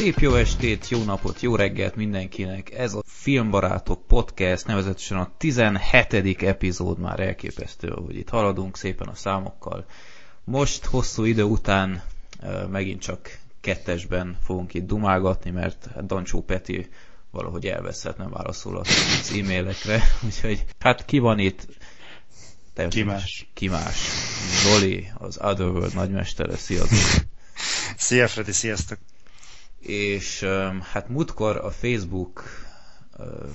Szép jó estét, jó napot, jó reggelt mindenkinek. Ez a Filmbarátok Podcast, nevezetesen a 17. epizód már elképesztő, hogy itt haladunk szépen a számokkal. Most hosszú idő után megint csak kettesben fogunk itt dumálgatni, mert Dancsó Peti valahogy elveszett, nem válaszol az e-mailekre, úgyhogy hát ki van itt? Te ki más? Ki más? Zoli, az Otherworld nagymestere, sziasztok! Szia Freddy, sziasztok! És hát múltkor a Facebook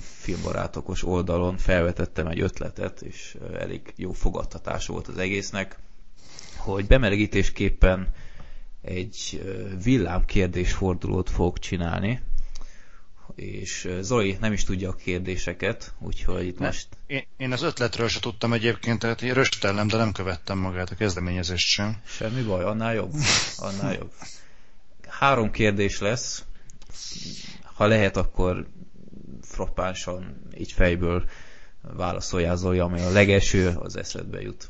filmbarátokos oldalon felvetettem egy ötletet, és elég jó fogadtatás volt az egésznek, hogy bemelegítésképpen egy villámkérdés fordulót fogok csinálni, és Zoli nem is tudja a kérdéseket, úgyhogy itt most... Én, én az ötletről se tudtam egyébként, tehát én röstellem, de nem követtem magát a kezdeményezést sem. Semmi baj, annál jobb. Annál jobb. Három kérdés lesz. Ha lehet, akkor frappánsan, így fejből válaszoljál Zoli, ami a legelső az eszedbe jut.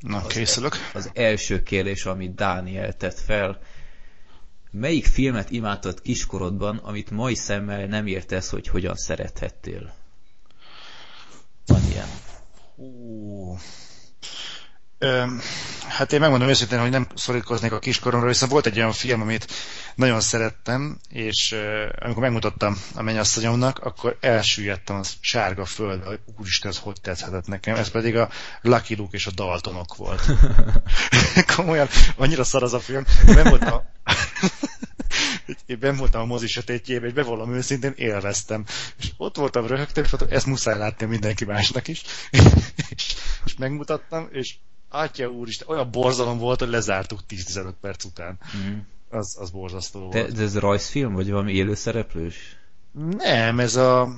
Na, az, készülök. Az első kérdés, amit Dániel tett fel, Melyik filmet imádtad kiskorodban, amit mai szemmel nem értesz, hogy hogyan szerethettél? Van ilyen. Uh. Hát én megmondom őszintén, hogy nem szorítkoznék a kiskoromra, viszont volt egy olyan film, amit nagyon szerettem, és amikor megmutattam a mennyasszonyomnak, akkor elsüllyedtem a sárga föld, hogy úristen, ez hogy tetszhetett nekem. Ez pedig a Lucky Luke és a Daltonok volt. Komolyan, annyira szar az a film. Nem voltam, én ben voltam a mozi sötétjében, és bevallom őszintén élveztem. És ott voltam, röhögtem, és ezt muszáj látni mindenki másnak is. és, és megmutattam, és Átya úristen, olyan borzalom volt, hogy lezártuk 10-15 perc után. Mm. Az, az borzasztó de, volt. De ez rajzfilm, vagy valami élőszereplős? Nem, ez a...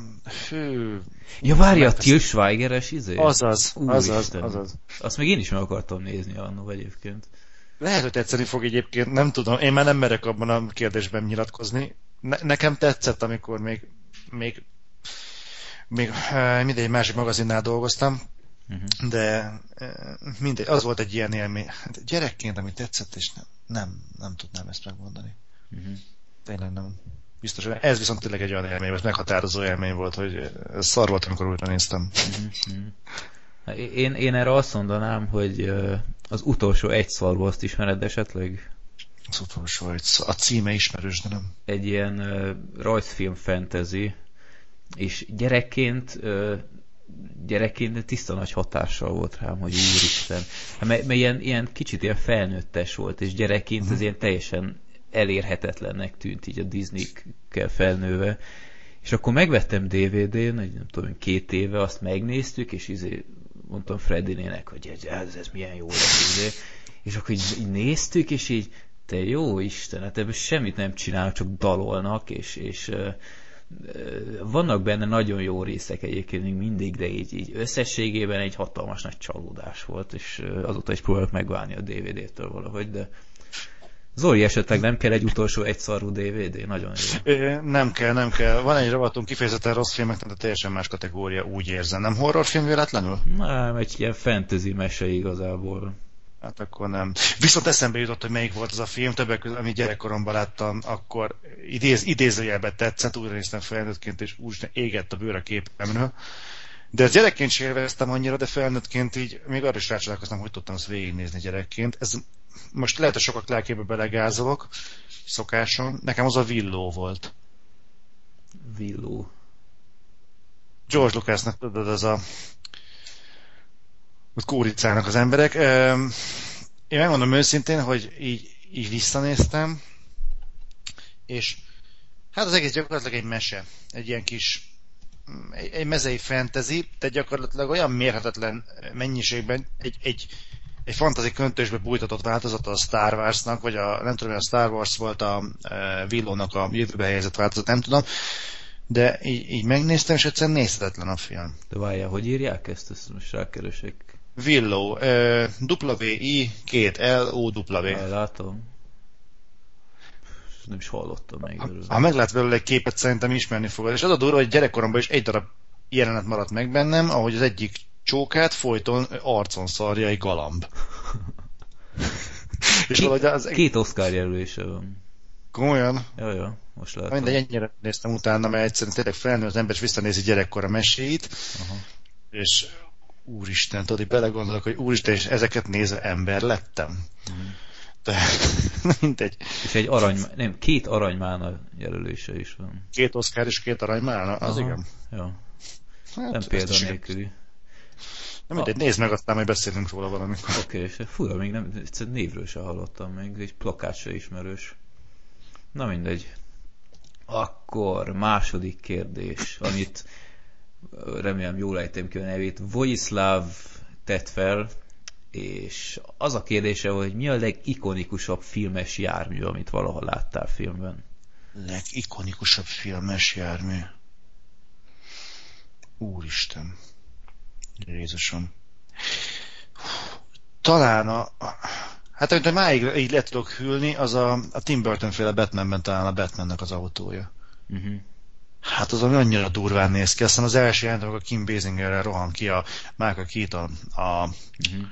Hű... Ja, várja, a Til Schweigeres izé? Azaz, azaz, azaz. Azt még én is meg akartam nézni annó egyébként. Lehet, hogy tetszeni fog egyébként, nem tudom. Én már nem merek abban a kérdésben nyilatkozni. Ne, nekem tetszett, amikor még, még, még eh, mindegy másik magazinnál dolgoztam, uh-huh. de eh, mindegy, az volt egy ilyen élmény. Hát gyerekként, ami tetszett, és nem, nem, nem tudnám ezt megmondani. Uh-huh. Tényleg nem. Biztos, ez viszont tényleg egy olyan élmény, vagy meghatározó élmény volt, hogy szar volt, amikor újra néztem. Uh-huh. Én, én erre azt mondanám, hogy az utolsó egy szarvaszt ismered esetleg? Az utolsó egy A címe ismerős, de nem. Egy ilyen uh, rajzfilm fantasy, és gyerekként uh, gyerekként tiszta nagy hatással volt rám, hogy úristen. Hát, mert, mert ilyen, ilyen kicsit ilyen felnőttes volt, és gyerekként uh-huh. ez ilyen teljesen elérhetetlennek tűnt így a Disney-kel felnőve. És akkor megvettem DVD-n, nem tudom, két éve, azt megnéztük, és izé mondtam Freddy-nének, hogy ez, ez, milyen jó lesz. Izé. És akkor így, így néztük, és így, te jó Isten, hát ebből semmit nem csinálnak, csak dalolnak, és, és vannak benne nagyon jó részek egyébként még mindig, de így, így összességében egy hatalmas nagy csalódás volt, és azóta is próbálok megválni a DVD-től valahogy, de Zoli esetleg nem kell egy utolsó egyszarú DVD? Nagyon jó. Nem kell, nem kell. Van egy rovatunk kifejezetten rossz filmek, de teljesen más kategória, úgy érzem. Nem horrorfilm véletlenül? Nem, egy ilyen fantasy mese igazából. Hát akkor nem. Viszont eszembe jutott, hogy melyik volt az a film, többek között, amit gyerekkoromban láttam, akkor idéz, idézőjelbe tetszett, újra néztem felnőttként, és úgy égett a bőr a képemről. De ezt gyerekként sem élveztem annyira, de felnőttként így még arra is rácsodálkoztam, hogy tudtam azt végignézni gyerekként. Ez most lehet, hogy sokak lelkébe belegázolok, szokáson. Nekem az a villó volt. Villó. George Lucasnak tudod, az a ott kóricának az emberek. Én megmondom őszintén, hogy így, így visszanéztem, és hát az egész gyakorlatilag egy mese. Egy ilyen kis egy, egy mezei fantasy, de gyakorlatilag olyan mérhetetlen mennyiségben egy, egy, egy fantasy köntösbe bújtatott változata a Star Warsnak, vagy a, nem tudom, a Star Wars volt a e, Villónak a jövőbe helyezett változat, nem tudom, de így, így megnéztem, és egyszerűen nézhetetlen a film. De várjál, hogy írják ezt? Ezt most rákeresek. Willow, uh, W-I, két L, O, W. Látom. Nem is hallottam még. Ha, ha meglát belőle egy képet, szerintem ismerni fogod. És az a durva, hogy gyerekkoromban is egy darab jelenet maradt meg bennem, ahogy az egyik csókát folyton arcon szarja egy galamb. és Két, az egész... két Oscar jelölése van. Komolyan? Jó, jó, most lehet. Mindegy, ennyire néztem utána, mert egyszerűen tényleg felnő az ember, és visszanézi gyerekkora meséit, Aha. és úristen, tudod, így belegondolok, hogy úristen, és ezeket nézve ember lettem. Mhm. De mindegy. És egy arany, nem, két aranymána jelölése is van. Két Oscar és két aranymálna, az Aha. igen. Jó, Hát, nem példa nélküli. Na mindegy, nézd meg, aztán majd beszélünk róla valamikor. Oké, okay, és fura, még nem, névről se hallottam még, egy plakát se ismerős. Na mindegy. Akkor második kérdés, amit remélem jól ejtem ki a nevét, Vojislav tett fel, és az a kérdése, hogy mi a legikonikusabb filmes jármű, amit valaha láttál filmben? Legikonikusabb filmes jármű. Úristen. Jézusom. Talán a... Hát amit máig így le tudok hűlni, az a, a Tim Burton féle Batmanben talán a Batmannek az autója. Uh-huh. Hát az, ami annyira durván néz ki. Aztán az első jelent, amikor Kim Basingerrel rohan ki a Michael Keaton a, Uh-huh.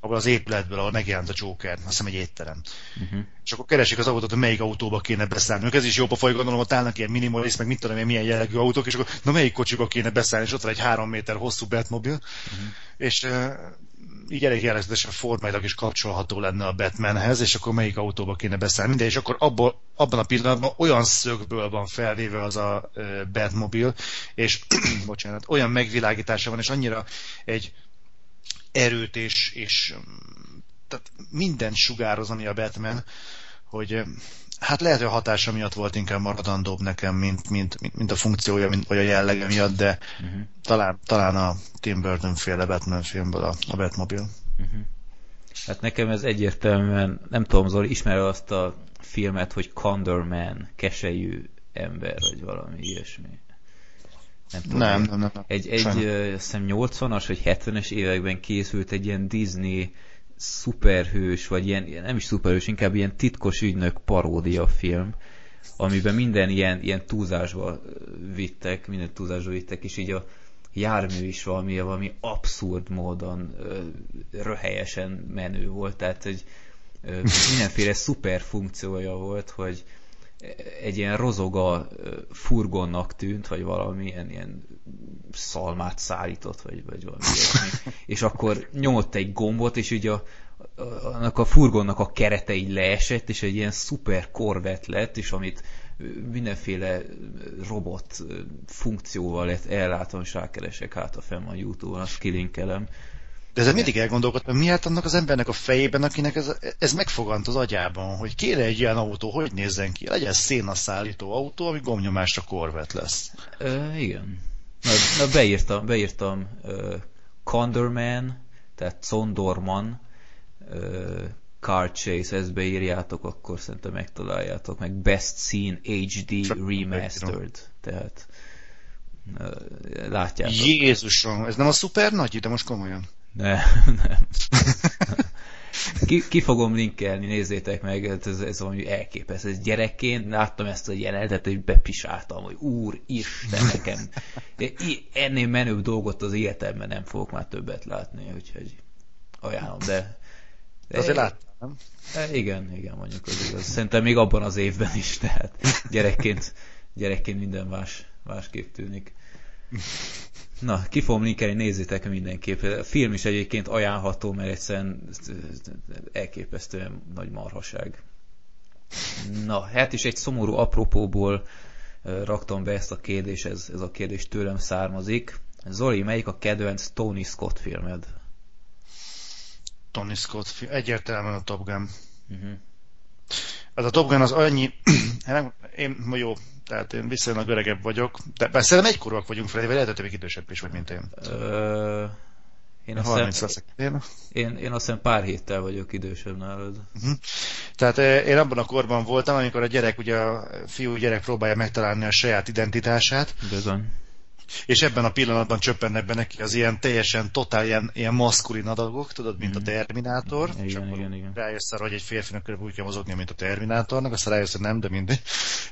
Abban az épületből, ahol megjelent a Joker, azt hiszem egy étterem. Uh-huh. És akkor keresik az autót, hogy melyik autóba kéne beszállni. Ez is jó pofa, hogy gondolom, ott állnak ilyen minimalist, meg mit tudom én, milyen jellegű autók, és akkor na melyik kocsiba kéne beszállni, és ott van egy három méter hosszú Batmobil, uh-huh. és uh, így elég jellegzetesen formailag is kapcsolható lenne a Batmanhez, és akkor melyik autóba kéne beszállni, de és akkor abból, abban a pillanatban olyan szögből van felvéve az a uh, Batmobil, és bocsánat, olyan megvilágítása van, és annyira egy erőt és, és mm, tehát minden sugároz, ami a Batman, hogy eh, hát lehet, hogy a hatása miatt volt inkább maradandóbb nekem, mint, mint, mint, mint a funkciója, mint, vagy a jellege miatt, de Uh-huh. talán, talán a Tim Burton féle Batman filmből a, a Batmobile. Uh-huh. Hát nekem ez egyértelműen, nem tudom, Zoli, ismer azt a filmet, hogy Condor Man, keselyű ember, vagy valami ilyesmi. Nem tudom. Nem, nem, nem. nem. Egy, egy Sajnos. ö, azt hiszem 80-as vagy 70-es években készült egy ilyen Disney szuperhős, vagy ilyen, nem is szuperhős, inkább ilyen titkos ügynök paródia film, amiben minden ilyen, ilyen túlzásba vittek, minden túlzásba vittek, és így a jármű is valami, valami abszurd módon ö, röhelyesen menő volt, tehát egy mindenféle szuper funkciója volt, hogy egy ilyen rozoga furgonnak tűnt, vagy valami ilyen, szalmát szállított, vagy, vagy valami ilyesmi. És akkor nyomott egy gombot, és így a, a, annak a furgonnak a kerete így leesett, és egy ilyen szuper korvett lett, és amit mindenféle robot funkcióval lett ellátom, és rákeresek hát a fenn van Youtube-on, azt kilinkelem. De ezzel mindig elgondolkodtam, miért annak az embernek a fejében, akinek ez, ez megfogant az agyában, hogy kéne egy ilyen autó, hogy nézzen ki? Legyen szénaszállító autó, ami gomnyomásra korvet lesz. Ö, igen. Na, na beírtam, beírtam uh, Condorman, tehát Condorman uh, Car Chase, ezt beírjátok, akkor szerintem megtaláljátok, meg Best Scene HD Csak Remastered, tehát látjátok. Jézusom, ez nem a szuper nagy, de most komolyan. Ne, nem. Ki, ki fogom linkelni, nézzétek meg, hát ez, ez valami elképesztő. Ez gyerekként láttam ezt a jelenetet, hogy bepisáltam, hogy úr, Isten nekem. Ennél menőbb dolgot az életemben nem fogok már többet látni, úgyhogy ajánlom, de... De azért láttam, nem? E, Igen, igen, mondjuk az igaz. Szerintem még abban az évben is, tehát gyerekként, gyerekként minden más, másképp tűnik. Na, ki fogom linkelni, nézzétek mindenképp. A film is egyébként ajánlható, mert egyszerűen elképesztően nagy marhaság. Na, hát is egy szomorú apropóból raktam be ezt a kérdést, ez, ez a kérdés tőlem származik. Zoli, melyik a kedvenc Tony Scott filmed? Tony Scott film. Egyértelműen a Top Gun. Uh-huh. Az a Top Gun az annyi... Hát én jó, tehát én viszonylag öregebb vagyok, de bár szerintem egykorúak vagyunk fel, vagy lehet, hogy még idősebb is vagy, mint én. Ö, én, azt 30 hiszem, leszek. Én, én, én azt hiszem pár héttel vagyok idősebb nálad. uh-huh. Tehát eh, én abban a korban voltam, amikor a gyerek, ugye a fiú gyerek próbálja megtalálni a saját identitását, Bizony. és ebben a pillanatban csöppennek be neki az ilyen teljesen totál ilyen, ilyen maszkulin adagok, tudod, mint a Terminátor. Igen, és akkor igen, igen. Rájössz arra, hogy egy férfinak körülbelül úgy kell mozognia, mint a Terminátornak, aztán rájössz, hogy nem, de mindegy.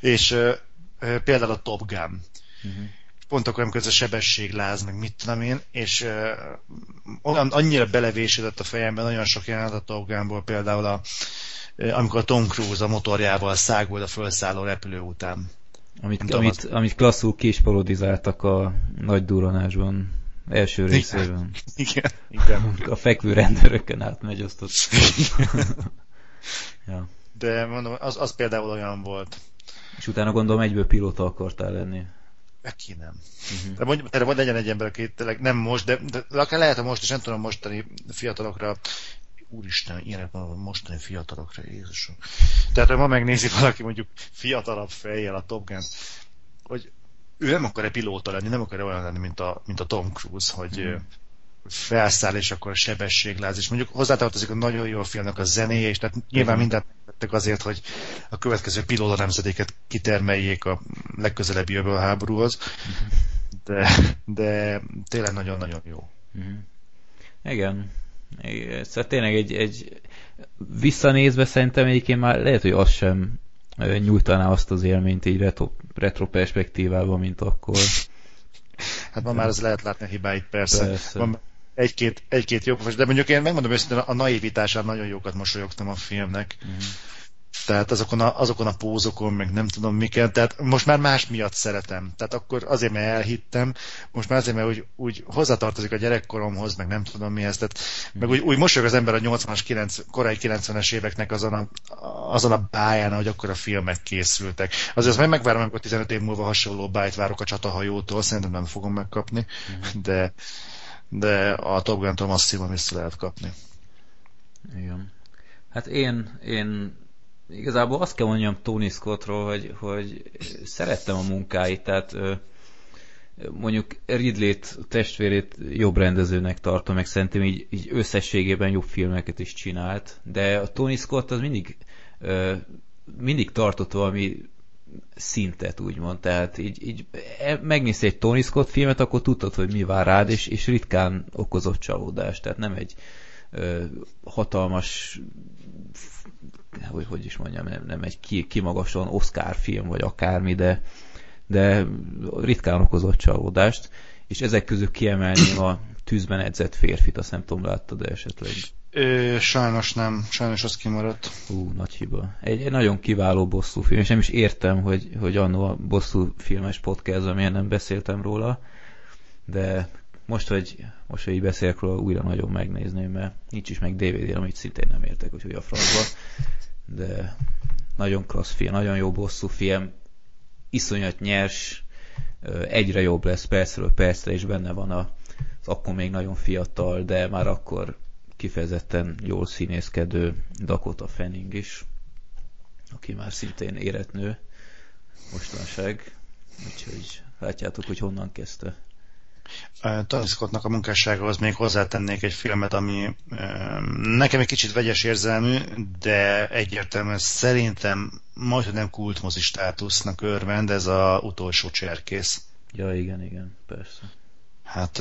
És ö, például a Top Gun. Uh-huh. pont akkor, amikor ez a sebességláz, meg mit tudom én, és uh, olyan, annyira belevésedett a fejemben nagyon sok jelenet a Top Gunból, például a, uh, amikor a Tom Cruise a motorjával szágul a felszálló repülő után. Amit, amit, amit klasszul ki is parodizáltak a nagy duranásban első részében. Igen, igen. A fekvő rendőrökön átmegy, azt ott. ja. De mondom, az, az például olyan volt. És utána gondolom egyből pilóta akartál lenni. Neki nem. Uh-huh. De mondjuk, vagy legyen egy ember, aki tényleg nem most, de, de akár lehet a most, és nem tudom mostani fiatalokra úristen, ilyenek van a mostani fiatalokra, Jézusom. Tehát, ha ma megnézi valaki mondjuk fiatalabb fejjel a Top Gun, hogy ő nem akar-e pilóta lenni, nem akar-e olyan lenni, mint a, mint a Tom Cruise, hogy mm. felszáll, és akkor a sebességláz, és mondjuk hozzátartozik a nagyon jó filmnek a zenéje, és tehát nyilván mindent tettek azért, hogy a következő pilóta nemzedéket kitermeljék a legközelebbi jövő háborúhoz, de, de tényleg nagyon-nagyon jó. Mm. Igen. Szóval tényleg egy, egy visszanézve szerintem egyébként már lehet, hogy az sem nyújtaná azt az élményt így retro, retro perspektívában, mint akkor. Hát ma már az lehet látni a hibáit, persze. persze. Van egy-két, egy-két jó, de mondjuk én megmondom őszintén, a naivitásán nagyon jókat mosolyogtam a filmnek. Mm tehát azokon a, azokon a pózokon, meg nem tudom miket, tehát most már más miatt szeretem. Tehát akkor azért, mert elhittem, most már azért, mert úgy, úgy hozzatartozik a gyerekkoromhoz, meg nem tudom mihez, tehát meg úgy, úgy mosolyog az ember a 80-as, 90, korai 90-es éveknek azon a, azon a báján, hogy akkor a filmek készültek. Azért azt majd megvárom, amikor 15 év múlva hasonló bájt várok a csatahajótól, szerintem nem fogom megkapni, mm. de, de a Top Gun-tól masszívan vissza lehet kapni. Igen. Hát én, én igazából azt kell mondjam Tony Scottról, hogy, hogy szerettem a munkáit, tehát mondjuk Ridley-t, testvérét jobb rendezőnek tartom, meg szerintem így, így összességében jobb filmeket is csinált, de a Tony Scott az mindig mindig tartott valami szintet, úgymond. Tehát így, így e, megnézsz egy Tony Scott filmet, akkor tudtad, hogy mi vár rád, és, és ritkán okozott csalódást. Tehát nem egy ö, hatalmas hogy, hogy is mondjam, nem, nem egy kimagaslóan Oscar film, vagy akármi, de, de ritkán okozott csalódást, és ezek közül kiemelném a tűzben edzett férfit, azt nem tudom, láttad esetleg. Ö, sajnos nem, sajnos az kimaradt. Hú, nagy hiba. Egy, egy nagyon kiváló bosszú film, és nem is értem, hogy, hogy annó a bosszú filmes podcast, amilyen nem beszéltem róla, de most, hogy, most, hogy így beszélek róla, újra nagyon megnézném, mert nincs is meg DVD, amit szintén nem értek, úgyhogy a francba. De nagyon klassz film, nagyon jó bosszú film, iszonyat nyers, egyre jobb lesz percről percre, és benne van az akkor még nagyon fiatal, de már akkor kifejezetten jól színészkedő Dakota Fanning is, aki már szintén éretnő mostanság. Úgyhogy látjátok, hogy honnan kezdte. Tony Scottnak a munkásságához még hozzátennék egy filmet, ami nekem egy kicsit vegyes érzelmű, de egyértelműen szerintem majd, hogy nem kultmozi státusznak örvend, ez a utolsó cserkész. Ja, igen, igen, persze. Hát,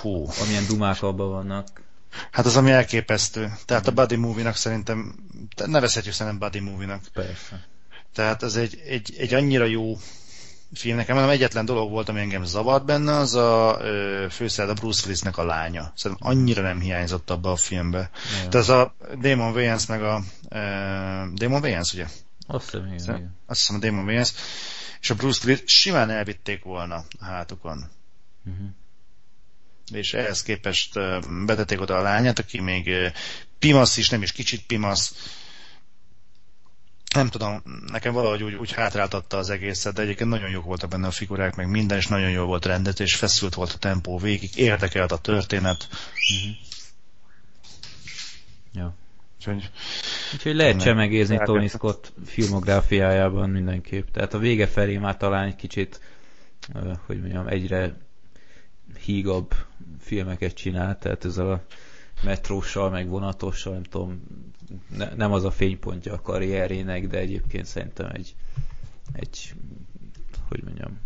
hú. Amilyen dumák abban vannak. Hát az, ami elképesztő. Tehát a Buddy Movie-nak szerintem, nevezhetjük szerintem Buddy Movie-nak. Persze. Tehát ez egy, egy, egy annyira jó film. Nekem nem egyetlen dolog volt, ami engem zavart benne, az a főszered a Bruce Willisnek a lánya. Szerintem annyira nem hiányzott abba a filmbe. Ja. Tehát az a Damon Wayans meg a uh, Damon Wayans, ugye? Azt hiszem, igen. Azt hiszem a Damon Wayans. És a Bruce Willis simán elvitték volna a hátukon. Uh-huh. És ehhez képest betették oda a lányát, aki még pimasz is, nem is kicsit pimasz, nem tudom, nekem valahogy úgy, úgy hátráltatta az egészet, de egyébként nagyon jók voltak benne a figurák, meg minden, és nagyon jó volt rendet, és feszült volt a tempó végig, érdekelt a történet. Uh-huh. Ja. Úgyhogy, Úgyhogy lehet csemegézni Tony Scott filmográfiájában mindenképp. Tehát a vége felé már talán egy kicsit, hogy mondjam, egyre hígabb filmeket csinál, tehát ez a metróssal, meg vonatossal, nem tudom, ne, nem az a fénypontja a karrierének, de egyébként szerintem egy, egy hogy mondjam,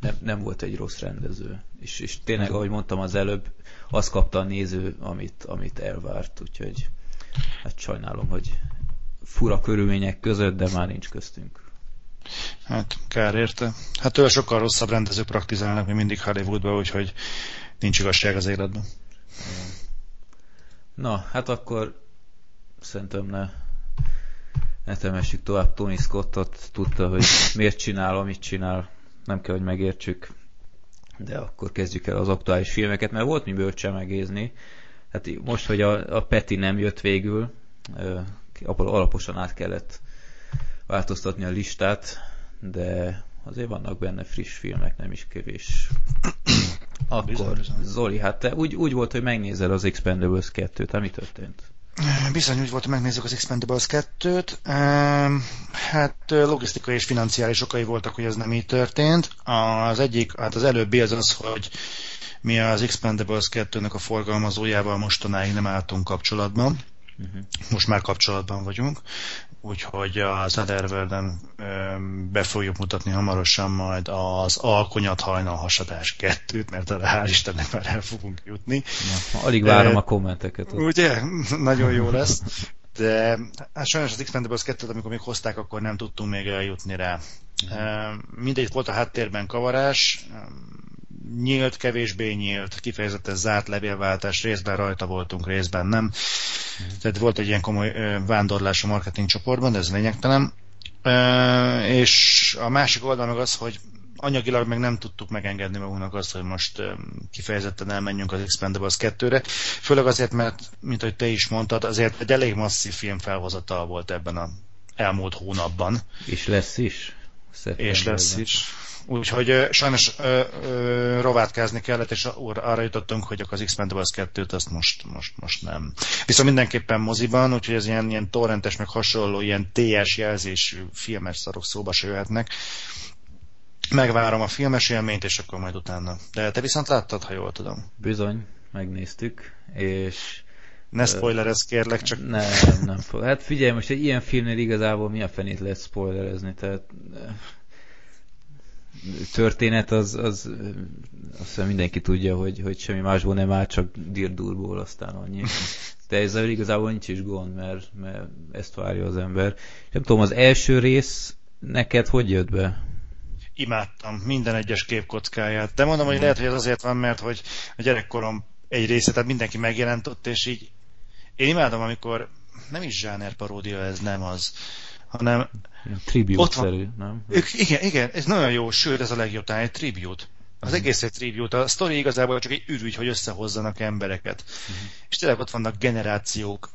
nem, nem volt egy rossz rendező. És, és tényleg, ahogy mondtam az előbb, azt kapta a néző, amit, amit elvárt, úgyhogy hát sajnálom, hogy fura körülmények között, de már nincs köztünk. Hát kár érte. Hát tőle sokkal rosszabb rendezők praktizálnak, mint mindig Hollywoodban, úgyhogy nincs igazság az életben. Na, hát akkor szerintem ne, ne temessük tovább Tony Scottot, tudta, hogy miért csinál, amit csinál, nem kell, hogy megértsük, de akkor kezdjük el az aktuális filmeket, mert volt miből csemegézni. Hát most, hogy a, a Peti nem jött végül, alaposan át kellett változtatni a listát, de azért vannak benne friss filmek, nem is kevés. Akkor, bizony, bizony. Zoli, hát te úgy, úgy volt, hogy megnézel az Expendables 2-t, hát mi történt? Bizony úgy volt, hogy megnézzük az Expendables 2-t. Hát logisztikai és financiális okai voltak, hogy ez nem így történt. Az egyik, hát az előbbi az az, hogy mi az Expendables 2-nek a forgalmazójával mostanáig nem álltunk kapcsolatban. Uh-huh. Most már kapcsolatban vagyunk, úgyhogy az Otherworld-en be fogjuk mutatni hamarosan majd az Alkonyat hajnal hasadás kettőt, mert arra hál' Istennek már el fogunk jutni. Na, alig várom e, a kommenteket. Ott. Ugye? Nagyon jó lesz. De hát sajnos az Expendables 2 amikor még hozták, akkor nem tudtunk még eljutni rá. Uh-huh. Mindegy, volt a háttérben kavarás, nyílt, kevésbé nyílt, kifejezetten zárt levélváltás, részben rajta voltunk, részben nem. Tehát volt egy ilyen komoly vándorlás a marketing csoportban, de ez lényegtelen. És a másik oldal meg az, hogy anyagilag meg nem tudtuk megengedni magunknak azt, hogy most kifejezetten elmenjünk az Expendables 2-re. Főleg azért, mert, mint ahogy te is mondtad, azért egy elég masszív film felhozatal volt ebben a elmúlt hónapban. És lesz is. És lesz is. Úgyhogy sajnos ö, ö, rovátkázni kellett, és arra jutottunk, hogy az Expendables 2-t azt most, most, most nem. Viszont mindenképpen moziban, úgyhogy ez ilyen, ilyen torrentes, meg hasonló, ilyen TS jelzésű filmes szarok szóba se jöhetnek. Megvárom a filmes élményt, és akkor majd utána. De te viszont láttad, ha jól tudom. Bizony, megnéztük, és ne spoilerez kérlek, csak... Nem, nem fog. Hát figyelj, most egy ilyen filmnél igazából mi a fenét lehet spoilerezni, tehát történet, az, az azt hiszem mindenki tudja, hogy, hogy semmi másból nem áll, csak dirdurból aztán annyi. De ezzel igazából nincs is gond, mert, mert ezt várja az ember. Nem tudom, az első rész neked hogy jött be? Imádtam minden egyes képkockáját. De mondom, hogy lehet, hogy ez azért van, mert hogy a gyerekkorom egy része, tehát mindenki megjelent ott, és így én imádom, amikor nem is zsáner paródia, ez nem az, hanem Tribute-szerű, nem? Ők, igen, igen, ez nagyon jó, sőt, ez a legjobb talán egy tribute. Az uh-huh. egész egy tribute. A sztori igazából csak egy ürügy, hogy összehozzanak embereket. Uh-huh. És tényleg ott vannak generációk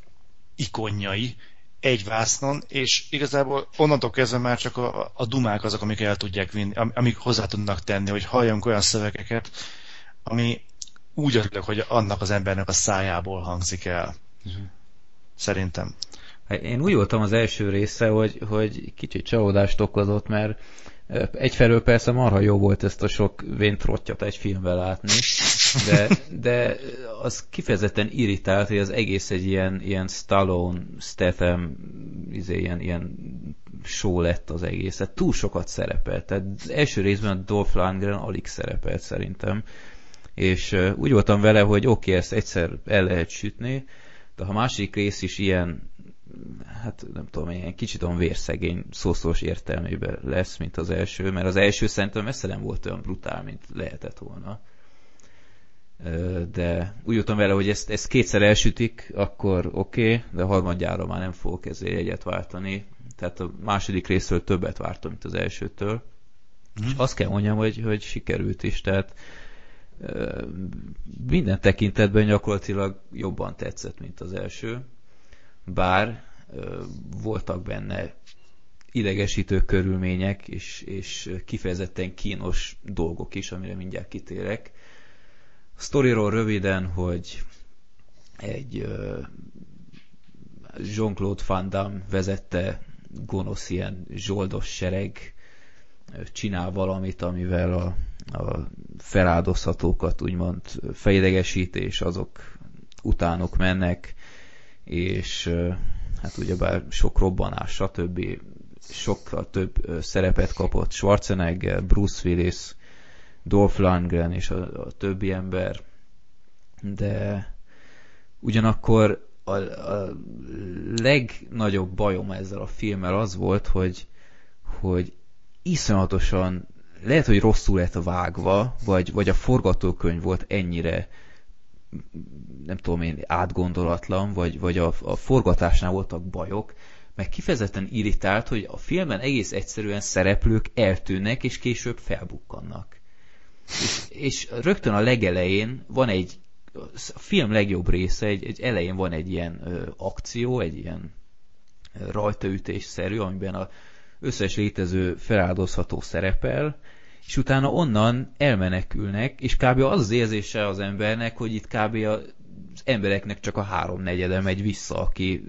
ikonjai egy vásznon, és igazából onnantól kezdve már csak a, a dumák azok, amik el tudják vinni, amik hozzá tudnak tenni, hogy halljunk olyan szövegeket, ami úgy örülök, hogy annak az embernek a szájából hangzik el. Uh-huh. Szerintem. Hát én úgy voltam az első része, hogy, hogy kicsit csalódást okozott, mert egyfelől persze marha jó volt ezt a sok véntrottyat egy filmben látni, de, de az kifejezetten irritált, hogy az egész egy ilyen, ilyen Stallone, Statham, izé, ilyen, ilyen show lett az egész. Tehát túl sokat szerepelt. Tehát az első részben a Dolph Lundgren alig szerepelt szerintem. És úgy voltam vele, hogy oké, okay, ezt egyszer el lehet sütni, a másik rész is ilyen hát nem tudom, ilyen kicsit olyan vérszegény szószós értelmében lesz, mint az első, mert az első szerintem messze nem volt olyan brutál, mint lehetett volna. De úgy jutom vele, hogy ezt, ezt kétszer elsütik, akkor oké, okay, de harmadjára már nem fogok ezért egyet váltani. Tehát a második részről többet vártam, mint az elsőtől. Mm. És azt kell mondjam, hogy, hogy sikerült is, tehát minden tekintetben gyakorlatilag jobban tetszett, mint az első bár voltak benne idegesítő körülmények, és, és kifejezetten kínos dolgok is, amire mindjárt kitérek. A sztoriról röviden, hogy egy Jean-Claude Van Damme vezette gonosz ilyen zsoldos sereg csinál valamit, amivel a, a feláldozhatókat úgymond fejlegesít, és azok utánok mennek, és hát ugyebár sok robbanás, stb. sokkal több szerepet kapott Schwarzenegger, Bruce Willis, Dolph Lundgren és a, a többi ember, de ugyanakkor a, a legnagyobb bajom ezzel a filmmel az volt, hogy, hogy iszonyatosan, lehet, hogy rosszul lett vágva, vagy, vagy a forgatókönyv volt ennyire nem tudom én, átgondolatlan, vagy, vagy a, a forgatásnál voltak bajok, meg kifejezetten irritált, hogy a filmben egész egyszerűen szereplők eltűnnek, és később felbukkannak. És, és rögtön a legelején van egy, a film legjobb része, egy, egy elején van egy ilyen ö, akció, egy ilyen rajtaütésszerű, amiben a összes létező feláldozható szerepel, és utána onnan elmenekülnek, és kb. az az érzése az embernek, hogy itt kb. az embereknek csak a háromnegyede megy vissza, aki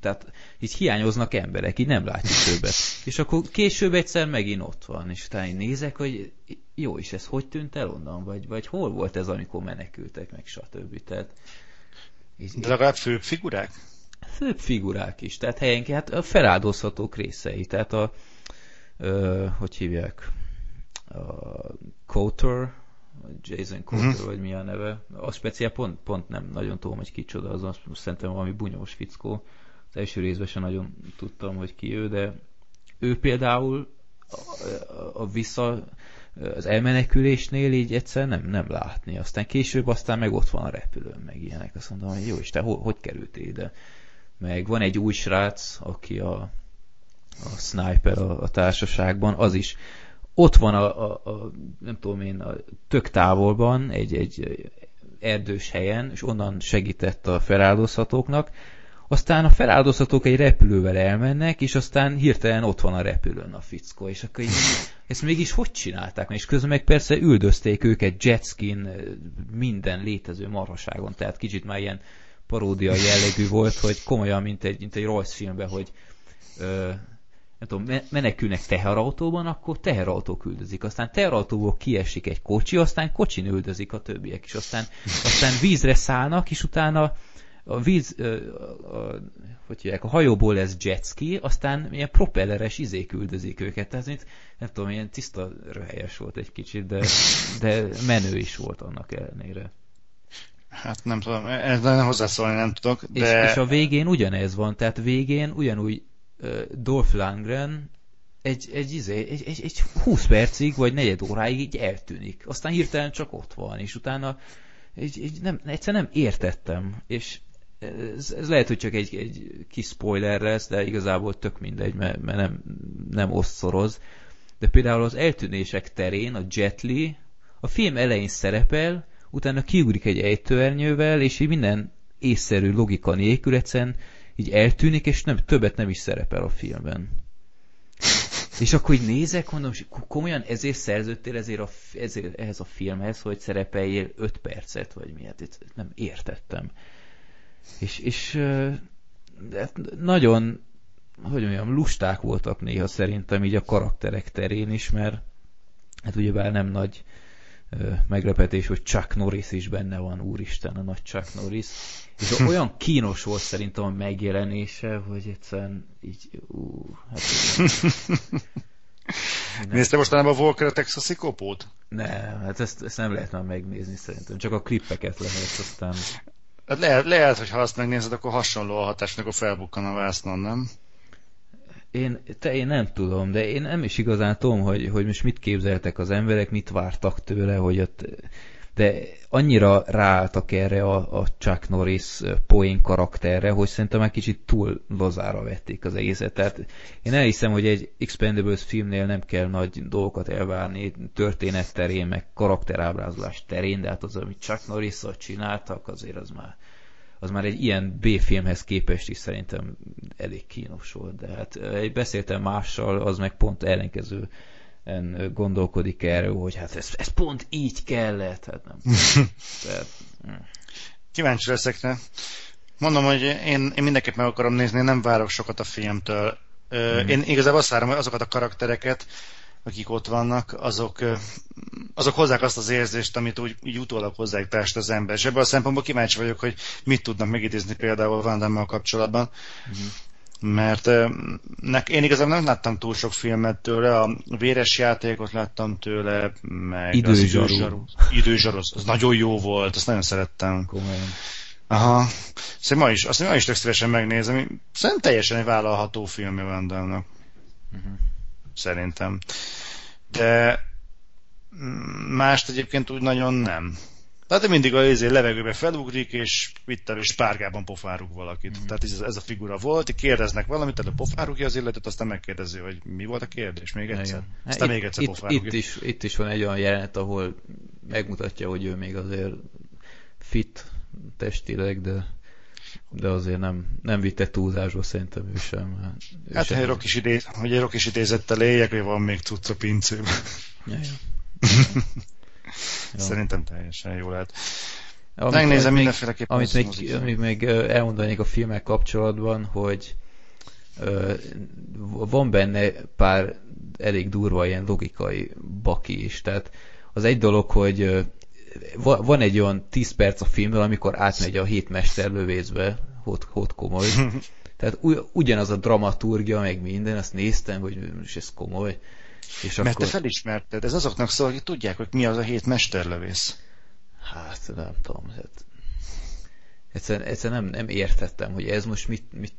tehát így hiányoznak emberek, így nem látjuk többet. És akkor később egyszer megint ott van, és utána én nézek, hogy jó, és ez hogy tűnt el onnan, vagy, vagy hol volt ez, amikor menekültek, meg stb. Tehát, így, De legalább főbb figurák? Főbb figurák is, tehát helyenként hát a feláldozhatók részei, tehát a, ö, hogy hívják, a Coulter, Jason Coulter, uh-huh. vagy mi a neve. A speciál pont, pont nem nagyon tudom, hogy kicsoda, az azt szerintem valami bunyós fickó. Az első részben sem nagyon tudtam, hogy ki ő, de ő például a, a, a vissza az elmenekülésnél így egyszer nem, nem látni. Aztán később aztán meg ott van a repülőn, meg ilyenek. Azt mondom, hogy jó, és te hogy, hogy kerültél ide? Meg van egy új srác, aki a, a sniper a, a társaságban, az is ott van a, a, a nem tudom én, a tök távolban, egy, egy erdős helyen, és onnan segített a feláldozhatóknak, aztán a feláldozhatók egy repülővel elmennek, és aztán hirtelen ott van a repülőn a fickó, és akkor így, ezt mégis hogy csinálták? És közben meg persze üldözték őket jetskin, minden létező marhaságon, tehát kicsit már ilyen paródia jellegű volt, hogy komolyan, mint egy, mint egy rajzfilmben, hogy ö, nem tudom, menekülnek teherautóban, akkor teherautó küldözik. Aztán teherautóból kiesik egy kocsi, aztán kocsin üldözik a többiek, és aztán, aztán vízre szállnak, és utána a víz, a, a, hogy hívják, a hajóból lesz jetski, aztán ilyen propelleres izék üldözik őket. Tehát, mint, nem tudom, ilyen tiszta röhelyes volt egy kicsit, de, de menő is volt annak ellenére. Hát nem tudom, ez nem hozzászólni nem tudok, de... És, és a végén ugyanez van, tehát végén ugyanúgy Dolph Lundgren egy, egy, izé, egy, egy, egy 20 percig, vagy negyed óráig így eltűnik. Aztán hirtelen csak ott van, és utána egy, egy nem, egyszer nem értettem, és ez, ez lehet, hogy csak egy, egy kis spoiler lesz, de igazából tök mindegy, mert, mert nem, nem osztoroz. De például az eltűnések terén a Jet Li a film elején szerepel, utána kiugrik egy ejtőernyővel, és így minden észszerű logika nélkül egyszerűen így eltűnik, és nem, többet nem is szerepel a filmben. És akkor így nézek, mondom, és komolyan ezért szerződtél ezért a, ezért, ehhez a filmhez, hogy szerepeljél 5 percet, vagy miért, nem értettem. És, és de nagyon, hogy mondjam, lusták voltak néha szerintem így a karakterek terén is, mert hát ugyebár nem nagy meglepetés, hogy Chuck Norris is benne van, úristen, a nagy Chuck Norris. És olyan kínos volt szerintem a megjelenése, hogy egyszerűen így, ú, hát... Nézte mostanában a Volker a texasi kopót? Nem, hát ezt, ezt nem lehet már megnézni szerintem, csak a klippeket lehet aztán... Hát lehet, lehet, hogy ha azt megnézed, akkor hasonló a hatás, akkor felbukkan a vásznon, nem? Én, te, én nem tudom, de én nem is igazán tudom, hogy, hogy most mit képzeltek az emberek, mit vártak tőle, hogy ott de annyira ráálltak erre a, a Chuck Norris poén karakterre, hogy szerintem már kicsit túl lozára vették az egészet. Tehát én elhiszem, hogy egy Expendables filmnél nem kell nagy dolgokat elvárni történet terén, meg karakterábrázolás terén, de hát az, amit Chuck norris csináltak, azért az már az már egy ilyen B-filmhez képest is szerintem elég kínos volt, de hát beszéltem mással, az meg pont ellenkező gondolkodik erről, hogy hát ez, ez pont így kellett. Hát nem. Tehát, hm. Kíváncsi leszek rá. Mondom, hogy én, én mindenképp meg akarom nézni, nem várok sokat a filmtől. Mm. Én igazából azt várom, hogy azokat a karaktereket, akik ott vannak, azok, azok hozzák azt az érzést, amit úgy, úgy utólag hozzák társat az ember. És ebből a szempontból kíváncsi vagyok, hogy mit tudnak megidézni például Van Damme kapcsolatban. Mm mert nek, én igazából nem láttam túl sok filmet tőle, a véres játékot láttam tőle, meg az időzsaru. Időzsaru, az, nagyon jó volt, azt nagyon szerettem. Komolyan. Aha. Szóval ma is, azt ma is tök szívesen megnézem. Szerintem teljesen egy vállalható filmje van Dámnak. Uh-huh. Szerintem. De mást egyébként úgy nagyon nem. Tehát mindig a izé levegőbe felugrik, és itt és párgában pofáruk valakit. Mm. Tehát ez, ez a figura volt, kérdeznek valamit, a pofárugja az illetőt, aztán megkérdezi, hogy mi volt a kérdés, még egyszer. Igen. Aztán itt, még egyszer itt, itt, is, itt is van egy olyan jelenet, ahol megmutatja, hogy ő még azért fit testileg, de de azért nem, nem vitte túlzásba szerintem ő sem. Ő hát, sem. Hogy, rock is idéz, hogy egy rock is idézettel éljek, hogy van még cucc a pincőben. Ja, ja. Szerintem teljesen jó lehet. Amit Megnézem még, mindenféleképpen. Amit még, amit még elmondanék a filmek kapcsolatban, hogy van benne pár elég durva ilyen logikai baki is. Tehát az egy dolog, hogy van egy olyan 10 perc a filmben, amikor átmegy a hét mesterlövészbe, hót, hót komoly. Tehát ugyanaz a dramaturgia, meg minden, azt néztem, hogy és ez komoly. És Mert akkor... te felismerted, ez azoknak szól, akik tudják, hogy mi az a hét mesterlövész. Hát nem tudom. Hát... Egyszerűen, egyszerűen nem, nem értettem, hogy ez most mit, mit,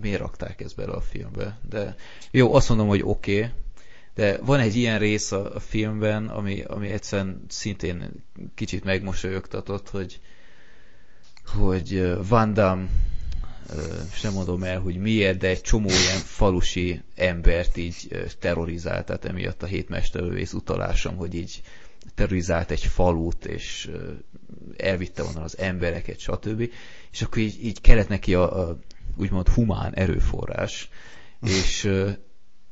miért rakták ezt bele a filmbe. De jó, azt mondom, hogy oké, okay, de van egy ilyen rész a, a filmben, ami, ami egyszerűen szintén kicsit megmosolyogtatott, hogy, hogy Van Damme és nem mondom el, hogy miért, de egy csomó ilyen falusi embert így terrorizált, tehát emiatt a hétmesterlövész utalásom, hogy így terrorizált egy falut, és elvitte onnan az embereket, stb. És akkor így, így kellett neki a, a úgymond humán erőforrás, és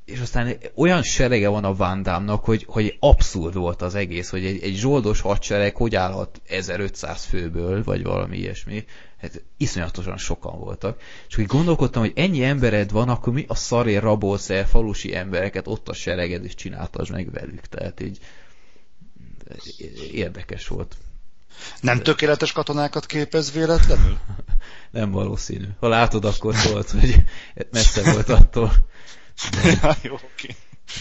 és aztán olyan serege van a Vandámnak, hogy, hogy abszurd volt az egész, hogy egy, egy zsoldos hadsereg hogy állhat 1500 főből, vagy valami ilyesmi. Hát iszonyatosan sokan voltak. És hogy gondolkodtam, hogy ennyi embered van, akkor mi a szaré rabolsz el falusi embereket ott a sereged, és csináltasd meg velük. Tehát így érdekes volt. Nem tökéletes katonákat képez véletlenül? Nem valószínű. Ha látod, akkor szólt, hogy messze volt attól. Jó, oké.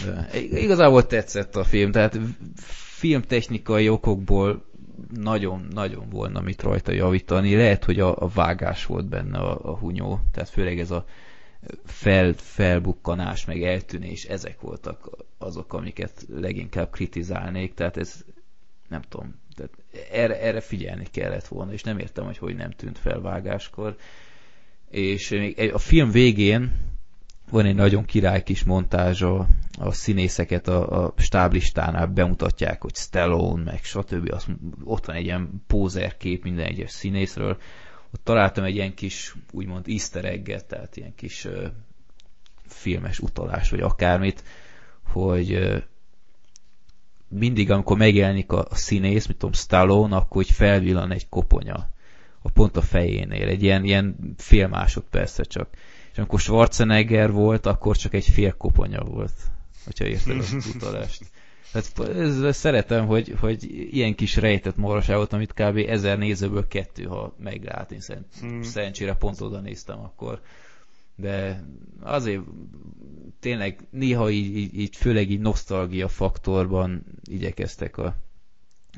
De, igazából tetszett a film, tehát filmtechnikai okokból nagyon-nagyon volna mit rajta javítani. Lehet, hogy a, a vágás volt benne a, a hunyó, tehát főleg ez a fel, felbukkanás, meg eltűnés, ezek voltak azok, amiket leginkább kritizálnék, tehát ez nem tudom, tehát erre, erre figyelni kellett volna, és nem értem, hogy hogy nem tűnt fel vágáskor. És még a film végén van egy nagyon király kis montázs a, a színészeket a, a stáblistánál bemutatják, hogy Stallone, meg stb. Az, ott van egy ilyen pózer kép minden egyes színészről. Ott találtam egy ilyen kis, úgymond easter egget, tehát ilyen kis uh, filmes utalás, vagy akármit, hogy uh, mindig, amikor megjelenik a, a színész, mit tudom, Stallone, akkor hogy felvillan egy koponya a pont a fejénél, egy ilyen, ilyen fél másodperce csak és amikor Schwarzenegger volt, akkor csak egy fél koponya volt, hogyha érted az utalást. Tehát ez, szeretem, hogy, hogy ilyen kis rejtett maraságot, amit kb. ezer nézőből kettő, ha meglát, én szerint, hmm. szerencsére pont oda néztem akkor. De azért tényleg néha így, így, főleg így nosztalgia faktorban igyekeztek a,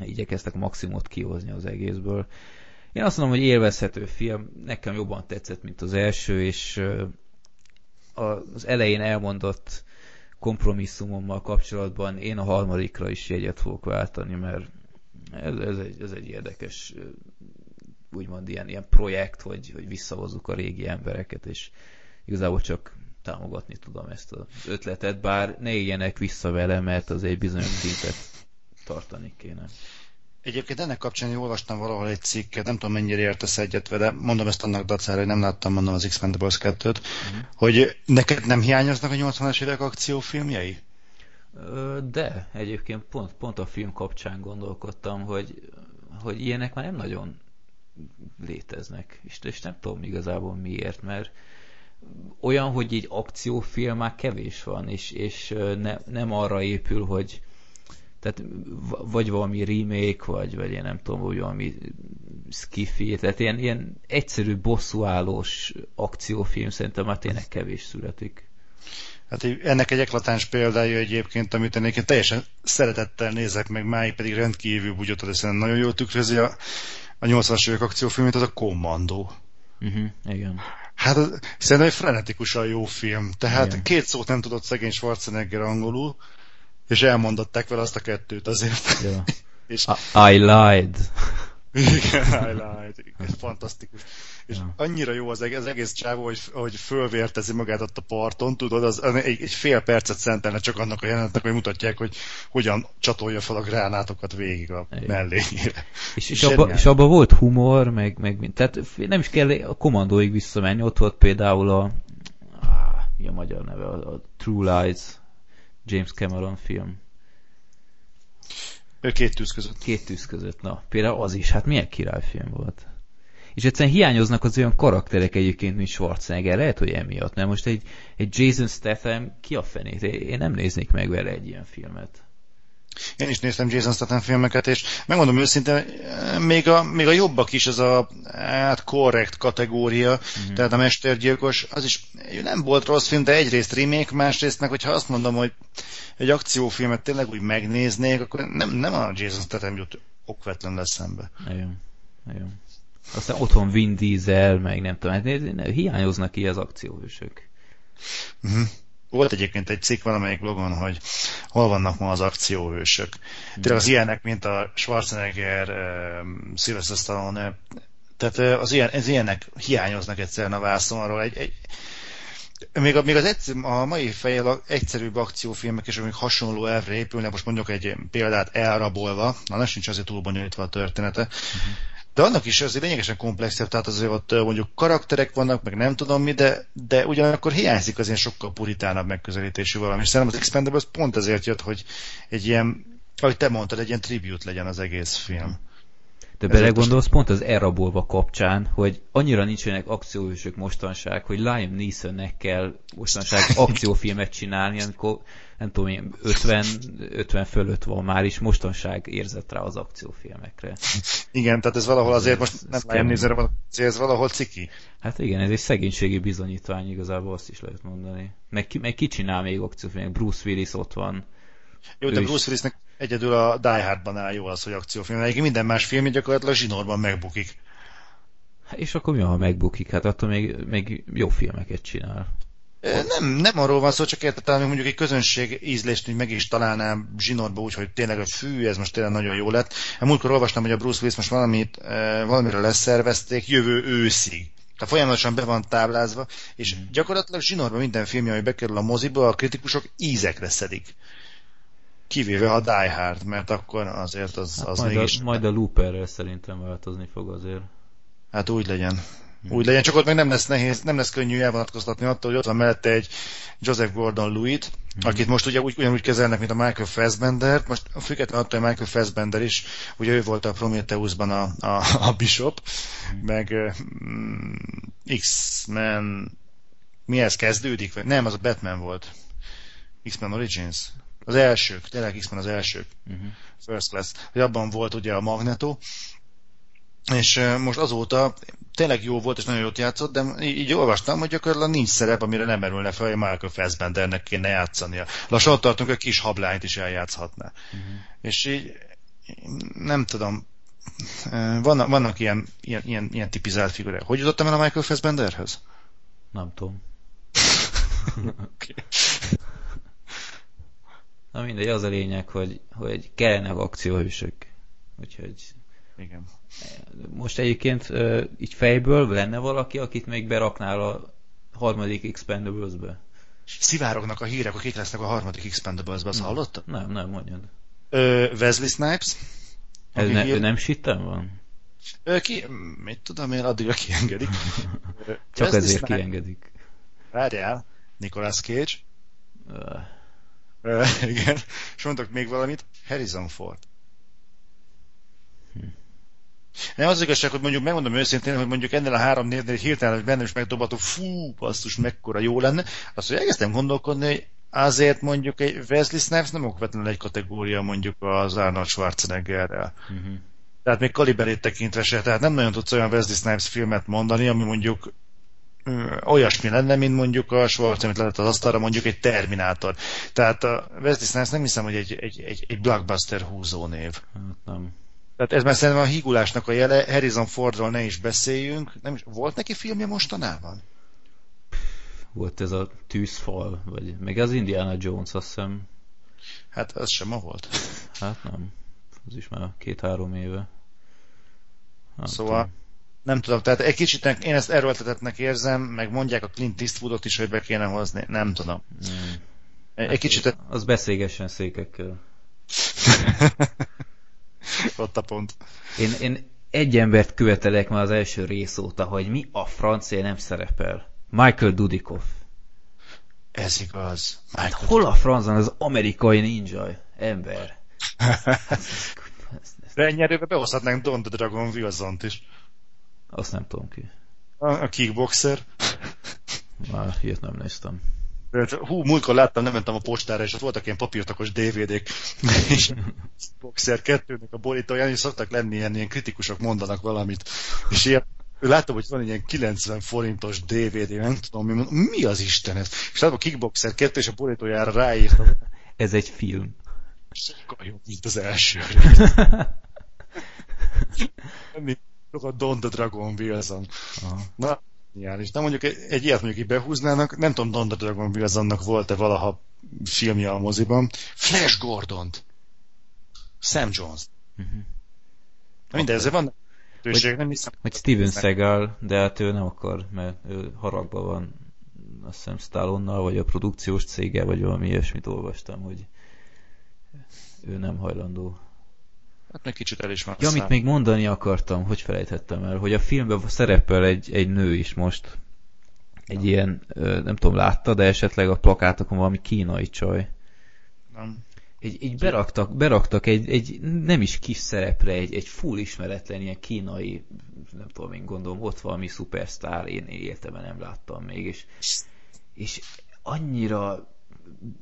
igyekeztek maximumot kihozni az egészből. Én azt mondom, hogy élvezhető film, nekem jobban tetszett, mint az első, és az elején elmondott kompromisszumommal kapcsolatban én a harmadikra is jegyet fogok váltani, mert ez, ez, egy, ez egy érdekes úgymond ilyen, ilyen projekt, hogy, hogy visszahozzuk a régi embereket, és igazából csak támogatni tudom ezt az ötletet, bár ne éljenek vissza vele, mert az egy bizonyos szintet tartani kéne. Egyébként ennek kapcsán olvastam valahol egy cikket, nem tudom mennyire értesz egyet de mondom ezt annak dacára, hogy nem láttam mondom az X-Mendables 2-t, uh-huh. Mhm. hogy neked nem hiányoznak a 80-as évek akciófilmjei? De, egyébként pont, pont a film kapcsán gondolkodtam, hogy, hogy ilyenek már nem nagyon léteznek, és, és nem tudom igazából miért, mert olyan, hogy egy akciófilm már kevés van, és, és ne, nem arra épül, hogy tehát vagy valami remake, vagy, vagy én nem tudom, vagy valami skifi, tehát ilyen, ilyen egyszerű bosszúállós akciófilm szerintem már tényleg kevés születik. Hát ennek egy eklatáns példája egyébként, amit én teljesen szeretettel nézek meg, máig pedig rendkívül bugyott, de szerintem nagyon jól tükrözi a, a 80-as évek akciófilmét, az a Commando. Uh-huh, igen. Hát szerintem egy frenetikusan jó film. Tehát Igen. két szót nem tudott szegény Schwarzenegger angolul, és elmondották vele azt a kettőt azért. Ja. és... I, I lied. Igen, highlight. Ez fantasztikus. És ja. annyira jó az, az egész csávó, hogy, hogy fölvértezi magát ott a parton, tudod, az, egy, egy fél percet szentelne csak annak a jelenetnek, hogy mutatják, hogy hogyan csatolja fel a gránátokat végig a mellényére. És, és, abba, és abba volt humor, meg, meg tehát nem is kell a kommandóig visszamenni, ott volt például a, mi a magyar neve, a, a True Lies, James Cameron film Két tűz között. Két tűz között, na. Például az is, hát milyen királyfilm volt. És egyszerűen hiányoznak az olyan karakterek egyébként, mint Schwarzenegger. Lehet, hogy emiatt. Mert most egy, egy Jason Statham ki a fenét? Én nem néznék meg vele egy ilyen filmet. Én is néztem Jason Statham filmeket, és megmondom őszintén, még a, még a jobbak is az a hát korrekt kategória, mm-hmm. tehát a Mestergyilkos, az is nem volt rossz film, de egyrészt remake, másrészt meg, hogyha azt mondom, hogy egy akciófilmet tényleg úgy megnéznék, akkor nem, nem a Jason Statham jut okvetlen lesz szembe. Igen. Igen. Aztán otthon Vin Diesel, meg nem tudom, hát hiányoznak ki az akcióhősök. Uh-huh. Volt egyébként egy cikk valamelyik blogon, hogy hol vannak ma az akcióhősök. Tényleg az ilyenek, mint a Schwarzenegger, Sylvester Stallone, tehát az, ilyen, az ilyenek hiányoznak egyszerűen a vászonról. Egy, egy, még, a, még az egyszer, a mai fejjel egyszerűbb akciófilmek és amik hasonló elvre épülnek, most mondjuk egy példát elrabolva, na ne sincs azért túl bonyolítva a története, uh-huh de annak is azért lényegesen komplexebb, tehát azért ott mondjuk karakterek vannak, meg nem tudom mi, de, de ugyanakkor hiányzik az ilyen sokkal puritánabb megközelítésű valami. És szerintem az Expendables pont ezért jött, hogy egy ilyen, ahogy te mondtad, egy ilyen tribute legyen az egész film. De belegondolsz pont az elrabolva kapcsán, hogy annyira nincsenek akcióhősök mostanság, hogy Liam Neesonnek kell mostanság akciófilmet csinálni, amikor nem tudom én, 50, 50 fölött van már is mostanság érzett rá az akciófilmekre. Igen, tehát ez valahol azért most ez, nem Liam Neeson van, ez valahol ciki. Hát igen, ez egy szegénységi bizonyítvány igazából azt is lehet mondani. Meg, meg ki csinál még akciófilmek? Bruce Willis ott van. Jó, de Bruce Willisnek egyedül a Die Hardban áll jó az, hogy akciófilm. Egyébként minden más film gyakorlatilag zsinórban megbukik. És akkor mi, ha megbukik? Hát attól még, még jó filmeket csinál. Nem, nem arról van szó, csak értettem, hogy mondjuk egy közönség ízlést hogy meg is találnám zsinórba úgy, hogy tényleg, hogy fű, ez most tényleg nagyon jó lett. A múltkor olvastam, hogy a Bruce Willis most valamit, valamire leszervezték jövő őszig. Tehát folyamatosan be van táblázva, és mm. gyakorlatilag zsinórban minden filmje, ami bekerül a moziba, a kritikusok ízekre szedik. Kivéve a Die Hard, mert akkor azért az, hát az majd mégis... A, majd a Looperrel szerintem változni fog azért. Hát úgy legyen. Úgy legyen, csak ott meg nem lesz nehéz, nem lesz könnyű elvonatkoztatni attól, hogy ott van mellette egy Joseph Gordon-Lewitt, mm. akit most ugye úgy, ugyanúgy kezelnek, mint a Michael Fassbender, most függetlenül attól, hogy Michael Fassbender is, ugye ő volt a Prometheusban a, a, a Bishop, mm. meg mm, X-Men mihez kezdődik? Nem, az a Batman volt. X-Men Origins. Az elsők, tényleg X-Men az elsők. Uh-huh. First Class. Hogy abban volt ugye a Magneto, és most azóta tényleg jó volt, és nagyon jót játszott, de így, így olvastam, hogy gyakorlatilag nincs szerep, amire nem merülne fel, hogy Michael Fassbendernek kéne játszania. Lassan ott tartunk, hogy kis hablányt is eljátszhatná. Uh-huh. És így nem tudom, vannak, vannak ilyen, ilyen, ilyen, ilyen tipizált figurák. Hogy jutottam el a Michael Fassbenderhez? Nem tudom. Na mindegy, az a lényeg, hogy, hogy kellenek akcióhősök. Úgyhogy... Igen. Most egyébként így fejből lenne valaki, akit még beraknál a harmadik Expendables-be? Szivárognak a hírek, akik lesznek a harmadik Expendables-be, azt hallottad? Nem, nem, mondjad. Ö, Wesley Snipes. Ez ne, hír... nem sitten van? Ö, ki, mit tudom én, addigra kiengedik. Csak Wesley ezért Snipes. kiengedik. Várjál, Nicolas Cage. Uh. Ö, igen. És mondok még valamit, Harrison Ford. Nem az igazság, hogy mondjuk megmondom őszintén, hogy mondjuk ennél a három névnél hirtelen, hogy bennem is megdobható, fú, basszus, mekkora jó lenne. Azt, hogy elkezdtem gondolkodni, hogy azért mondjuk egy Wesley Snipes nem okvetlenül egy kategória mondjuk az Arnold Schwarzeneggerrel. Uh-huh. Tehát még kaliberét tekintve se, tehát nem nagyon tudsz olyan Wesley Snipes filmet mondani, ami mondjuk olyasmi lenne, mint mondjuk a Schwarz, amit lehet az asztalra, mondjuk egy Terminátor. Tehát a Wesley Snipes nem hiszem, hogy egy, egy, egy, egy blockbuster húzó név. Hát nem. Tehát ez már szerintem a hígulásnak a jele, Harrison Fordról ne is beszéljünk. Nem is, volt neki filmje mostanában? volt ez a tűzfal, vagy meg az Indiana Jones, azt hiszem. Hát az sem ma volt. Hát nem. Az is már két-három éve. Nem szóval tudom. nem tudom, tehát egy kicsit én ezt erőltetetnek érzem, meg mondják a Clint Eastwoodot is, hogy be kéne hozni, nem tudom. Hmm. Egy hát kicsit... Az beszélgessen székekkel. Ott a pont. Én, én egy embert követelek már az első rész óta, hogy mi a francia nem szerepel. Michael Dudikoff. Ez igaz. Michael hát hol a francban az amerikai ninja ember? Renyerőbe behozhatnánk Don the Dragon Wilson-t is. Azt nem tudom ki. A, a kickboxer. Már ilyet nem néztem. Hú, múltkor láttam, nem mentem a postára, és ott voltak ilyen papírtakos DVD-k, és Boxer 2-nek a borítóján, és szoktak lenni ilyen, ilyen kritikusok mondanak valamit, és ilyen láttam, hogy van egy ilyen 90 forintos DVD, nem tudom, mi, mi az Istenet? És látom a Kickboxer 2, és a borítójára ráírtam. Ez egy film. Sokkal jobb, mint az első. Sokkal Don the Dragon Wilson. Aha. Na, Geniális. De mondjuk egy, egy ilyet mondjuk így behúznának, nem tudom, Don Dragon Wilsonnak volt-e valaha filmje a moziban. Flash gordon. Sam Jones. Uh-huh. Minden, ezzel van hogy, nem hiszem. Hogy Steven Seagal, de hát ő nem akar, mert ő haragban van azt hiszem Stallonnal, vagy a produkciós cége, vagy valami ilyesmit olvastam, hogy ő nem hajlandó Hát meg kicsit el is van. Ja, amit még mondani akartam, hogy felejthettem el, hogy a filmben szerepel egy, egy nő is most. Egy ja. ilyen, nem tudom, látta, de esetleg a plakátokon valami kínai csaj. Nem. Egy, egy beraktak, beraktak egy, egy nem is kis szerepre, egy, egy full ismeretlen ilyen kínai, nem tudom én gondolom, ott valami szupersztár, én életemben nem láttam még, és, és annyira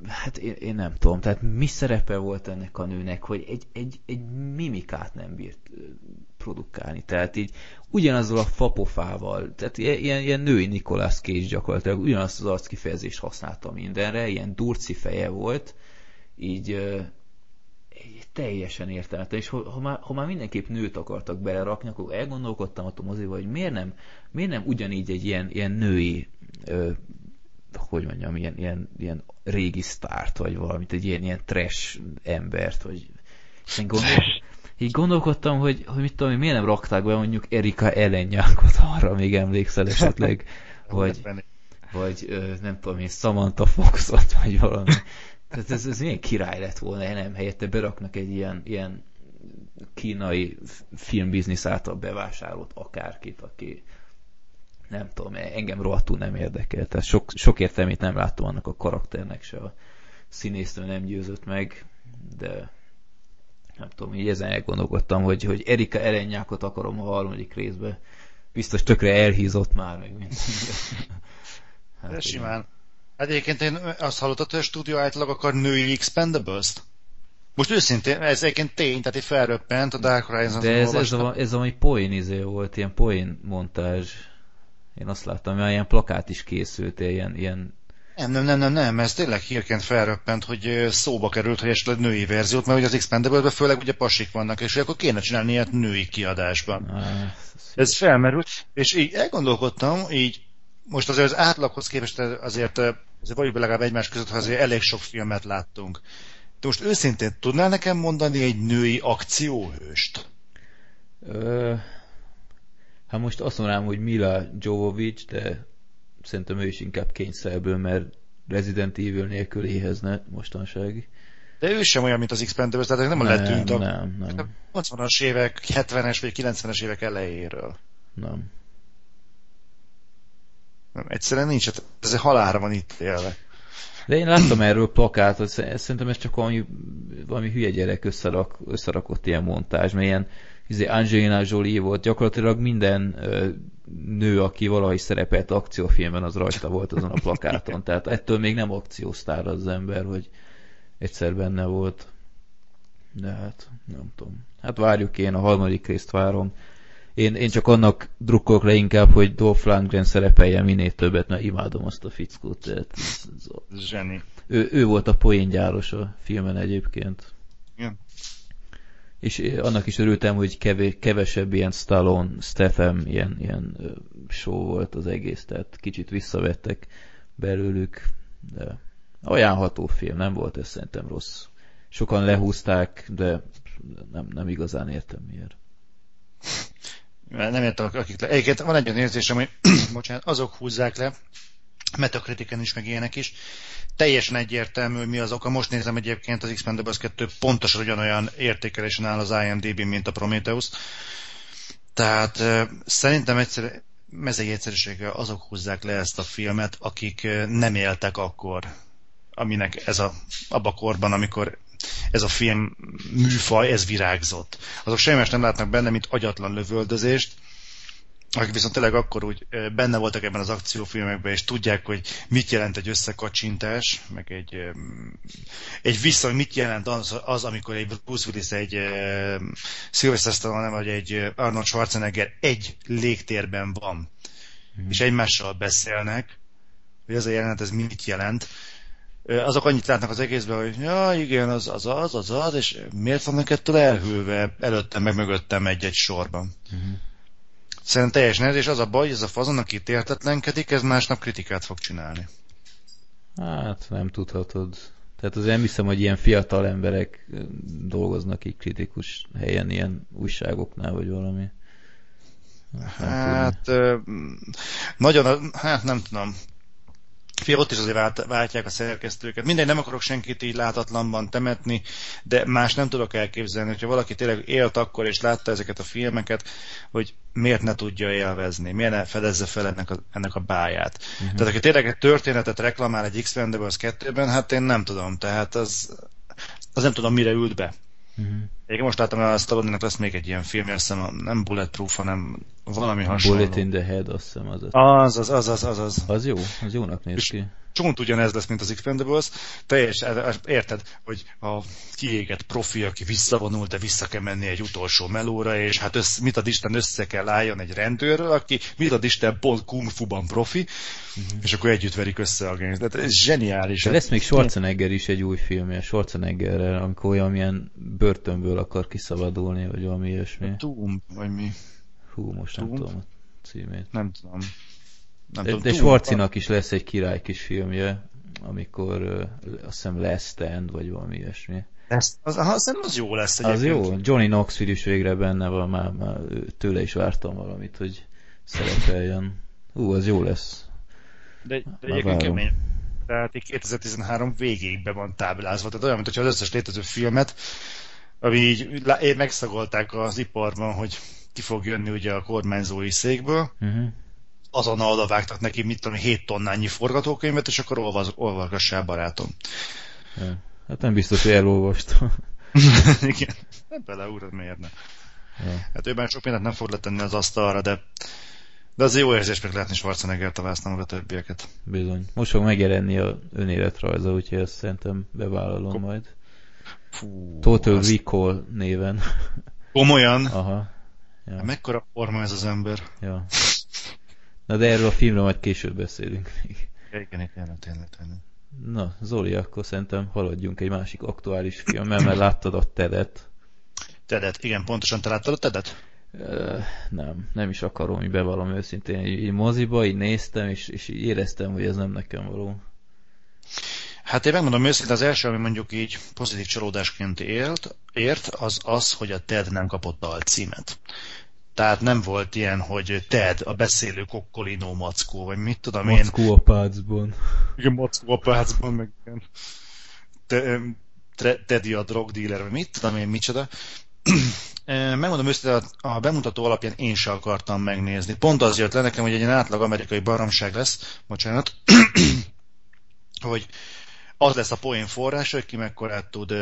hát én, én nem tudom, tehát mi szerepe volt ennek a nőnek, hogy egy, egy, egy mimikát nem bírt produkálni, tehát így ugyanazzal a fapofával, tehát ilyen, ilyen női Nicolas Cage gyakorlatilag ugyanazt az arckifejezést használta mindenre, ilyen durci feje volt, így, teljesen értelmetlen, és ha, ha, már, ha már mindenképp nőt akartak belerakni, akkor elgondolkodtam a moziba, hogy miért nem, miért nem ugyanígy egy ilyen, ilyen női hogy mondjam, ilyen, ilyen, ilyen régi sztárt, vagy valamit, egy ilyen, ilyen trash embert, vagy én gondol, így gondolkodtam, hogy, hogy mit tudom, miért nem rakták be mondjuk Erika Ellennyákot arra, még emlékszel esetleg, vagy, vagy nem tudom én, Samantha Foxot, vagy valami. Tehát ez, ez milyen király lett volna, nem helyette beraknak egy ilyen, ilyen kínai filmbiznisz által bevásárolt akárkit, aki nem tudom, engem rohadtul nem érdekel. Tehát sok, sok értelmét nem láttam annak a karakternek, se a színésznő nem győzött meg, de nem tudom, így ezen elgondolkodtam, hogy, hogy Erika Elennyákot akarom a harmadik részbe. Biztos tökre elhízott már, meg mint. hát, de simán. Hát egyébként én azt hallottad, hogy a stúdió általában akar női Expendables-t? Most őszintén, ez egyébként tény, tehát egy felröppent a Dark Horizon. De ez, ez, a, ez a poén izé volt, ilyen poén montázs. Én azt láttam, hogy ilyen plakát is készült, ilyen, ilyen nem, nem, nem, nem, nem, ez tényleg hírként felröppent, hogy szóba került, hogy esetleg női verziót, mert ugye az expendable főleg ugye pasik vannak, és akkor kéne csinálni ilyet női kiadásban. Ah, ez felmerült, és így elgondolkodtam, így most azért az átlaghoz képest azért, azért vagyunk legalább egymás között, azért elég sok filmet láttunk. De most őszintén tudnál nekem mondani egy női akcióhőst? Ö, Hát most azt mondanám, hogy Mila Jovovic, de szerintem ő is inkább kényszerből, mert Resident Evil nélkül éhezne mostanság. De ő sem olyan, mint az Expendables, tehát nem, nem letűnt a nem, nem. 80-as évek, 70-es vagy 90-es évek elejéről. Nem. nem egyszerűen nincs, hát ez halára van itt élve. De én láttam erről plakátot, szerintem ez csak valami, valami hülye gyerek összerak, összerakott ilyen montázs, mert ilyen izé Angelina Jolie volt, gyakorlatilag minden ö, nő, aki valahogy szerepelt akciófilmben, az rajta volt azon a plakáton. Tehát ettől még nem akciósztár az ember, hogy egyszer benne volt. De hát, nem tudom. Hát várjuk én, a harmadik részt várom. Én, én csak annak drukkolok le inkább, hogy Dolph Lundgren szerepeljen minél többet, mert imádom azt a fickót. Tehát ez, ez, Zseni. Ő, ő volt a poéngyáros a filmen egyébként. És annak is örültem, hogy kevesebb ilyen Stallone, Statham, ilyen, ilyen show volt az egész, tehát kicsit visszavettek belőlük, de ajánlható film, nem volt ez szerintem rossz. Sokan lehúzták, de nem, nem igazán értem miért. Nem értem, akik le. Egyébként van egy olyan érzésem, hogy bocsánat, azok húzzák le, metakritiken is, meg ilyenek is. Teljesen egyértelmű, hogy mi az oka. Most nézem egyébként az X-Men 2 pontosan ugyanolyan értékelésen áll az IMDb, mint a Prometheus. Tehát szerintem egyszer mezei egyszerűséggel azok húzzák le ezt a filmet, akik nem éltek akkor, aminek ez a, abba korban, amikor ez a film műfaj, ez virágzott. Azok semmi nem látnak benne, mint agyatlan lövöldözést, akik viszont tényleg akkor úgy benne voltak ebben az akciófilmekben, és tudják, hogy mit jelent egy összekacsintás, meg egy, egy vissza, mit jelent az, az amikor egy Bruce Willis, egy Sylvester Stallone, vagy egy Arnold Schwarzenegger egy légtérben van, mm. és egymással beszélnek, hogy ez a jelenet, ez mit jelent, azok annyit látnak az egészben, hogy ja, igen, az az, az, az, az és miért vannak ettől elhűlve előttem, meg mögöttem egy-egy sorban. Uh-huh. Szerintem teljesen ez, és az a baj, hogy ez a fazon, aki értetlenkedik, ez másnap kritikát fog csinálni. Hát, nem tudhatod. Tehát azért nem hiszem, hogy ilyen fiatal emberek dolgoznak így kritikus helyen, ilyen újságoknál, vagy valami. Hát, hát nagyon, hát nem tudom. Fia, ott is azért vált, váltják a szerkesztőket. Mindegy, nem akarok senkit így látatlanban temetni, de más nem tudok elképzelni, hogyha valaki tényleg élt akkor és látta ezeket a filmeket, hogy miért ne tudja élvezni, miért ne fedezze fel ennek a, ennek a báját. Uh-huh. Tehát aki tényleg egy történetet reklamál egy X-Mendables 2-ben, hát én nem tudom, tehát az, az nem tudom, mire ült be. Uh-huh. Egyébként most láttam, hogy a Stallone-nek lesz még egy ilyen film, azt hiszem, nem Bulletproof, hanem valami hasonló. Bullet in the Head, azt hiszem az. Az, az, az, az, az. Az, az jó, az jónak néz ki csont ugyanez lesz, mint az Expendables, teljes, érted, hogy a kiégett profi, aki visszavonul, de vissza kell menni egy utolsó melóra, és hát össze, mit ad Isten össze kell álljon egy rendőrről, aki mit ad Isten pont kung fu-ban profi, uh-huh. és akkor együtt verik össze a gangst. Tehát ez zseniális. De lesz még Schwarzenegger is egy új filmje, Schwarzeneggerrel, amikor olyan milyen börtönből akar kiszabadulni, vagy valami ilyesmi. Doom, vagy mi? Hú, most Doom? nem tudom a címét. Nem tudom. Nem de, tudom, de Schwarzinak is lesz egy király kis filmje, amikor uh, azt hiszem Last Stand, vagy valami ilyesmi. Ezt, az, az, az jó lesz egyébként. Az jó. Johnny Knoxville is végre benne van, már, már tőle is vártam valamit, hogy szerepeljen. Ú, az jó lesz. De, de egyébként kemény. Tehát 2013 végéig be van táblázva. Tehát olyan, mintha az összes létező filmet, ami így megszagolták az iparban, hogy ki fog jönni ugye a kormányzói székből, uh-huh azonnal odavágtak neki, mit tudom, 7 tonnányi forgatókönyvet, és akkor olvaz, olvasgassál, barátom. Ja. Hát nem biztos, hogy elolvastam. Igen. Nem bele, úr, miért ne? Ja. Hát ő már sok mindent nem fog letenni az asztalra, de de az jó érzés meg látni Schwarzenegger-t a meg a többieket. Bizony. Most fog megjelenni a önéletrajza, úgyhogy ezt szerintem bevállalom Kom- majd. Fú, Total az... Recall néven. Komolyan? Aha. Ja. Hát mekkora forma ez az ember? Ja. Na de erről a filmről majd később beszélünk még. Igen, tényleg, tényleg, tényleg. Na, Zoli, akkor szerintem haladjunk egy másik aktuális filmmel, mert láttad a Tedet. Tedet, igen, pontosan te láttad a Tedet? Uh, nem, nem is akarom, hogy bevallom őszintén. Így, így moziba, így néztem, és, és így éreztem, hogy ez nem nekem való. Hát én megmondom őszintén, az első, ami mondjuk így pozitív csalódásként élt, ért, az az, hogy a TED nem kapott alcímet. Tehát nem volt ilyen, hogy Ted, a beszélő kokkolino mackó, vagy mit tudom mackó én. Mackó a pácban. Igen, mackó a pácban, meg igen. Te, Teddy a drug dealer, vagy mit tudom én, micsoda. Megmondom őszintén, a bemutató alapján én sem akartam megnézni. Pont az jött le nekem, hogy egy ilyen átlag amerikai baromság lesz, bocsánat, hogy az lesz a poén forrás, hogy ki mekkorát tud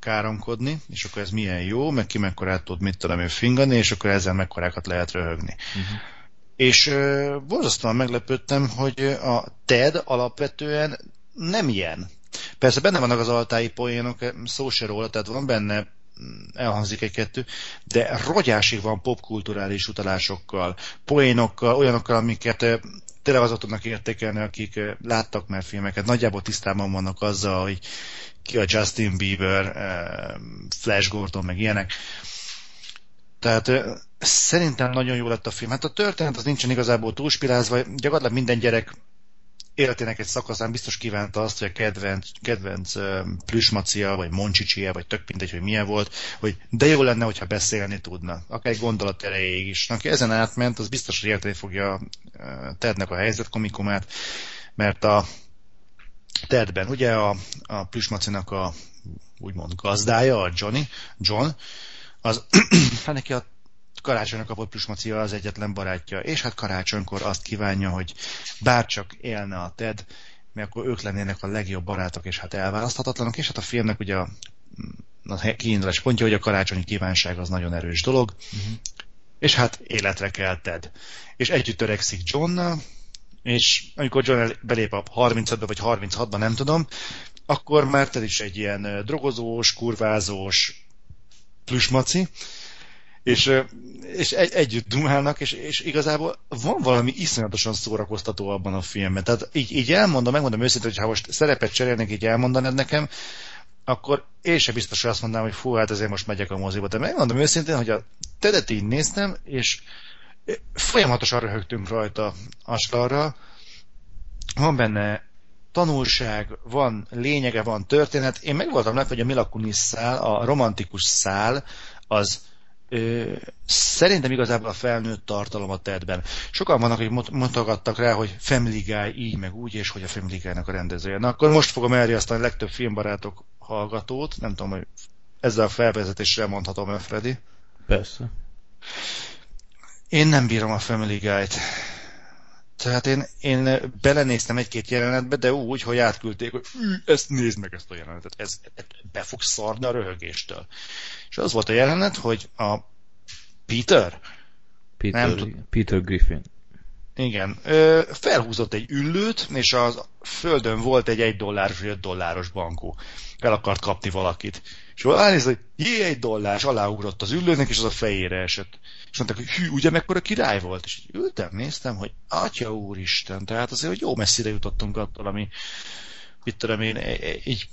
káromkodni, és akkor ez milyen jó, meg ki mekkorát tud, mit tudom én, fingani, és akkor ezzel mekkorákat lehet röhögni. Uh-huh. És uh, borzasztóan meglepődtem, hogy a TED alapvetően nem ilyen. Persze benne vannak az altái poénok, szó se róla, tehát van benne elhangzik egy-kettő, de rogyásig van popkulturális utalásokkal, poénokkal, olyanokkal, amiket tényleg azok tudnak értékelni, akik láttak már filmeket, nagyjából tisztában vannak azzal, hogy ki a Justin Bieber, Flash Gordon, meg ilyenek. Tehát szerintem nagyon jó lett a film. Hát a történet az nincsen igazából túlspirázva, gyakorlatilag minden gyerek életének egy szakaszán biztos kívánta azt, hogy a kedvenc, kedvenc plüsmacia, vagy moncsicsia, vagy tök mindegy, hogy milyen volt, hogy de jó lenne, hogyha beszélni tudna. Akár egy gondolat erejéig is. Aki ezen átment, az biztos, hogy érteni fogja Tednek a helyzet komikumát, mert a Tedben, ugye a, a plüsmacinak a úgymond gazdája, a Johnny, John, az neki a karácsonyra kapott plüsmacia az egyetlen barátja, és hát karácsonykor azt kívánja, hogy bárcsak élne a Ted, mert akkor ők lennének a legjobb barátok, és hát elválaszthatatlanok, és hát a filmnek ugye a, a kiindulás pontja, hogy a karácsonyi kívánság az nagyon erős dolog, uh-huh. és hát életre kell Ted. És együtt törekszik Johnnal, és amikor John belép a 35-be vagy 36-ba, nem tudom, akkor már Ted is egy ilyen drogozós, kurvázós plüsmaci, és, és egy, együtt dumálnak, és, és igazából van valami iszonyatosan szórakoztató abban a filmben. Tehát így, így elmondom, megmondom őszintén, hogy ha most szerepet cserélnék, így elmondanád nekem, akkor én sem biztos, hogy azt mondanám, hogy fú, hát ezért most megyek a moziba. De megmondom őszintén, hogy a tedet így néztem, és folyamatosan röhögtünk rajta Aslarra. Van benne tanulság, van lényege, van történet. Én meg voltam lepve, hogy a Mila Kunis szál, a romantikus szál, az szerintem igazából a felnőtt tartalom a tedben. Sokan vannak, hogy mutogattak rá, hogy Family Guy így meg úgy, és hogy a Family Guy-nak a rendezője. Na akkor most fogom elriasztani a legtöbb filmbarátok hallgatót, nem tudom, hogy ezzel a felvezetéssel mondhatom-e, Freddy? Persze. Én nem bírom a Family Guy-t. Tehát én, én belenéztem egy-két jelenetbe, de úgy, hogy átküldték, hogy ezt nézd meg ezt a jelenetet, ez, ez be fog szarni a röhögéstől. És az volt a jelenet, hogy a Peter, Peter, nem tud, Peter Griffin. Igen, ö, felhúzott egy üllőt, és a földön volt egy egy dolláros vagy öt dolláros bankó. El akart kapni valakit. És elnéz, hogy jé, egy dollár, és aláugrott az üllőnek, és az a fejére esett. És mondták, hogy hű, ugye mekkora király volt? És ültem, néztem, hogy atya úristen, tehát azért, hogy jó messzire jutottunk attól, ami, mit tudom én, e, e, így,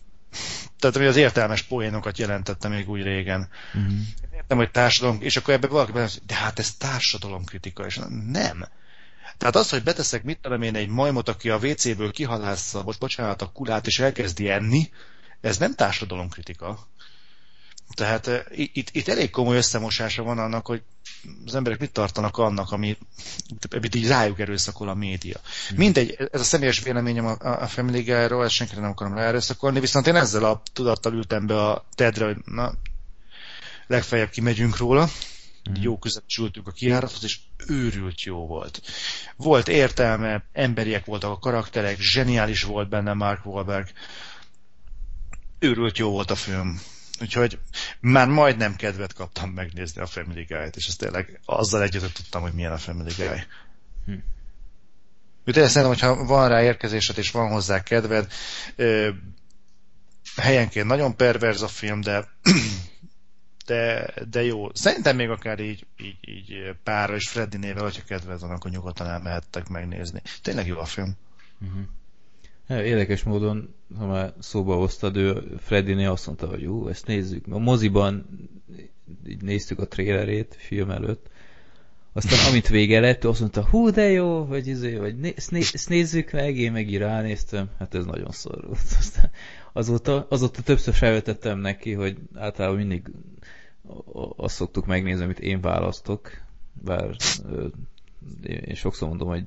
tehát ami az értelmes poénokat jelentette még úgy régen. Uh-huh. Értem, hogy társadalom, és akkor ebben valaki benne, de hát ez társadalomkritika, és nem. Tehát az, hogy beteszek, mit tudom én, egy majmot, aki a WC-ből kihalásza, most bocsánat, a kulát, és elkezdi enni, ez nem társadalomkritika. Tehát uh, itt, itt elég komoly összemosása van annak, hogy az emberek mit tartanak annak, ami, amit így rájuk erőszakol a média. Hmm. Mindegy, ez a személyes véleményem a, a Family Guy-ról, ezt senkire nem akarom ráerőszakolni, viszont én ezzel a tudattal ültem be a TED-re, hogy na, legfeljebb kimegyünk róla, hmm. jó között ültünk a kiárathoz, és őrült jó volt. Volt értelme, emberiek voltak a karakterek, zseniális volt benne Mark Wahlberg, őrült jó volt a film. Úgyhogy már majdnem kedvet kaptam megnézni a Family Guy-t, és ezt tényleg azzal együtt tudtam, hogy milyen a Family Guy. Hm. Úgyhogy szerintem, hogyha van rá érkezésed és van hozzá kedved, ö, helyenként nagyon perverz a film, de de, de jó. Szerintem még akár így, így, így pára és Freddy nével, hogyha kedved van, akkor nyugodtan elmehettek megnézni. Tényleg jó a film. Uh-huh. Érdekes módon, ha már szóba hoztad, ő Freddy azt mondta, hogy jó, ezt nézzük. A moziban így néztük a trélerét film előtt, aztán amit vége lett, azt mondta, hú, de jó, vagy, izé, vagy né, ezt, né, ezt nézzük meg, én meg így ránéztem, hát ez nagyon szar volt. Aztán azóta, azóta többször felvetettem neki, hogy általában mindig azt szoktuk megnézni, amit én választok, bár én sokszor mondom, hogy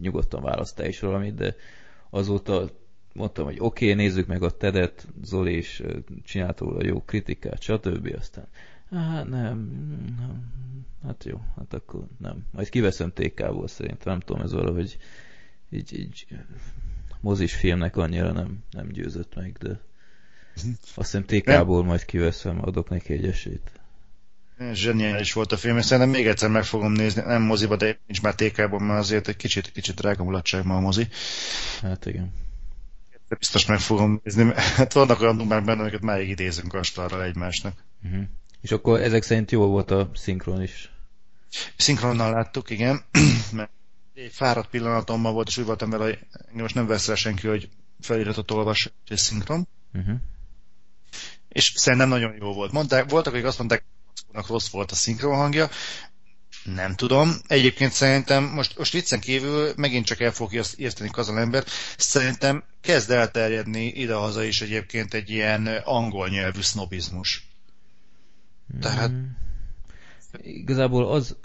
nyugodtan választ is valamit, de azóta mondtam, hogy oké, okay, nézzük meg a Tedet, Zoli is csinált róla jó kritikát, stb. Aztán, hát nem, nem, hát jó, hát akkor nem. Majd kiveszem TK-ból szerintem, nem tudom, ez valahogy így, így mozis filmnek annyira nem, nem győzött meg, de azt hiszem TK-ból majd kiveszem, adok neki egy esélyt. Zseniális volt a film, és szerintem még egyszer meg fogom nézni, nem moziba, de nincs már TK-ban, mert azért egy kicsit, kicsit drága mulatság ma a mozi. Hát igen. De biztos meg fogom nézni, hát vannak olyan dumák benne, amiket máig idézünk astalra egymásnak. Uh-huh. És akkor ezek szerint jó volt a szinkron is? Szinkronnal láttuk, igen, mert egy fáradt pillanatommal volt, és úgy voltam vele, hogy most nem vesz senki, hogy feliratot olvas és szinkron. Uh-huh. És szerintem nagyon jó volt. Mondták, voltak, akik azt mondták, Mackónak rossz volt a szinkron hangja. Nem tudom. Egyébként szerintem, most, most viccen kívül megint csak el fog érteni az ember, szerintem kezd elterjedni idehaza is egyébként egy ilyen angol nyelvű sznobizmus. Tehát... Hmm. Igazából az,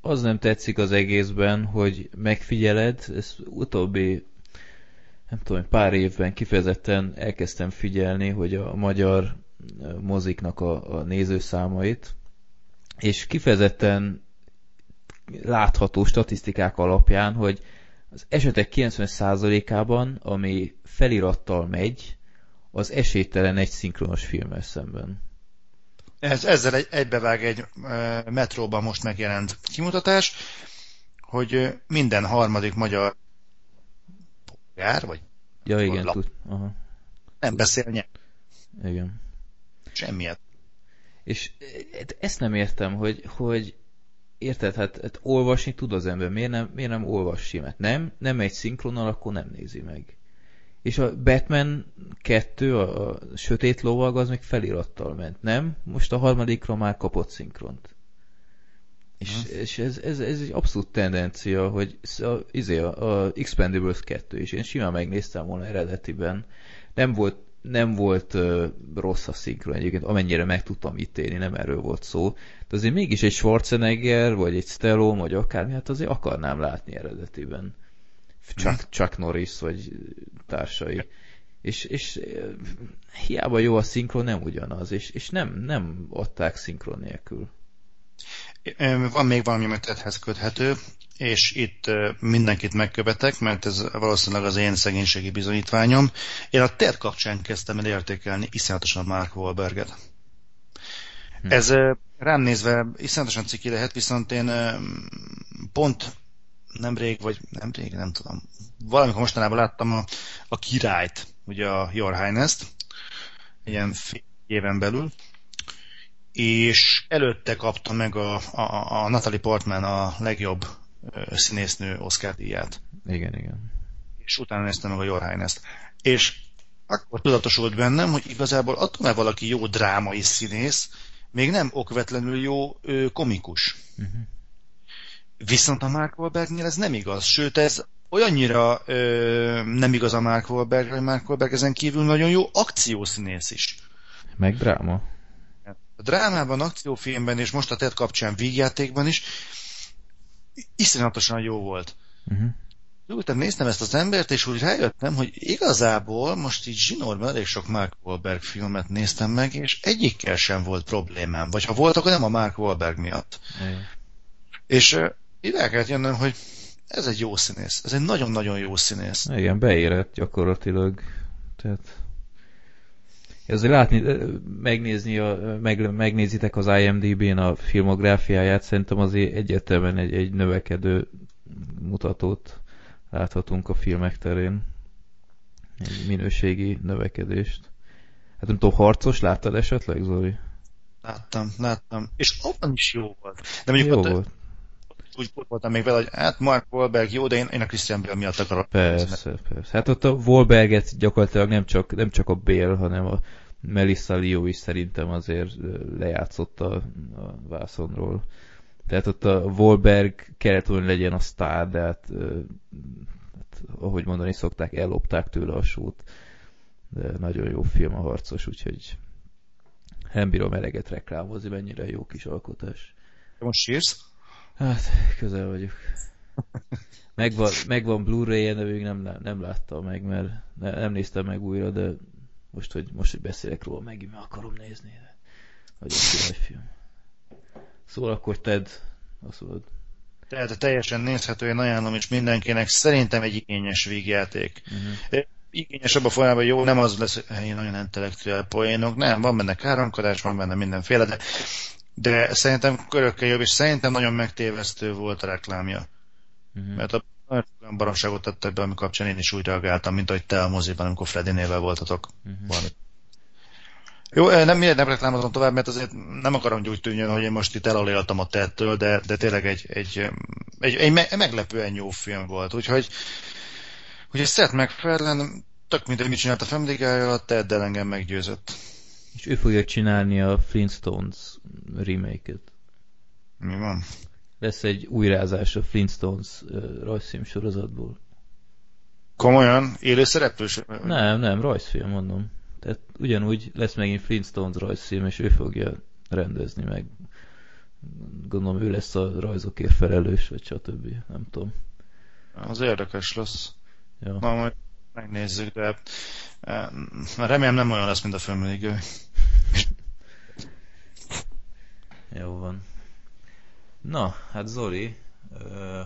az nem tetszik az egészben, hogy megfigyeled, ez utóbbi nem tudom, pár évben kifejezetten elkezdtem figyelni, hogy a magyar moziknak a, a nézőszámait, és kifejezetten látható statisztikák alapján, hogy az esetek 90%-ában, ami felirattal megy, az esélytelen egy szinkronos filmmel szemben. Ez, ezzel egy, egybevág egy e, metróban most megjelent kimutatás, hogy minden harmadik magyar polgár, vagy ja, igen, tud. Aha. nem beszél nyelv. Igen. Semmiet. És ezt nem értem, hogy, hogy érted, hát, hát olvasni tud az ember, miért nem, miért nem olvas simet? Nem, nem egy szinkronnal, akkor nem nézi meg. És a Batman 2, a, a Sötét Lovag, az még felirattal ment, nem? Most a harmadikra már kapott szinkront. És, és ez, ez, ez egy abszolút tendencia, hogy a, izé, a, a Expendables 2 is, én simán megnéztem volna eredetiben. Nem volt nem volt uh, rossz a szinkron egyébként, amennyire meg tudtam ítélni, nem erről volt szó. De azért mégis egy Schwarzenegger, vagy egy Stallone, vagy akármi, hát azért akarnám látni eredetiben. Chuck, Chuck Norris, vagy társai. És, és hiába jó a szinkron, nem ugyanaz, és, és nem, nem adták szinkron nélkül. Van még valami, amit edhez köthető és itt mindenkit megkövetek, mert ez valószínűleg az én szegénységi bizonyítványom. Én a TED kapcsán kezdtem el értékelni iszonyatosan Mark Wahlberget. Hm. Ez rám nézve iszonyatosan ciki lehet, viszont én pont nemrég, vagy nemrég, nem tudom, valamikor mostanában láttam a, a királyt, ugye a Your Highness-t, ilyen éven belül, és előtte kapta meg a, a, a Natalie Portman a legjobb színésznő Oscar díját. Igen, igen. És utána néztem meg a Your Highness-t. És akkor tudatosult bennem, hogy igazából attól, mert valaki jó drámai színész, még nem okvetlenül jó ö, komikus. Uh-huh. Viszont a Mark Wahlbergnél ez nem igaz. Sőt, ez olyannyira ö, nem igaz a Mark Wahlberg, hogy Mark Wahlberg ezen kívül nagyon jó akciószínész is. Meg dráma. A drámában, akciófilmben és most a TED kapcsán vígjátékban is iszonyatosan jó volt. Uh-huh. Ültem, néztem ezt az embert, és úgy rájöttem, hogy igazából most így zsinórban elég sok Mark Wahlberg filmet néztem meg, és egyikkel sem volt problémám. Vagy ha volt, akkor nem a Mark Wahlberg miatt. Uh-huh. És uh, ide kellett jönnöm, hogy ez egy jó színész. Ez egy nagyon-nagyon jó színész. Igen, beérett gyakorlatilag. Tehát azért látni, megnézni a, meg, megnézitek az IMDb-n a filmográfiáját, szerintem azért egyértelműen egy, egy növekedő mutatót láthatunk a filmek terén. Egy minőségi növekedést. Hát nem tudom, harcos láttad esetleg, Zoli? Láttam, láttam. És abban is jó volt. De mondjuk jó ott, volt. úgy voltam még vele, hogy hát Mark Wahlberg jó, de én, én a Christian Bale miatt akarok. Persze, persze. Hát ott a Wahlberget gyakorlatilag nem csak, nem csak a Bale, hanem a Melissa Leo is szerintem azért lejátszott a, a vászonról. Tehát ott a Wolberg kellett volna legyen a sztár, de hát, hát ahogy mondani szokták, ellopták tőle a sót. De nagyon jó film a harcos, úgyhogy nem bírom eleget reklámozni, mennyire jó kis alkotás. Most sírsz? Hát, közel vagyok. Megvan, megvan Blu-ray-en, de még nem, nem, láttam meg, mert nem néztem meg újra, de most, hogy, most, hogy beszélek róla, megint meg akarom nézni. Nagyon király film. Szóval akkor Ted, azt mondod. Tehát teljesen nézhető, én ajánlom is mindenkinek. Szerintem egy igényes vígjáték. Uh-huh. Igényesebb a folyamában jó, nem az lesz, hogy én nagyon intellektuál poénok, nem, van benne káromkodás, van benne mindenféle, de, de szerintem körökkel jobb, és szerintem nagyon megtévesztő volt a reklámja. Uh-huh. Mert a olyan baromságot tettek be, ami kapcsán én is úgy reagáltam, mint ahogy te a moziban, amikor Freddy-nével voltatok. Uh-huh. Jó, nem, miért nem reklámozom tovább, mert azért nem akarom úgy tűnjön, hogy én most itt elaléltam a tettől, de, de tényleg egy, egy, egy, egy, egy meglepően jó film volt. Úgyhogy, úgyhogy Seth MacFarlane, tök mindegy, mit csinált a Family a Teddel engem meggyőzött. És ő fogja csinálni a Flintstones remake-et. Mi van? lesz egy újrázás a Flintstones rajzfilm sorozatból. Komolyan? Élő szereplős? Nem, nem, rajzfilm, mondom. Tehát ugyanúgy lesz megint Flintstones rajzfilm, és ő fogja rendezni meg. Gondolom ő lesz a rajzokért felelős, vagy stb. Nem tudom. Az érdekes lesz. Ja. Na, majd megnézzük, de eh, remélem nem olyan lesz, mint a filmlégő. Jó van. Na, hát Zoli,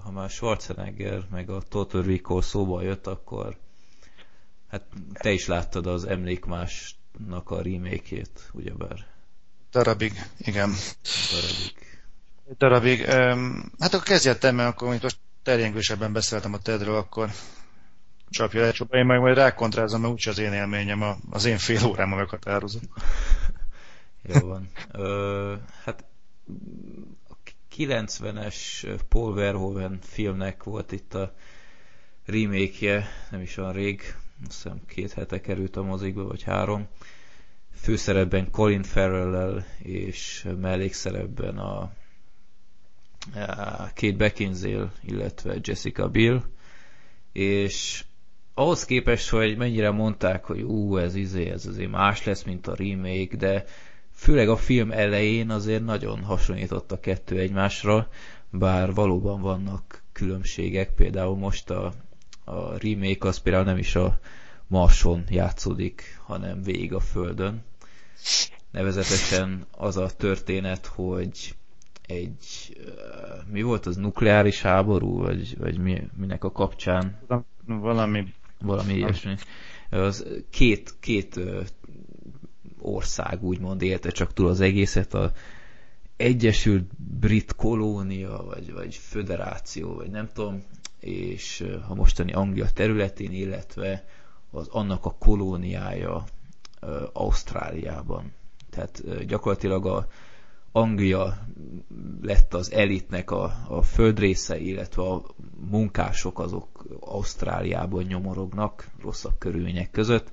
ha már Schwarzenegger meg a Total Recall szóba jött, akkor hát te is láttad az Emlékmásnak a remake-ét, ugyebár? Darabig, igen. Darabig. Darabig. Hát akkor kezdjettem, mert akkor most terjengősebben beszéltem a Tedről, akkor csapja le, csapja. Én meg majd rákontrázom, mert úgyse az én élményem, az én fél órám a meghatározó. Jó van. Ö, hát 90-es Paul Verhoeven filmnek volt itt a remake-je, nem is olyan rég, azt hiszem két hete került a mozikba, vagy három. Főszerepben Colin farrell és mellékszerepben a, a Kate Beckinsale, illetve Jessica Biel, és ahhoz képest, hogy mennyire mondták, hogy ú, ez izé, ez azért más lesz, mint a remake, de főleg a film elején azért nagyon hasonlított a kettő egymásra, bár valóban vannak különbségek, például most a, a remake az például nem is a Marson játszódik, hanem végig a Földön. Nevezetesen az a történet, hogy egy, mi volt az, nukleáris háború, vagy, vagy mi, minek a kapcsán? Valami. Valami ilyesmi. Az két, két ország úgymond élte csak túl az egészet, a Egyesült Brit Kolónia, vagy, vagy Föderáció, vagy nem tudom, és a mostani Anglia területén, illetve az annak a kolóniája Ausztráliában. Tehát gyakorlatilag a Anglia lett az elitnek a, a földrésze, illetve a munkások azok Ausztráliában nyomorognak rosszabb körülmények között,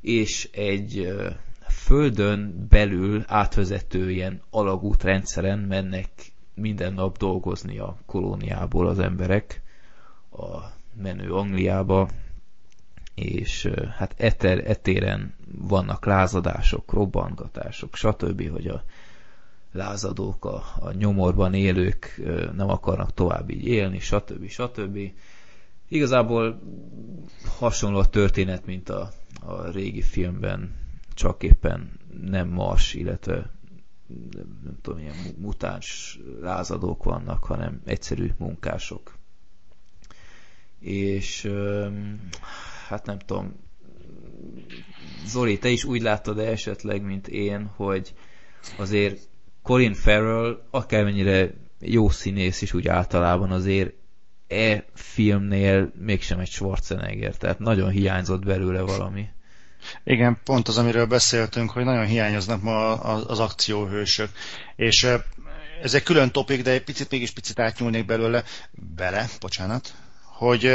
és egy földön belül átvezető ilyen alagútrendszeren mennek minden nap dolgozni a kolóniából az emberek a menő Angliába, és hát eter, etéren vannak lázadások, robbangatások, stb., hogy a lázadók, a, a nyomorban élők nem akarnak tovább így élni, stb. stb. Igazából hasonló a történet, mint a, a régi filmben csak éppen nem mars, illetve nem, tudom, ilyen mutáns lázadók vannak, hanem egyszerű munkások. És hát nem tudom, Zoli, te is úgy láttad -e esetleg, mint én, hogy azért Colin Farrell, akármennyire jó színész is úgy általában azért e filmnél mégsem egy Schwarzenegger, tehát nagyon hiányzott belőle valami. Igen, pont az, amiről beszéltünk, hogy nagyon hiányoznak ma az akcióhősök. És ez egy külön topik, de egy picit mégis picit átnyúlnék belőle, bele, bocsánat, hogy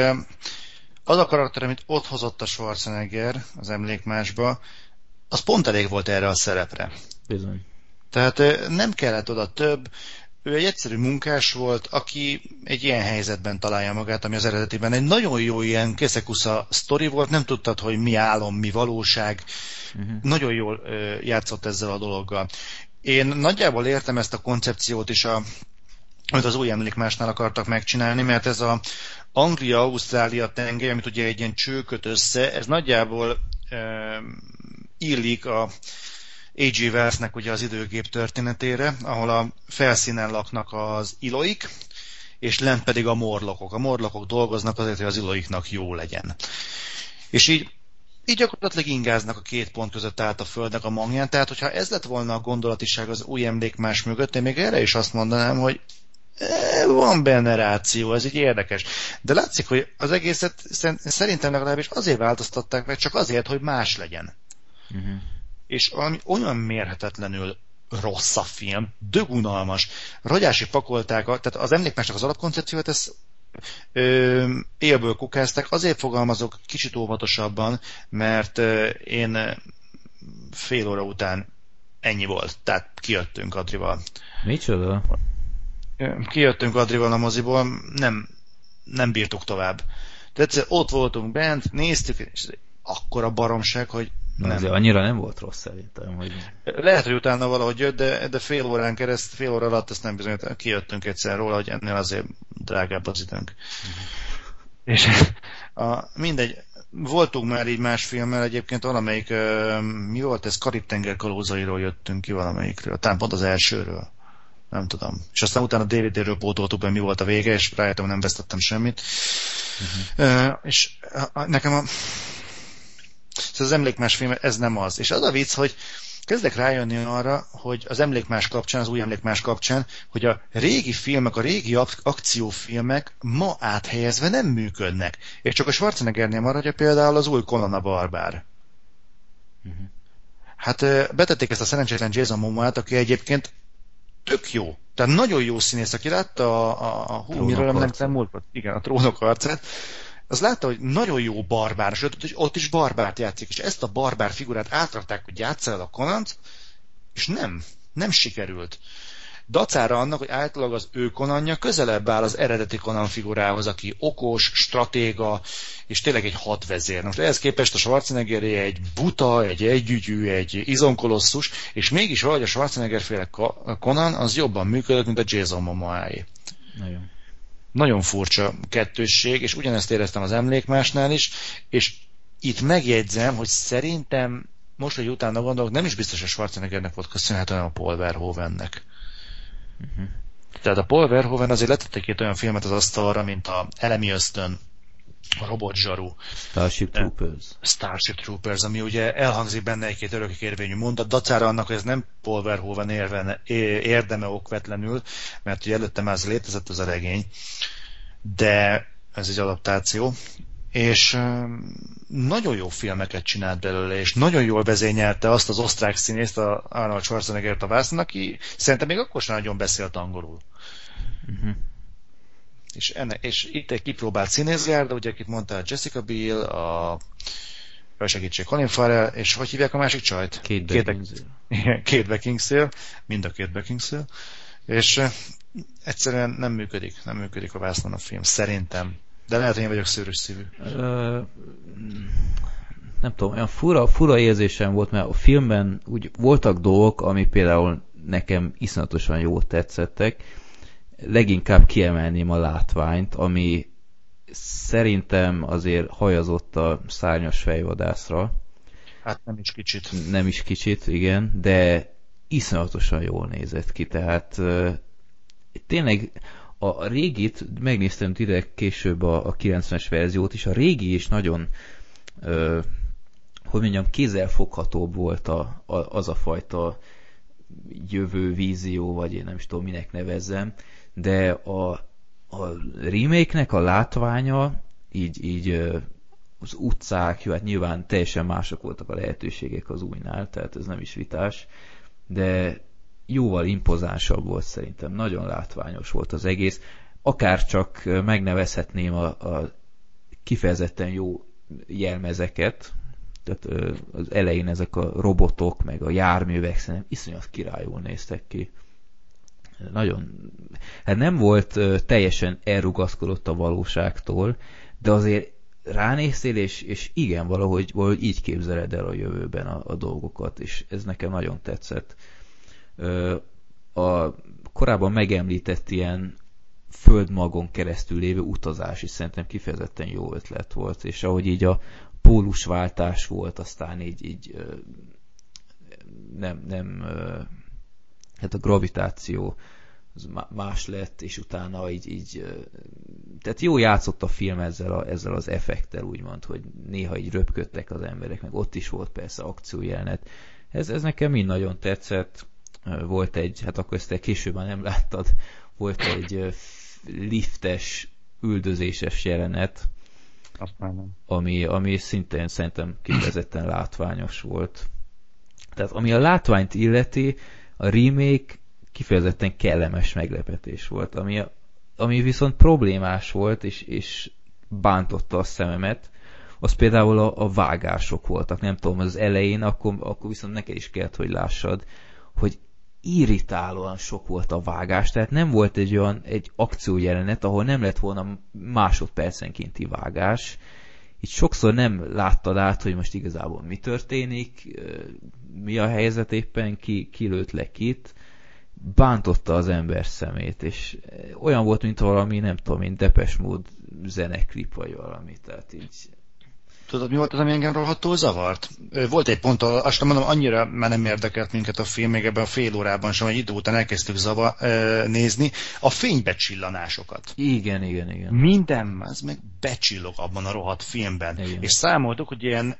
az a karakter, amit ott hozott a Schwarzenegger az emlékmásba, az pont elég volt erre a szerepre. Bizony. Tehát nem kellett oda több, ő egy egyszerű munkás volt, aki egy ilyen helyzetben találja magát, ami az eredetiben egy nagyon jó ilyen keszekusza sztori volt, nem tudtad, hogy mi álom, mi valóság. Uh-huh. Nagyon jól ö, játszott ezzel a dologgal. Én nagyjából értem ezt a koncepciót is, a, amit az új emlékmásnál akartak megcsinálni, mert ez a Anglia-Ausztrália tengely, amit ugye egy ilyen csőköt össze, ez nagyjából illik a A.G. Wellsnek ugye az időgép történetére, ahol a felszínen laknak az iloik, és lent pedig a morlokok. A morlokok dolgoznak azért, hogy az iloiknak jó legyen. És így így gyakorlatilag ingáznak a két pont között át a Földnek a mangján, tehát hogyha ez lett volna a gondolatiság az új emlékmás mögött, én még erre is azt mondanám, hogy van benne ráció, ez így érdekes. De látszik, hogy az egészet szerintem legalábbis azért változtatták meg, csak azért, hogy más legyen. Uh-huh és valami olyan mérhetetlenül rossz a film, dögunalmas. Ragyási pakolták, a, tehát az emlékmásnak az alapkoncepciót, ezt ö, élből kukázták, azért fogalmazok kicsit óvatosabban, mert ö, én fél óra után ennyi volt, tehát kijöttünk Adrival. Micsoda? Kijöttünk Adrival a moziból, nem, nem bírtuk tovább. De egyszer ott voltunk bent, néztük, és akkora baromság, hogy nem. Azért annyira nem volt rossz szerintem, hogy... Lehet, hogy utána valahogy jött, de, de fél órán kereszt, fél óra alatt ezt nem bizonyít, kijöttünk egyszer róla, hogy ennél azért drágább az időnk. Uh-huh. És a, mindegy, voltunk már így más filmmel, egyébként valamelyik, mi volt ez, Karib-tenger kalózairól jöttünk ki valamelyikről, talán pont az elsőről. Nem tudom. És aztán utána DVD-ről pótoltuk be, mi volt a vége, és rájöttem, nem vesztettem semmit. Uh-huh. Uh, és a, nekem a, szóval az emlékmás film, ez nem az. És az a vicc, hogy kezdek rájönni arra, hogy az emlékmás kapcsán, az új emlékmás kapcsán, hogy a régi filmek, a régi akciófilmek ma áthelyezve nem működnek. És csak a Schwarzeneggernél maradja például az új Conan a Barbár. Uh-huh. Hát betették ezt a szerencsétlen Jason Momoa-t, aki egyébként tök jó. Tehát nagyon jó színész, aki látta a, a, a hú, miről nem nem. Igen, a trónok arcát az látta, hogy nagyon jó barbár, és ott, is barbárt játszik, és ezt a barbár figurát átrakták, hogy játssza el a Konant, és nem, nem sikerült. Dacára annak, hogy általában az ő konanja közelebb áll az eredeti konan figurához, aki okos, stratéga, és tényleg egy hadvezér. Most ehhez képest a Schwarzenegger egy buta, egy együgyű, egy izonkolosszus, és mégis valahogy a Schwarzenegger féle konan az jobban működött, mint a Jason Momoa-é. Nagyon nagyon furcsa kettősség, és ugyanezt éreztem az emlékmásnál is, és itt megjegyzem, hogy szerintem most, hogy utána gondolok, nem is biztos, hogy Schwarzeneggernek volt köszönhető, hanem a Paul Verhoevennek. Uh-huh. Tehát a Paul Verhoeven azért letette két olyan filmet az asztalra, mint a Elemi Ösztön, a Robot Zsaru. Starship Troopers. Starship Troopers, ami ugye elhangzik benne egy-két örökikérvényű mondat, dacára annak, hogy ez nem Paul Verhoeven érvene, érdeme okvetlenül, mert ugye előtte már ez létezett az a regény, de ez egy adaptáció, és nagyon jó filmeket csinált belőle, és nagyon jól vezényelte azt az osztrák színészt, a Arnold Schwarzenegger-t a vászon, aki szerintem még akkor sem nagyon beszélt angolul. Uh-huh. És, enne, és itt egy kipróbált színészgárda, ugye akit mondta Jessica Biel, a a segítség Colin Farrell, és hogy hívják a másik csajt? Kate Beckinsale. Kate Beckinsale, mind a Kate Beckinsale, és egyszerűen nem működik, nem működik a vászlón a film, szerintem. De lehet, hogy én vagyok szőrös szívű. Nem tudom, olyan fura, fura érzésem volt, mert a filmben úgy voltak dolgok, ami például nekem iszonyatosan jót tetszettek, leginkább kiemelném a látványt, ami szerintem azért hajazott a szárnyas fejvadászra. Hát nem is kicsit. Nem is kicsit, igen, de iszonyatosan jól nézett ki, tehát tényleg a régit, megnéztem direkt később a, a 90-es verziót is, a régi is nagyon uh, hogy mondjam, kézzelfoghatóbb volt a, a, az a fajta jövő vízió, vagy én nem is tudom, minek nevezzem, de a, a remake-nek a látványa, így, így az utcák, jó, hát nyilván teljesen mások voltak a lehetőségek az újnál, tehát ez nem is vitás, de jóval impozánsabb volt szerintem, nagyon látványos volt az egész, akár csak megnevezhetném a, a kifejezetten jó jelmezeket, tehát az elején ezek a robotok, meg a járművek szerintem iszonyat királyul néztek ki. Nagyon, hát nem volt teljesen elrugaszkodott a valóságtól, de azért ránéztél, és, és igen, valahogy, valahogy így képzeled el a jövőben a, a dolgokat, és ez nekem nagyon tetszett. A korábban megemlített ilyen földmagon keresztül lévő utazás is szerintem kifejezetten jó ötlet volt, és ahogy így a pólusváltás volt, aztán így, így nem, nem hát a gravitáció az más lett, és utána így, így tehát jó játszott a film ezzel, a, ezzel az effektel, úgymond, hogy néha így röpködtek az emberek, meg ott is volt persze akciójelenet. Ez, ez nekem mind nagyon tetszett. Volt egy, hát akkor ezt te később már nem láttad, volt egy liftes, üldözéses jelenet, ami, ami szintén szerintem kifejezetten látványos volt. Tehát ami a látványt illeti, a remake kifejezetten kellemes meglepetés volt, ami, ami viszont problémás volt, és, és bántotta a szememet, az például a, a vágások voltak, nem tudom, az elején, akkor, akkor viszont neked is kellett, hogy lássad, hogy irritálóan sok volt a vágás, tehát nem volt egy olyan egy akciójelenet, ahol nem lett volna másodpercenkénti vágás. Itt sokszor nem láttad át, hogy most igazából mi történik, mi a helyzet éppen, ki, ki lőtt le kit. Bántotta az ember szemét, és olyan volt, mint valami, nem tudom, mint Depes Mód zeneklip, vagy valami, tehát így Tudod, mi volt az, ami engem rohadtul zavart? Volt egy pont, azt mondom, annyira már nem érdekelt minket a film, még ebben a fél órában sem, egy idő után elkezdtük zava, nézni, a fénybecsillanásokat. Igen, igen, igen. Minden, az meg becsillog abban a rohadt filmben. Igen. És számoltuk, hogy ilyen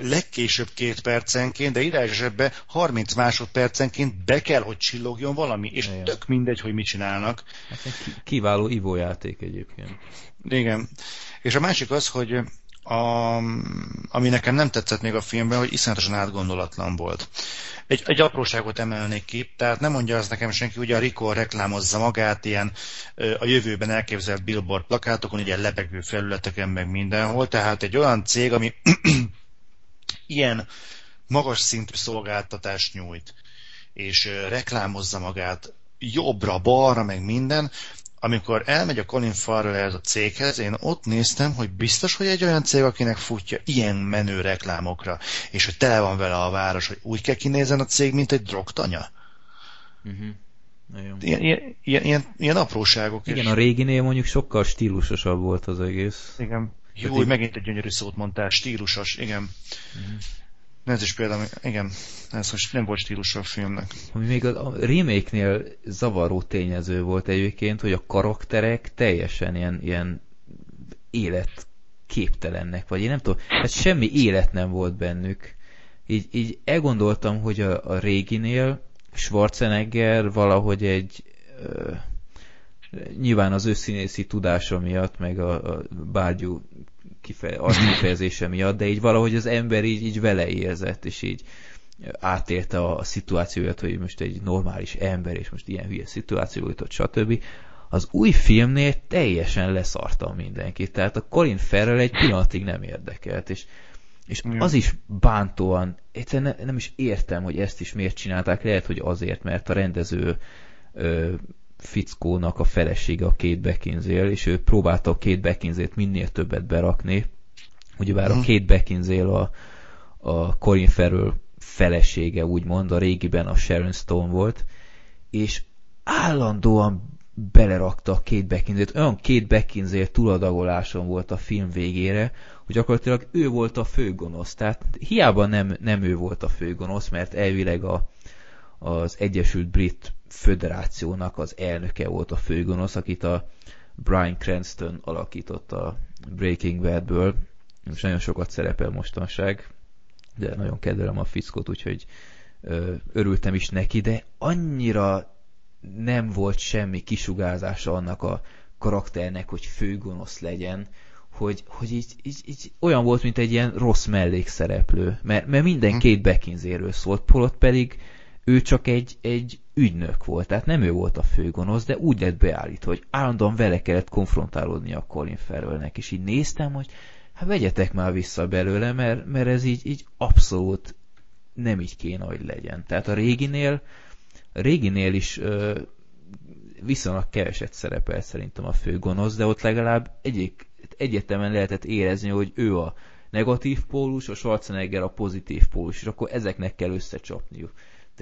legkésőbb két percenként, de idegesebben 30 másodpercenként be kell, hogy csillogjon valami, és Igen. tök mindegy, hogy mit csinálnak. Hát kiváló ivójáték egyébként. Igen. És a másik az, hogy a, ami nekem nem tetszett még a filmben, hogy iszonyatosan átgondolatlan volt. Egy, egy apróságot emelnék ki, tehát nem mondja az nekem senki, ugye a Rico reklámozza magát ilyen a jövőben elképzelt billboard plakátokon, ilyen lebegő felületeken, meg mindenhol, tehát egy olyan cég, ami ilyen magas szintű szolgáltatást nyújt, és reklámozza magát jobbra, balra, meg minden, amikor elmegy a Colin Farrell ez a céghez, én ott néztem, hogy biztos, hogy egy olyan cég, akinek futja ilyen menő reklámokra, és hogy tele van vele a város, hogy úgy kell kinézen a cég, mint egy drogtanya. Uh-huh. Ilyen, ilyen, ilyen, ilyen apróságok. Igen, és... a réginél mondjuk sokkal stílusosabb volt az egész. Igen. Jó, hogy megint egy gyönyörű szót mondtál, stílusos, igen. Uh-huh. Ez is például, igen, ez most nem volt stílusa a filmnek. Ami még a remake-nél zavaró tényező volt egyébként, hogy a karakterek teljesen ilyen, ilyen élet képtelennek, vagy én nem tudom, hát semmi élet nem volt bennük. Így, így elgondoltam, hogy a, a réginél Schwarzenegger valahogy egy ö, nyilván az ő színészi tudása miatt, meg a, a bárgyú kife, kifejezése miatt, de így valahogy az ember így, így vele érzett, és így átélte a, szituációját, hogy most egy normális ember, és most ilyen hülye szituáció jutott, stb. Az új filmnél teljesen leszartam mindenkit, tehát a Colin Farrell egy pillanatig nem érdekelt, és, és az is bántóan, egyszerűen ne, nem is értem, hogy ezt is miért csinálták, lehet, hogy azért, mert a rendező ö, fickónak a felesége a két Beckinsale, és ő próbálta a két Beckinsale-t minél többet berakni. Ugyebár a mhm. két Beckinsale a, a Colin Farrell felesége, úgymond, a régiben a Sharon Stone volt, és állandóan belerakta a két Beckinsale-t. Olyan két Beckinsale túladagoláson volt a film végére, hogy gyakorlatilag ő volt a főgonosz. Tehát hiába nem, nem ő volt a főgonosz, mert elvileg a, az Egyesült Brit Föderációnak az elnöke volt a főgonosz, akit a Brian Cranston alakított a Breaking Badből. És nagyon sokat szerepel mostanság, de nagyon kedvelem a fiszkot, úgyhogy ö, örültem is neki, de annyira nem volt semmi kisugárzása annak a karakternek, hogy főgonosz legyen, hogy, hogy így, így, így olyan volt, mint egy ilyen rossz mellékszereplő, mert, mert minden hm. két Beckinsale-ről szólt, Polott pedig ő csak egy, egy ügynök volt, tehát nem ő volt a főgonosz, de úgy lett beállítva, hogy állandóan vele kellett konfrontálódni a Colin Farrellnek, és így néztem, hogy hát vegyetek már vissza belőle, mert, mert ez így, így abszolút nem így kéne, hogy legyen. Tehát a réginél, a réginél is ö, viszonylag keveset szerepel szerintem a főgonosz, de ott legalább egyik, egyetemen lehetett érezni, hogy ő a negatív pólus, a Schwarzenegger a pozitív pólus, és akkor ezeknek kell összecsapniuk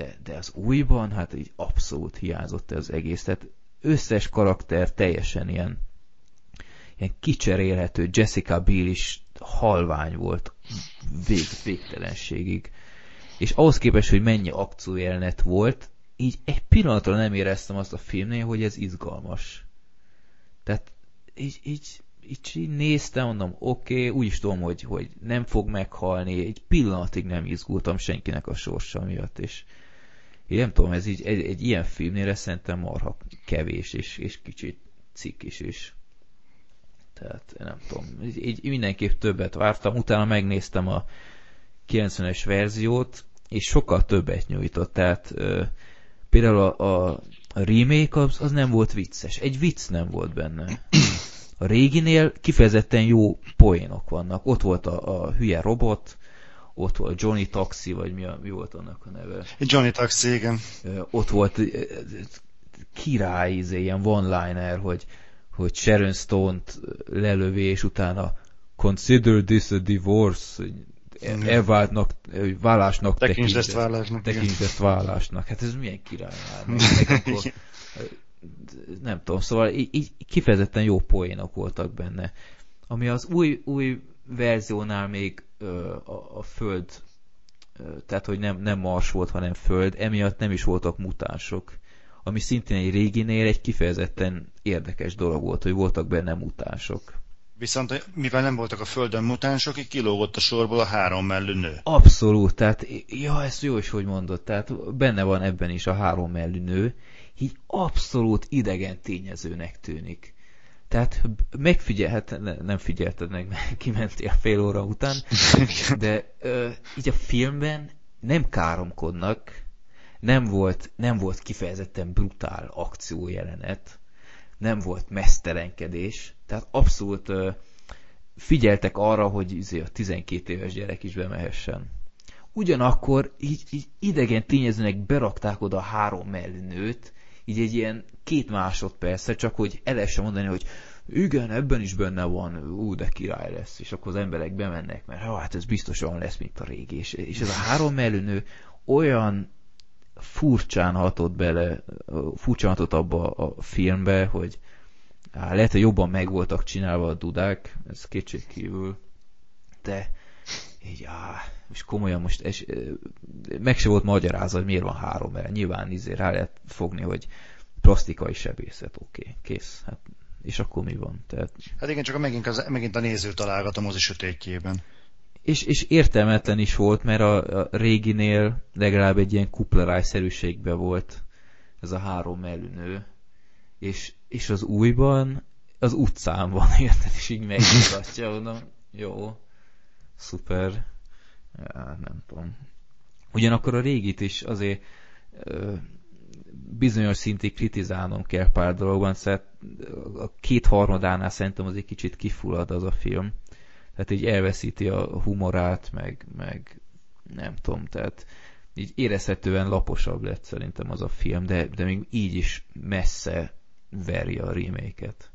de, de az újban hát így abszolút hiányzott az egész, tehát összes karakter teljesen ilyen, ilyen kicserélhető, Jessica Biel is halvány volt vég, végtelenségig. És ahhoz képest, hogy mennyi akciójelenet volt, így egy pillanatra nem éreztem azt a filmnél, hogy ez izgalmas. Tehát így, így, így, így néztem, mondom, oké, okay, úgy is tudom, hogy, hogy nem fog meghalni, egy pillanatig nem izgultam senkinek a sorsa miatt, és, én nem tudom, ez így egy, egy ilyen filmnél szerintem marha kevés, és, és kicsit cikk is is. Tehát nem tudom, így, így mindenképp többet vártam, utána megnéztem a 90-es verziót, és sokkal többet nyújtott, tehát ö, például a, a remake az, az nem volt vicces, egy vicc nem volt benne. A réginél kifejezetten jó poénok vannak, ott volt a, a hülye robot, ott volt Johnny Taxi, vagy mi, a, mi volt annak a neve? Johnny Taxi, igen. Ott volt király, izé, ilyen one-liner, hogy, hogy Sharon Stone-t lelövi, és utána consider this a divorce, elváltnak, vállásnak tekintsd ezt vállásnak. Tekintsd ezt vállásnak. Hát ez milyen király már. Akkor, nem tudom, szóval így, így kifejezetten jó poénok voltak benne. Ami az új, új verziónál még a, a föld, tehát hogy nem, nem Mars volt, hanem föld, emiatt nem is voltak mutánsok. Ami szintén egy réginél egy kifejezetten érdekes dolog volt, hogy voltak benne mutánsok. Viszont mivel nem voltak a Földön mutánsok, így kilógott a sorból a három mellű nő. Abszolút, tehát, ja, ezt jó is, hogy mondod, tehát benne van ebben is a három mellű nő, így abszolút idegen tényezőnek tűnik. Tehát megfigyel, hát nem figyelted meg, mert kimentél fél óra után, de ö, így a filmben nem káromkodnak, nem volt, nem volt kifejezetten brutál akciójelenet, nem volt mesztelenkedés, tehát abszolút ö, figyeltek arra, hogy izé a 12 éves gyerek is bemehessen. Ugyanakkor így, így idegen tényezőnek berakták oda a három mellű nőt, így egy ilyen két másodpercre, csak hogy el mondani, hogy igen, ebben is benne van, ú, de király lesz, és akkor az emberek bemennek, mert hát ez biztosan lesz, mint a régi, és, és ez a három mellőnő olyan furcsán hatott bele, furcsán hatott abba a filmbe, hogy á, lehet, hogy jobban meg voltak csinálva a dudák, ez kétségkívül, de így, á, és komolyan most es, meg se volt magyarázva, hogy miért van három, mert nyilván izé rá lehet fogni, hogy plastikai sebészet, oké, okay, kész. Hát, és akkor mi van? Tehát... Hát igen, csak megint, az, megint a néző találgat a mozi sötétjében. És, és értelmetlen is volt, mert a, a réginél legalább egy ilyen kuplerájszerűségben volt ez a három melünő. És, és az újban az utcán van, érted? És így megmutatja, mondom, jó, szuper, ja, nem tudom. Ugyanakkor a régit is azért ö, bizonyos szintig kritizálnom kell pár dologban, szóval a kétharmadánál szerintem az egy kicsit kifullad az a film. Tehát így elveszíti a humorát, meg, meg nem tudom, tehát így érezhetően laposabb lett szerintem az a film, de, de még így is messze veri a remake-et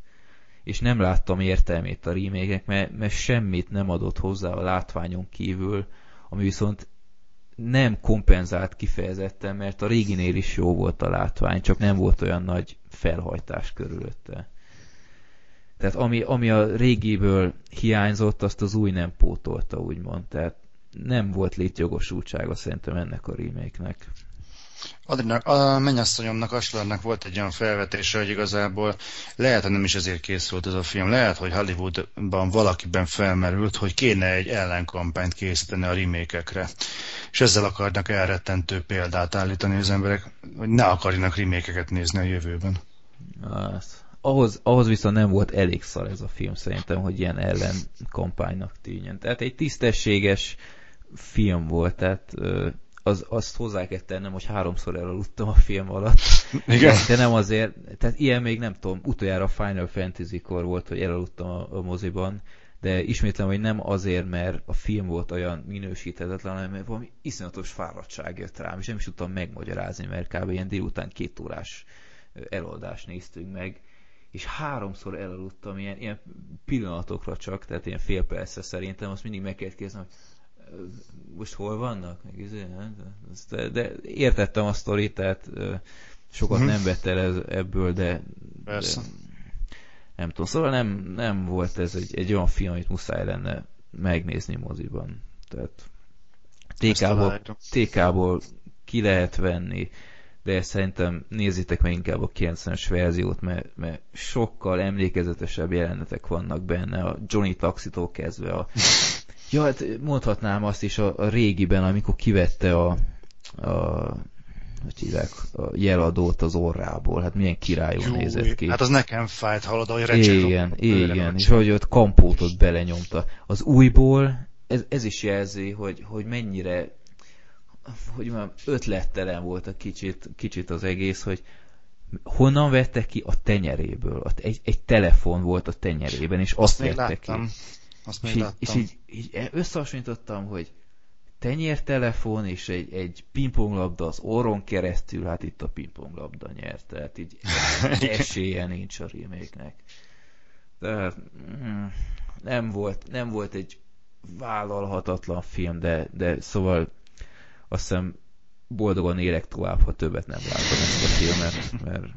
és nem láttam értelmét a remake mert, mert semmit nem adott hozzá a látványon kívül, ami viszont nem kompenzált kifejezetten, mert a réginél is jó volt a látvány, csak nem volt olyan nagy felhajtás körülötte. Tehát ami, ami a régiből hiányzott, azt az új nem pótolta, úgymond. Tehát nem volt létjogosultsága szerintem ennek a remake-nek. Adrinak, a mennyasszonyomnak, Aslarnak volt egy olyan felvetése, hogy igazából lehet, hogy nem is ezért készült ez a film. Lehet, hogy Hollywoodban valakiben felmerült, hogy kéne egy ellenkampányt készíteni a remékekre. És ezzel akarnak elrettentő példát állítani az emberek, hogy ne akarjanak remékeket nézni a jövőben. Hát, ahhoz, ahhoz viszont nem volt elég szar ez a film szerintem, hogy ilyen ellenkampánynak tűnjön. Tehát egy tisztességes film volt, tehát az, azt hozzá kell tennem, hogy háromszor elaludtam a film alatt. Igen. De nem azért, tehát ilyen még nem tudom, utoljára a Final Fantasy-kor volt, hogy elaludtam a, a moziban, de ismétlem, hogy nem azért, mert a film volt olyan minősíthetetlen, hanem mert valami iszonyatos fáradtság jött rám, és nem is tudtam megmagyarázni, mert kb. ilyen délután két órás eloldást néztünk meg, és háromszor elaludtam ilyen, ilyen pillanatokra csak, tehát ilyen fél percre szerintem, azt mindig meg kellett kérdezni, hogy most hol vannak? Meg izé, de, de értettem a sztorit, tehát sokat hmm. nem vett el ebből, de, Persze. de nem tudom, szóval nem, nem volt ez egy, egy olyan film, amit muszáj lenne megnézni moziban. Tehát TK-ból, TK-ból ki lehet venni, de szerintem nézzétek meg inkább a 90-es verziót, mert, mert sokkal emlékezetesebb jelenetek vannak benne, a Johnny Taxitól kezdve a Ja, hát mondhatnám azt is a, a régiben, amikor kivette a, a hogy hívják, a jeladót az orrából. Hát milyen királyul Jú, nézett ki. Hát az nekem fájt, hallod, hogy recseg. Igen, igen, és hogy ott kampótot belenyomta. Az újból ez, ez is jelzi, hogy, hogy mennyire hogy már ötlettelen volt a kicsit, kicsit az egész, hogy honnan vette ki a tenyeréből. Egy, egy telefon volt a tenyerében, és azt, azt vette ki. Azt és, így, és így, így összehasonlítottam, hogy tenyértelefon és egy, egy pingponglabda az orron keresztül, hát itt a pingponglabda nyert, tehát így esélye nincs a remake-nek. Tehát mm, nem volt, nem volt egy vállalhatatlan film, de, de szóval azt hiszem boldogan élek tovább, ha többet nem látom ezt a filmet, mert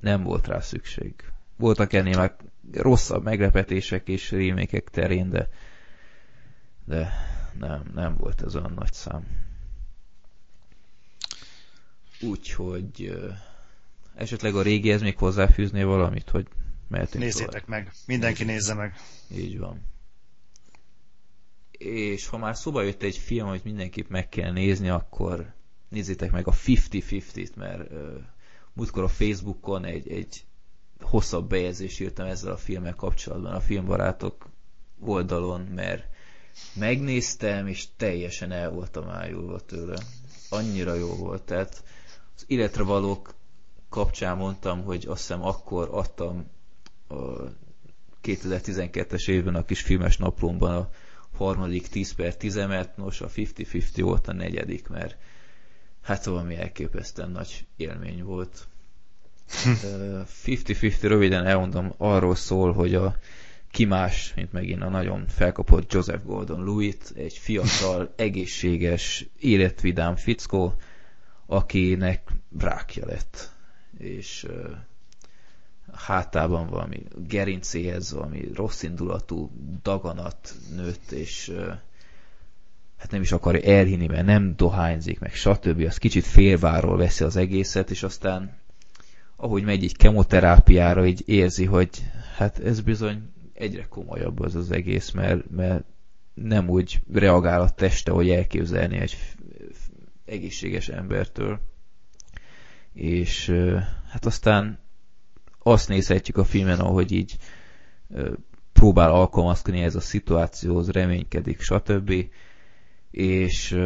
nem volt rá szükség. Voltak ennél meg rosszabb meglepetések és rémékek terén, de, de nem, nem volt ez olyan nagy szám. Úgyhogy esetleg a régihez még hozzáfűzné valamit, hogy mehetünk Nézzétek tovább. meg, mindenki nézze meg. Így van. És ha már szóba jött egy film, amit mindenképp meg kell nézni, akkor nézzétek meg a 50-50-t, mert uh, múltkor a Facebookon egy, egy hosszabb bejegyzést írtam ezzel a filmmel kapcsolatban a filmbarátok oldalon, mert megnéztem, és teljesen el voltam ájulva tőle. Annyira jó volt, tehát az életre valók kapcsán mondtam, hogy azt hiszem akkor adtam a 2012-es évben a kis filmes naplomban a harmadik 10 per 10 emet, nos a 50-50 volt a negyedik, mert hát valami elképesztően nagy élmény volt. 50-50 röviden elmondom, arról szól, hogy a ki más, mint megint a nagyon felkapott Joseph Gordon-Lewitt, egy fiatal, egészséges, életvidám fickó, akinek rákja lett. És uh, hátában valami gerincéhez valami rossz indulatú daganat nőtt, és uh, hát nem is akarja elhinni, mert nem dohányzik, meg stb. Az kicsit félváról veszi az egészet, és aztán ahogy megy egy kemoterápiára, így érzi, hogy hát ez bizony egyre komolyabb az az egész, mert, mert nem úgy reagál a teste, hogy elképzelni egy egészséges embertől. És hát aztán azt nézhetjük a filmen, ahogy így próbál alkalmazkodni ez a szituációhoz, reménykedik, stb. És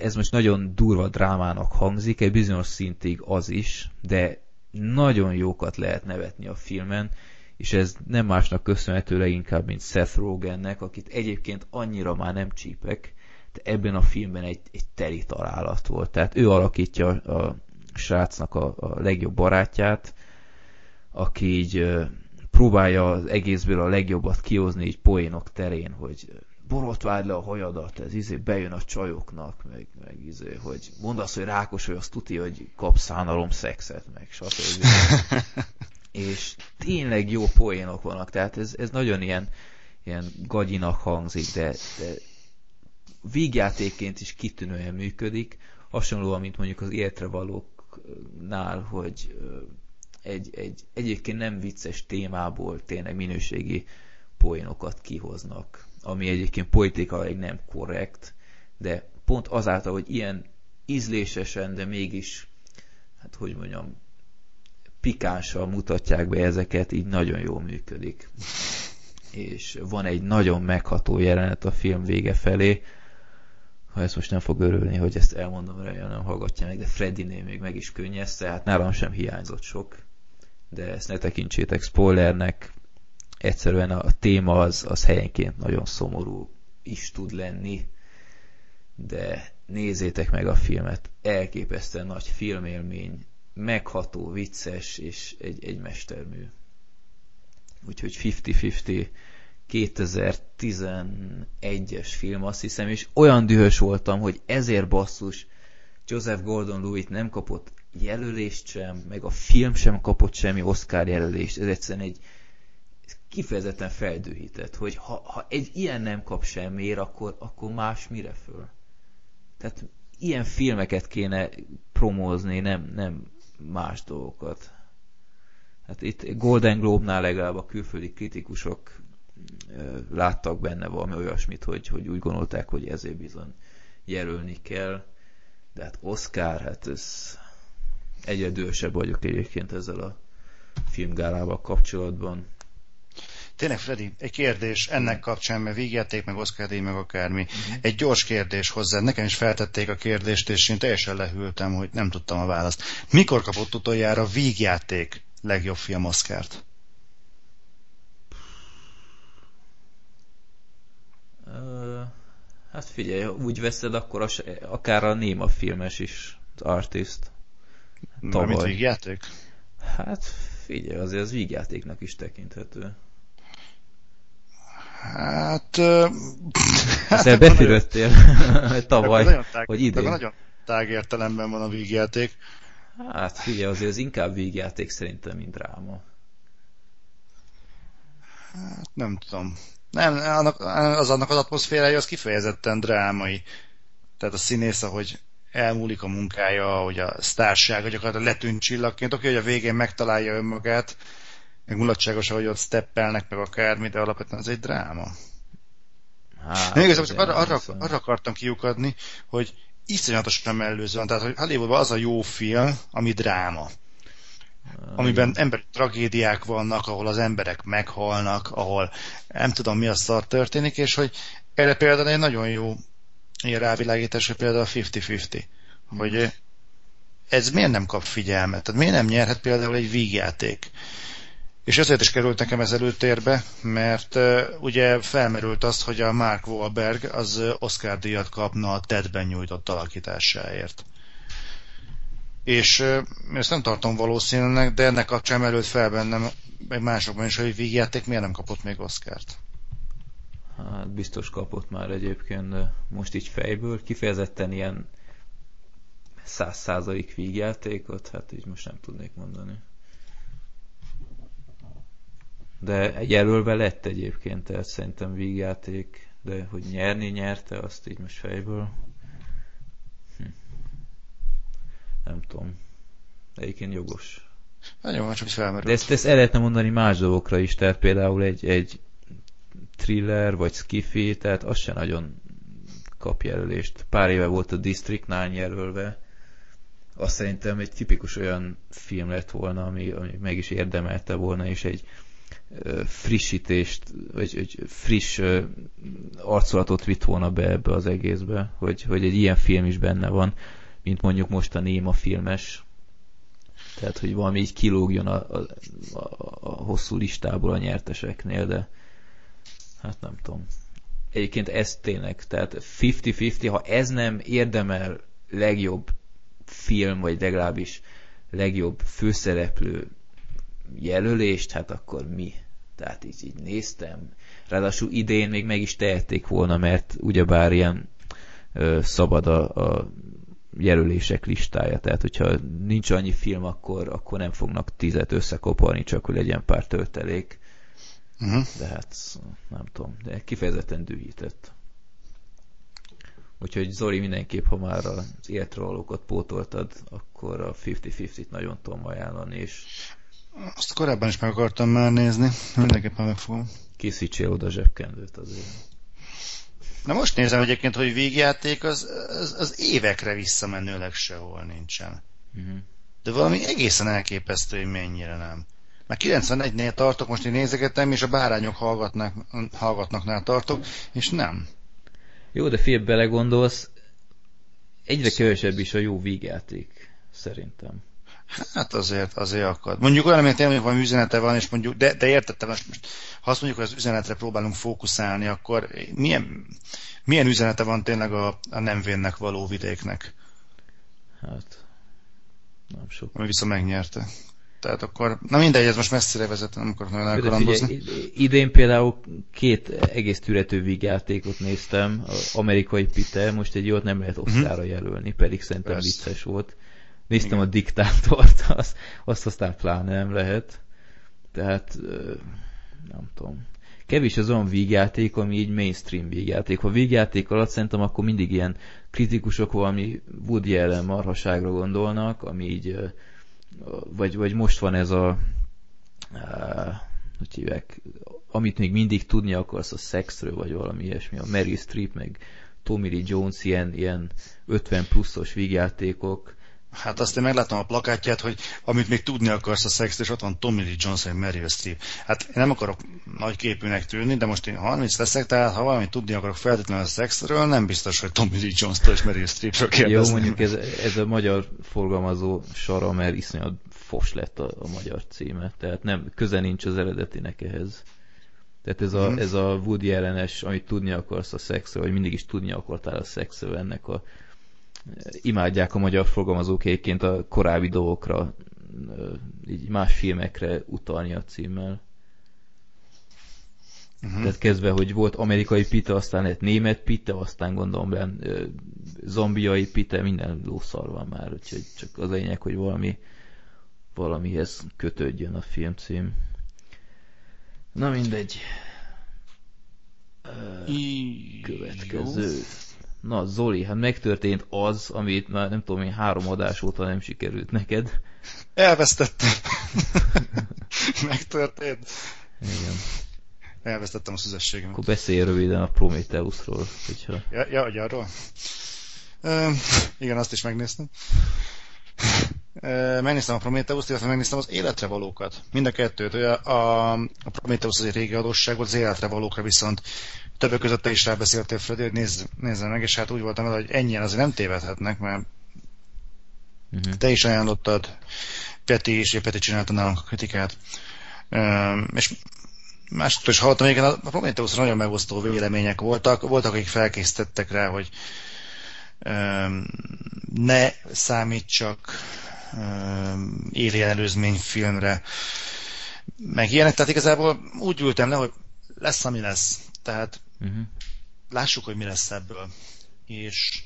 ez most nagyon durva drámának hangzik, egy bizonyos szintig az is, de nagyon jókat lehet nevetni a filmen, és ez nem másnak köszönhető leginkább, mint Seth Rogennek, akit egyébként annyira már nem csípek, de ebben a filmben egy, egy teli találat volt. Tehát ő alakítja a srácnak a, a legjobb barátját, aki így próbálja az egészből a legjobbat kihozni így poénok terén, hogy borotváld le a hajadat, ez izé bejön a csajoknak, meg, meg izé, hogy mondasz, hogy rákos, hogy azt tuti, hogy kapsz szánalom szexet, meg stb. és tényleg jó poénok vannak, tehát ez, ez nagyon ilyen, ilyen gagyinak hangzik, de, de vígjátékként is kitűnően működik, hasonlóan, mint mondjuk az életre valóknál, hogy egy, egy egyébként nem vicces témából tényleg minőségi poénokat kihoznak, ami egyébként politikailag nem korrekt, de pont azáltal, hogy ilyen ízlésesen, de mégis, hát hogy mondjam, pikánssal mutatják be ezeket, így nagyon jól működik. És van egy nagyon megható jelenet a film vége felé, ha ezt most nem fog örülni, hogy ezt elmondom, rá, nem hallgatja meg, de Freddy-nél még meg is könnyezte, hát nálam sem hiányzott sok, de ezt ne tekintsétek spoilernek, egyszerűen a téma az, az helyenként nagyon szomorú is tud lenni, de nézzétek meg a filmet, elképesztően nagy filmélmény, megható, vicces és egy, egy mestermű. Úgyhogy 50-50 2011-es film, azt hiszem, és olyan dühös voltam, hogy ezért basszus Joseph Gordon-Lewitt nem kapott jelölést sem, meg a film sem kapott semmi Oscar jelölést. Ez egyszerűen egy kifejezetten feldühített, hogy ha, ha egy ilyen nem kap semmiért, akkor, akkor más mire föl? Tehát ilyen filmeket kéne promózni, nem, nem más dolgokat. Hát itt Golden Globe-nál legalább a külföldi kritikusok láttak benne valami olyasmit, hogy, hogy úgy gondolták, hogy ezért bizony jelölni kell. De hát Oscar, hát ez egyre dühösebb vagyok egyébként ezzel a filmgálával kapcsolatban. Tényleg, Freddy, egy kérdés ennek kapcsán, mert végjáték, meg Oscar díj, meg akármi. Uh-huh. Egy gyors kérdés hozzá. Nekem is feltették a kérdést, és én teljesen lehűltem, hogy nem tudtam a választ. Mikor kapott utoljára vígjáték legjobb film Oscárt? Uh, Hát figyelj, úgy veszed, akkor az, akár a Néma filmes is, az Artist. Mármint vígjáték? Hát figyelj, azért az vígjátéknak is tekinthető. Hát... Ezzel befürödtél tavaly, tág, hogy idén. Nagyon tág értelemben van a vígjáték. Hát figyelj, azért az inkább vígjáték szerintem, mint dráma. Hát nem tudom. Nem, annak, az annak az atmoszférája az kifejezetten drámai. Tehát a színész, ahogy elmúlik a munkája, hogy a sztársága gyakorlatilag letűnt csillagként. Oké, hogy a végén megtalálja önmagát, meg mulatságos, ahogy ott steppelnek, meg akármi, de alapvetően ez egy dráma. Hát, Még igazából csak arra, arra, arra akartam kiukadni, hogy iszonyatosan mellőző van. Tehát, hogy Hollywoodban az a jó film, ami dráma. Amiben emberi tragédiák vannak, ahol az emberek meghalnak, ahol nem tudom mi a szar történik, és hogy erre például egy nagyon jó ilyen rávilágítás, hogy például a 50-50. Hogy ez miért nem kap figyelmet? Tehát miért nem nyerhet például egy vígjáték? És ezért is került nekem ez előtérbe, mert ugye felmerült az, hogy a Mark Wahlberg az Oscar díjat kapna a Tedben nyújtott alakításáért. És ezt nem tartom valószínűleg, de ennek kapcsán merült fel bennem, meg másokban is, hogy vígjáték miért nem kapott még Oscárt. Hát biztos kapott már egyébként, de most így fejből kifejezetten ilyen száz százalék vígjátékot, hát így most nem tudnék mondani. De jelölve lett egyébként, tehát szerintem vígjáték, de hogy nyerni nyerte, azt így most fejből. Hm. Nem tudom. Egyébként jogos. Nagyon van, csak felmerült. De ezt, ezt el lehetne mondani más dolgokra is, tehát például egy, egy thriller, vagy skiffy, tehát az se nagyon kap jelölést. Pár éve volt a District 9 jelölve, azt szerintem egy tipikus olyan film lett volna, ami, ami meg is érdemelte volna, és egy frissítést, vagy egy friss arculatot vitt volna be ebbe az egészbe, hogy, hogy egy ilyen film is benne van, mint mondjuk most a Néma filmes. Tehát, hogy valami így kilógjon a, a, a, a hosszú listából a nyerteseknél, de hát nem tudom. Egyébként ez tényleg, tehát 50-50, ha ez nem érdemel legjobb film, vagy legalábbis legjobb főszereplő jelölést, hát akkor mi? Tehát így, így néztem. Ráadásul idén még meg is tehették volna, mert ugyebár ilyen ö, szabad a, a jelölések listája, tehát hogyha nincs annyi film, akkor, akkor nem fognak tizet összekoparni, csak hogy legyen pár töltelék. Uh-huh. De hát nem tudom, de kifejezetten dühített. Úgyhogy Zori mindenképp, ha már az életrólókat pótoltad, akkor a 50-50-t nagyon tudom ajánlani, és azt korábban is meg akartam már nézni, mindenképpen megfogom. Készítsél oda zsebkendőt azért. Na most nézem egyébként, hogy végjáték az, az, az évekre visszamenőleg sehol nincsen. Uh-huh. De valami egészen elképesztő, hogy mennyire nem. Már 91-nél tartok, most én nézegetem, és a bárányok hallgatnak, hallgatnaknál tartok, és nem. Jó, de fél belegondolsz, egyre kevesebb is a jó vígjáték, szerintem. Hát azért, azért akad. Mondjuk olyan, amit tényleg valami üzenete van, és mondjuk, de, de értettem, most, most, ha azt mondjuk, hogy az üzenetre próbálunk fókuszálni, akkor milyen, milyen üzenete van tényleg a, a nem vénnek való vidéknek? Hát, nem sok. Ami vissza megnyerte. Tehát akkor, na mindegy, ez most messzire vezet, nem akarok nagyon elkalandozni. Idén például két egész tűrető vígjátékot néztem, amerikai Peter, most egy jót nem lehet mhm. osztára jelölni, pedig szerintem vicces volt. Néztem Igen. a diktátort, azt, azt aztán pláne nem lehet. Tehát nem tudom. Kevés az olyan vígjáték, ami így mainstream vígjáték. Ha vígjáték alatt szerintem akkor mindig ilyen kritikusok valami Woody Allen marhaságra gondolnak, ami így vagy, vagy most van ez a hogy hívják, amit még mindig tudni akarsz a szexről, vagy valami ilyesmi, a Mary Streep, meg Tommy Lee Jones, ilyen, ilyen 50 pluszos vígjátékok, Hát azt én meglátom a plakátját, hogy amit még tudni akarsz a szex, és ott van Tommy Lee Jones, vagy Meryl Streep. Hát én nem akarok nagy képűnek tűnni, de most én 30 leszek, tehát ha valamit tudni akarok feltétlenül a szexről, nem biztos, hogy Tommy Lee Jones-tól és Meryl Streepről kérdezni. Jó, mondjuk ez, ez a magyar forgalmazó sara, mert iszonyat fos lett a, a magyar címe, tehát nem, köze nincs az eredetinek ehhez. Tehát ez a, mm. ez a Woody ellenes, amit tudni akarsz a szexről, vagy mindig is tudni akartál a szexről, ennek a imádják a magyar fogalmazók egyébként a korábbi dolgokra, így más filmekre utalni a címmel. Uh-huh. Tehát kezdve, hogy volt amerikai pite, aztán lett német pite, aztán gondolom ben zombiai pite, minden lószar van már, úgyhogy csak az a lényeg, hogy valami valamihez kötődjön a filmcím. Na mindegy. Következő. Jó. Na Zoli, hát megtörtént az, amit már nem tudom én három adás óta nem sikerült neked. Elvesztettem. megtörtént. Igen. Elvesztettem a szüzességemet. Akkor beszélj röviden a Prometheusról. Hogyha... Ja, ja, hogy arról? Uh, igen, azt is megnéztem. Megnéztem a Prometheus-t, illetve megnéztem az életre valókat. Mind a kettőt. A, a, a Prometheus az egy régi adósság volt, az életre valókra viszont többek között te is rábeszéltél, Freddy, hogy nézz, nézze meg, és hát úgy voltam vele, hogy ennyien azért nem tévedhetnek, mert uh-huh. te is ajánlottad, Peti is, Peti csinálta nálunk a kritikát. Um, és másoktól is hallottam, igen, a prometheus nagyon megosztó vélemények voltak, voltak, akik felkészítettek rá, hogy ne számítsak um, Alien előzményfilmre, meg ilyenek, tehát igazából úgy ültem le, hogy lesz, ami lesz. Tehát uh-huh. lássuk, hogy mi lesz ebből. És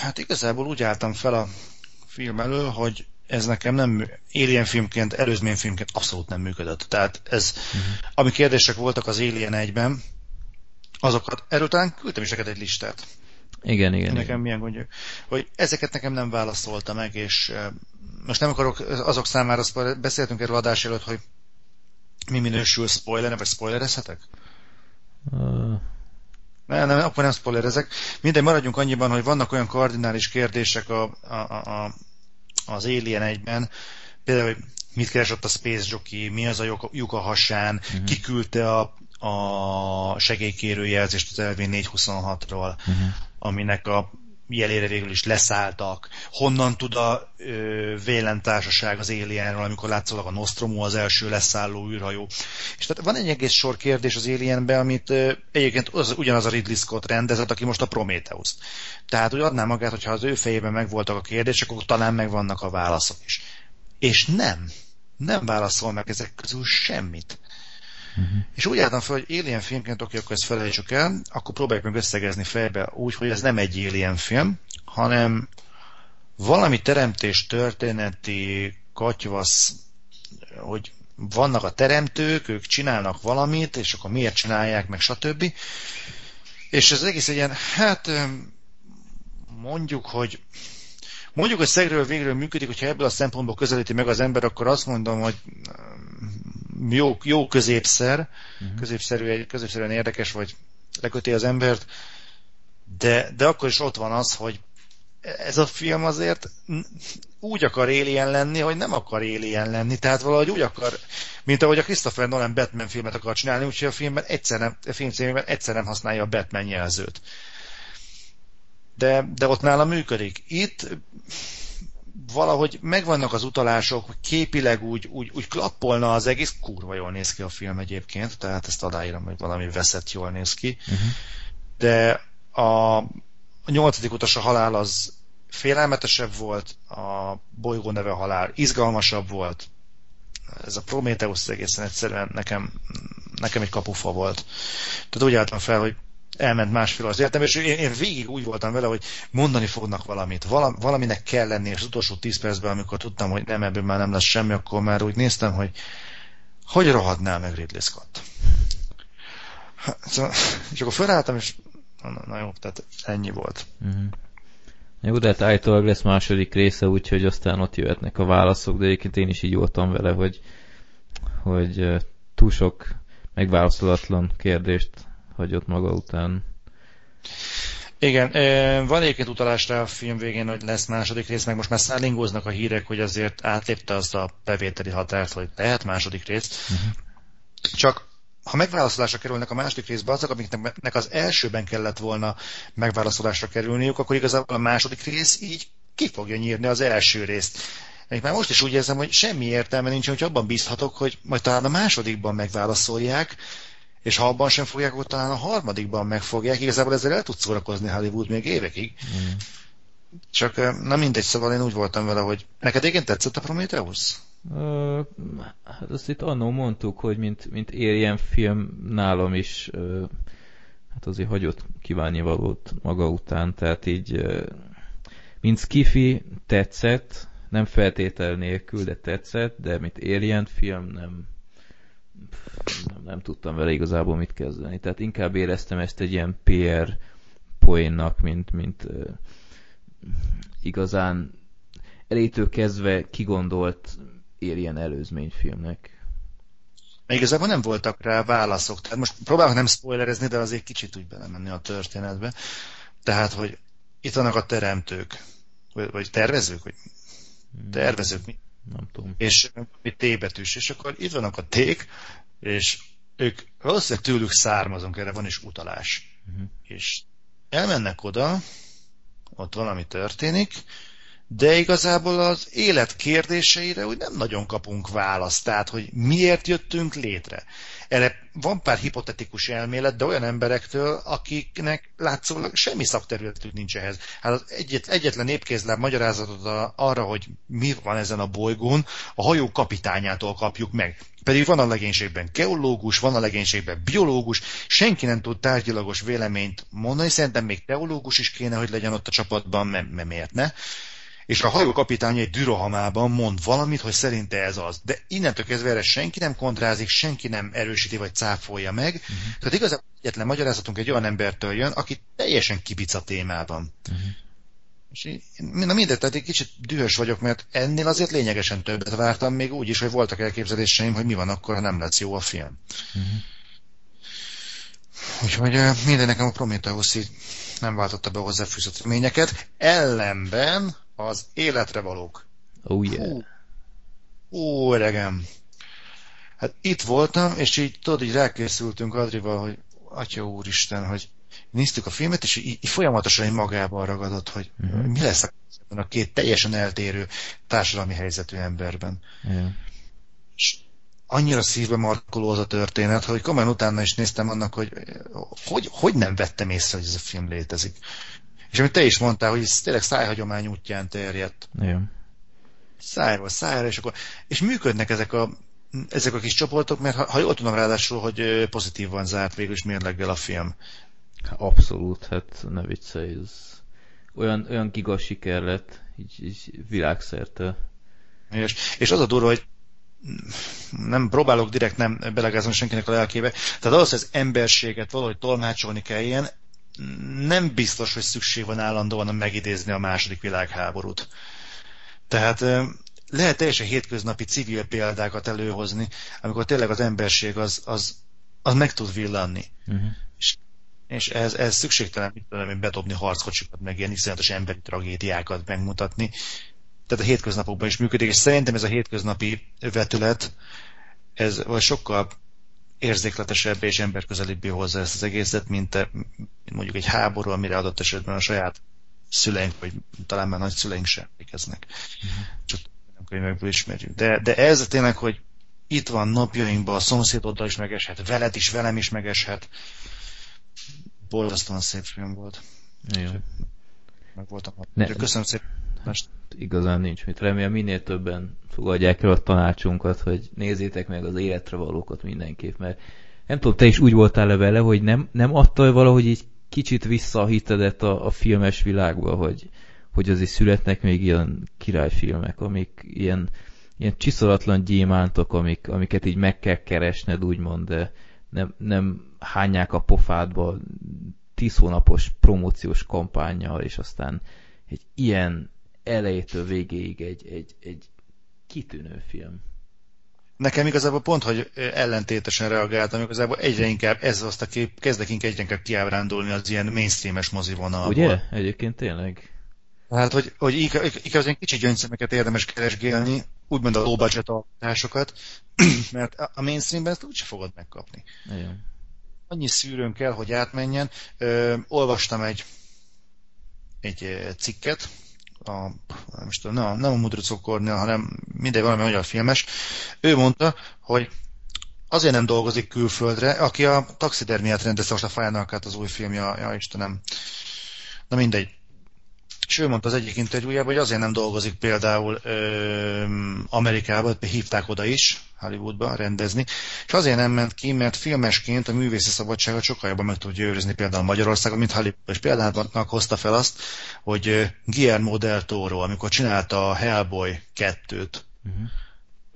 hát igazából úgy álltam fel a film elő, hogy ez nekem nem Alien filmként, előzmény filmként abszolút nem működött. Tehát ez, uh-huh. ami kérdések voltak az Alien 1-ben, azokat, erről talán küldtem is neked egy listát. Igen, igen. Nekem igen. milyen gondja, hogy ezeket nekem nem válaszolta meg, és most nem akarok azok számára, beszéltünk erről adás előtt, hogy mi minősül spoiler, vagy spoilerezhetek? Uh... Nem, nem, akkor nem spoilerezek. Mindegy, maradjunk annyiban, hogy vannak olyan kardinális kérdések a, a, a, az Alien egyben, például, hogy mit keresett a Space Jockey, mi az a lyuk a hasán, uh-huh. ki küldte a, a segélykérő jelzést az LV 426-ról, uh-huh. aminek a jelére végül is leszálltak. Honnan tud a ö, vélentársaság az Alienről, amikor látszólag a Nostromo az első leszálló űrhajó. És tehát van egy egész sor kérdés az Alienben, amit ö, egyébként az, ugyanaz a Ridley Scott rendezett, aki most a Prometheus. Tehát úgy adná magát, hogyha az ő fejében megvoltak a kérdések, akkor talán megvannak a válaszok is. És nem. Nem válaszol meg ezek közül semmit. Uh-huh. És úgy álltam fel, hogy Alien filmként, oké, akkor ezt felejtsük el, akkor próbáljuk meg összegezni fejbe úgy, hogy ez nem egy Alien film, hanem valami teremtés történeti katyvasz, hogy vannak a teremtők, ők csinálnak valamit, és akkor miért csinálják, meg stb. És ez egész egy ilyen, hát mondjuk, hogy mondjuk, hogy szegről végről működik, hogyha ebből a szempontból közelíti meg az ember, akkor azt mondom, hogy jó, jó középszer, uh-huh. középszerű, középszerűen érdekes, vagy leköti az embert, de, de akkor is ott van az, hogy ez a film azért úgy akar alien lenni, hogy nem akar alien lenni, tehát valahogy úgy akar, mint ahogy a Christopher Nolan Batman filmet akar csinálni, úgyhogy a filmben egyszer nem, a film egyszer nem használja a Batman jelzőt. De, de ott nála működik. Itt valahogy megvannak az utalások, képileg úgy, úgy, úgy klappolna az egész, kurva jól néz ki a film egyébként, tehát ezt adáírom, hogy valami veszett jól néz ki. Uh-huh. De a, a nyolcadik utas a halál az félelmetesebb volt, a bolygó neve halál izgalmasabb volt, ez a Prometheus egészen egyszerűen nekem, nekem egy kapufa volt. Tehát úgy álltam fel, hogy elment másfél az életem, és én, én végig úgy voltam vele, hogy mondani fognak valamit, Val, valaminek kell lenni, és az utolsó tíz percben, amikor tudtam, hogy nem, ebből már nem lesz semmi, akkor már úgy néztem, hogy hogy rohadnál meg Ridley Scott. Szóval, és akkor felálltam, és na, na jó, tehát ennyi volt. Uh-huh. Jó, de hát állítólag lesz második része, úgyhogy aztán ott jöhetnek a válaszok, de egyébként én is így voltam vele, hogy, hogy túl sok megválaszolatlan kérdést hagyott maga után. Igen, van egyébként utalás rá a film végén, hogy lesz második rész, meg most már szállingóznak a hírek, hogy azért átlépte azt a bevételi határt, hogy lehet második rész. Uh-huh. Csak ha megválaszolásra kerülnek a második részbe azok, amiknek az elsőben kellett volna megválaszolásra kerülniük, akkor igazából a második rész így ki fogja nyírni az első részt. Még már most is úgy érzem, hogy semmi értelme nincs, hogy abban bízhatok, hogy majd talán a másodikban megválaszolják, és ha abban sem fogják, akkor talán a harmadikban megfogják. Igazából ezzel el tud szórakozni Hollywood még évekig. Mm. Csak na mindegy, szóval én úgy voltam vele, hogy neked igen tetszett a Prometheus? Uh, hát azt itt annó mondtuk, hogy mint, mint Alien film nálam is uh, hát azért hagyott kívánni valót maga után, tehát így uh, mint Skiffy tetszett, nem feltétel nélkül, de tetszett, de mint Alien film nem, nem, nem tudtam vele igazából mit kezdeni. Tehát inkább éreztem ezt egy ilyen PR poénnak, mint, mint uh, igazán elétől kezdve kigondolt Alien előzményfilmnek. Igazából nem voltak rá válaszok. Tehát most próbálok nem spoilerezni, de azért kicsit úgy belemenni a történetbe. Tehát, hogy itt vannak a teremtők, vagy, vagy tervezők, vagy hmm. tervezők, mi? Nem tudom. És mi T-betűs, és akkor itt vannak a ték, és ők valószínűleg tőlük származunk, erre van is utalás. Uh-huh. És elmennek oda, ott valami történik, de igazából az élet kérdéseire úgy nem nagyon kapunk választ, tehát hogy miért jöttünk létre. Erre van pár hipotetikus elmélet, de olyan emberektől, akiknek látszólag semmi szakterületük nincs ehhez. Hát az egyet, egyetlen népkézláb magyarázatot arra, hogy mi van ezen a bolygón, a hajó kapitányától kapjuk meg. Pedig van a legénységben geológus, van a legénységben biológus, senki nem tud tárgyilagos véleményt mondani, szerintem még teológus is kéne, hogy legyen ott a csapatban, mert miért ne és a hajó kapitány egy dürohamában mond valamit, hogy szerinte ez az. De innentől kezdve erre senki nem kontrázik, senki nem erősíti vagy cáfolja meg. Uh-huh. Tehát igazából egyetlen magyarázatunk egy olyan embertől jön, aki teljesen kibic a témában. Uh-huh. És én, na mindegy, tehát egy kicsit dühös vagyok, mert ennél azért lényegesen többet vártam, még úgy is, hogy voltak elképzeléseim, hogy mi van akkor, ha nem lesz jó a film. Uh-huh. Úgyhogy minden nekem a Prometheus így nem váltotta be a hozzáfűzött reményeket. Ellenben az életre valók. Oh yeah. Hú, ó, öregem. Hát itt voltam, és így tudod, így rákészültünk Adrival, hogy Atya úristen, hogy néztük a filmet, és így, így folyamatosan egy magában ragadott, hogy uh-huh. mi lesz a, a két teljesen eltérő társadalmi helyzetű emberben. Yeah. És annyira szívbe markoló az a történet, hogy komolyan utána is néztem annak, hogy hogy, hogy nem vettem észre, hogy ez a film létezik. És amit te is mondtál, hogy ez tényleg szájhagyomány útján terjedt. Igen. Szájról szájra, és akkor és működnek ezek a ezek a kis csoportok, mert ha, ha jól tudom ráadásul, hogy pozitívan zárt végül is mérleggel a film. Abszolút, hát ne viccelj, ez olyan, olyan giga siker lett, így, így világszerte. És, és az a durva, hogy nem próbálok direkt nem belegázni senkinek a lelkébe, tehát az, hogy az emberséget valahogy tolmácsolni kell ilyen, nem biztos, hogy szükség van állandóan megidézni a második világháborút. Tehát lehet teljesen hétköznapi civil példákat előhozni, amikor tényleg az emberség az, az, az meg tud villanni. Uh-huh. És, és ez, ez szükségtelen mit tudom, bedobni harckocsikat, meg ilyen iszonyatos emberi tragédiákat megmutatni. Tehát a hétköznapokban is működik, és szerintem ez a hétköznapi vetület, ez sokkal érzékletesebb és emberközelibbé hozza ezt az egészet, mint, mint mondjuk egy háború, amire adott esetben a saját szüleink, vagy talán már nagyszüleink sem emlékeznek. Uh-huh. Csak nem könyvekből ismerjük. De, de ez tényleg, hogy itt van napjainkban, a szomszédoddal is megeshet, veled is, velem is megeshet. Borzasztóan szép film volt. Igen. Meg voltam. Ne, Köszönöm szépen. Most igazán nincs mit. Remélem minél többen fogadják el a tanácsunkat, hogy nézzétek meg az életre valókat mindenképp, mert nem tudom, te is úgy voltál -e vele, hogy nem, nem adta valahogy így kicsit vissza a hitedet a, a filmes világba, hogy, hogy azért születnek még ilyen királyfilmek, amik ilyen, ilyen csiszolatlan gyémántok, amik, amiket így meg kell keresned, úgymond, de nem, nem hányják a pofádba tíz hónapos promóciós kampányjal, és aztán egy ilyen elejétől végéig egy, egy, egy kitűnő film. Nekem igazából pont, hogy ellentétesen reagáltam, igazából egyre inkább ez azt a kép, kezdek inkább egyre inkább kiábrándulni az ilyen mainstreames mozivonalból. Ugye? Egyébként tényleg. Hát, hogy, hogy inkább ilyen kicsi gyöngyszemeket érdemes keresgélni, úgymond a low budget alkotásokat, mert a mainstreamben ezt úgyse fogod megkapni. Igen. Annyi szűrőn kell, hogy átmenjen. Ö, olvastam egy, egy cikket, a nem, is tudom, nem, nem a Mudrucó Kornél, hanem mindegy valami magyar filmes, ő mondta, hogy azért nem dolgozik külföldre, aki a taxidermiát rendezte most a Fájnalkát az új filmja, ja Istenem. Na mindegy. És ő mondta az egyik interjújában, hogy azért nem dolgozik például ö, Amerikába, hívták oda is, Hollywoodba rendezni, és azért nem ment ki, mert filmesként a művészi szabadságot sokkal jobban meg tudja őrizni például Magyarországon, mint Hollywood. És például hozta fel azt, hogy Guillermo del Toro, amikor csinálta a Hellboy 2-t, uh-huh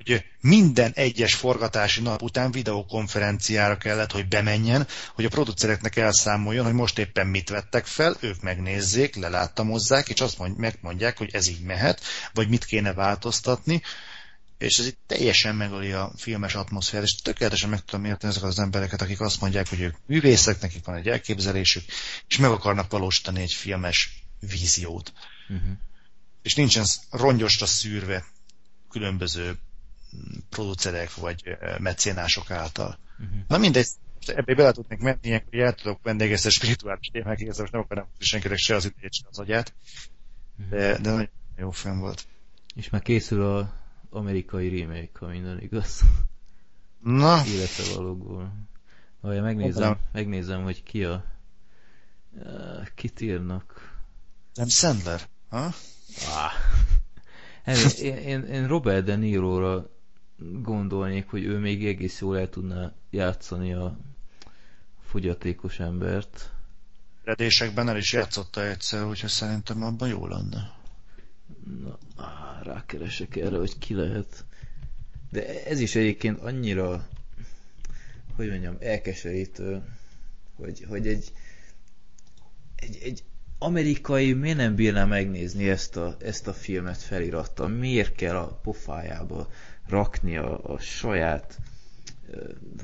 hogy minden egyes forgatási nap után videokonferenciára kellett, hogy bemenjen, hogy a producereknek elszámoljon, hogy most éppen mit vettek fel, ők megnézzék, leláttamozzák, és azt mond, megmondják, hogy ez így mehet, vagy mit kéne változtatni, és ez itt teljesen megöli a filmes atmoszférát, és tökéletesen meg tudom érteni ezeket az embereket, akik azt mondják, hogy ők művészek, nekik van egy elképzelésük, és meg akarnak valósítani egy filmes víziót. Uh-huh. És nincsen rongyosra szűrve különböző producerek vagy mecénások által. Uh-huh. Na mindegy, ebbe bele tudnék menni, hogy el tudok vendégezni spirituális témák, és most nem akarom senkinek se az idejét, se az agyát, de, de nagyon jó film volt. És már készül a amerikai remake, ha minden igaz. Na. Illetve valóból. Vagy megnézem, megnézem, hogy ki a... Uh, kit írnak. Nem Sandler, ha? Ah. Én, én, én Robert De Niro-ra gondolnék, hogy ő még egész jól el tudna játszani a fogyatékos embert. Redésekben el is játszotta egyszer, úgyhogy szerintem abban jó lenne. Na, rákeresek erre, hogy ki lehet. De ez is egyébként annyira, hogy mondjam, elkeserítő, hogy, hogy egy, egy, egy amerikai miért nem bírná megnézni ezt a, ezt a filmet felirattal? Miért kell a pofájába rakni a, a saját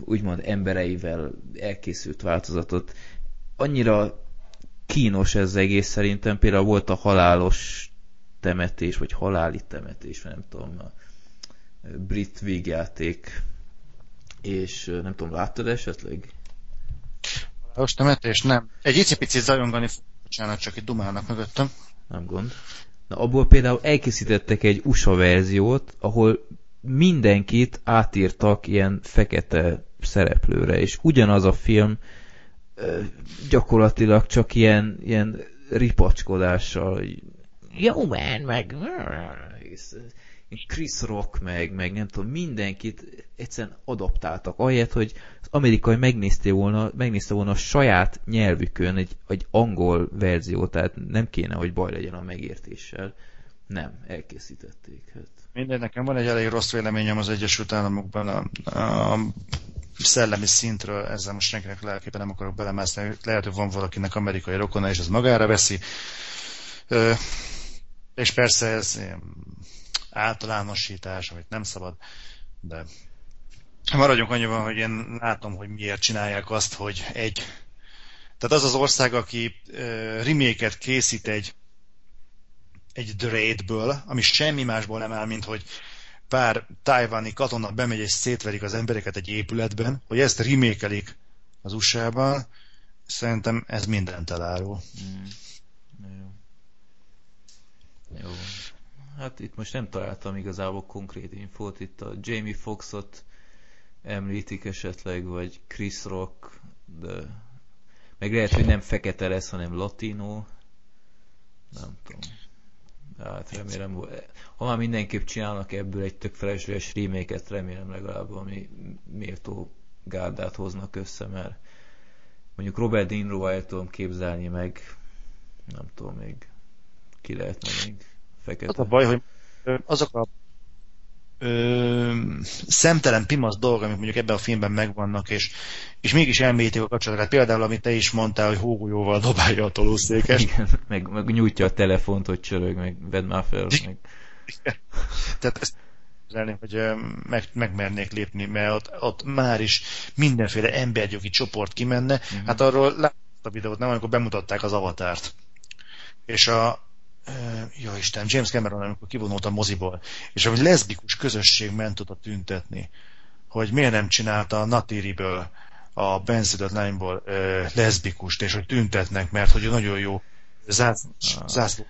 úgymond embereivel elkészült változatot. Annyira kínos ez egész szerintem, például volt a halálos temetés, vagy haláli temetés, nem tudom, a brit végjáték, és nem tudom, láttad esetleg? Halálos temetés? Nem. Egy icipicit zajongani bocsánat, csak egy dumálnak mögöttem. Nem gond. Na, abból például elkészítettek egy USA verziót, ahol mindenkit átírtak ilyen fekete szereplőre, és ugyanaz a film gyakorlatilag csak ilyen, ilyen ripacskodással jó man, meg Chris Rock, meg, meg nem tudom, mindenkit egyszerűen adaptáltak, ahelyett, hogy az amerikai megnézte volna, megnézte volna a saját nyelvükön egy, egy angol verzió, tehát nem kéne, hogy baj legyen a megértéssel. Nem, elkészítették. Hát. Minden, nekem van egy elég rossz véleményem az Egyesült Államokban a, a szellemi szintről, ezzel most senkinek lelkében nem akarok belemászni, lehet, hogy van valakinek amerikai rokona, és ez magára veszi. Ö, és persze ez általánosítás, amit nem szabad, de maradjunk annyiban, hogy én látom, hogy miért csinálják azt, hogy egy tehát az az ország, aki reméket készít egy egy dreadből, ami semmi másból nem áll, mint hogy pár tájváni katona bemegy és szétverik az embereket egy épületben, hogy ezt remékelik az USA-ban, szerintem ez mindent elárul. Mm. Jó. Jó. Hát itt most nem találtam igazából konkrét infót, itt a Jamie Foxot említik esetleg, vagy Chris Rock, de meg lehet, hogy nem fekete lesz, hanem latino. Nem tudom. Hát remélem, ha már mindenképp csinálnak ebből egy tök felesleges reméket, remélem legalább ami méltó gárdát hoznak össze, mert mondjuk Robert De Niro el tudom képzelni meg, nem tudom még, ki lehetne még fekete. Az a baj, hogy azok a ö, szemtelen pimasz dolgok, amik mondjuk ebben a filmben megvannak, és, és mégis elmélyítik a kapcsolatokat. Például, amit te is mondtál, hogy hógolyóval dobálja a tolószékes. Igen, meg, meg nyújtja a telefont, hogy csörög, meg vedd már fel. Meg... Tehát ezt hogy meg, megmernék lépni, mert ott, ott már is mindenféle emberjogi csoport kimenne. Uh-huh. Hát arról láttam a videót, nem, amikor bemutatták az avatárt. És a, jó Isten, James Cameron, amikor kivonult a moziból, és ami leszbikus közösség ment oda tüntetni, hogy miért nem csinálta a Natiriből, a benszülött lányból leszbikust, és hogy tüntetnek, mert hogy nagyon jó zászló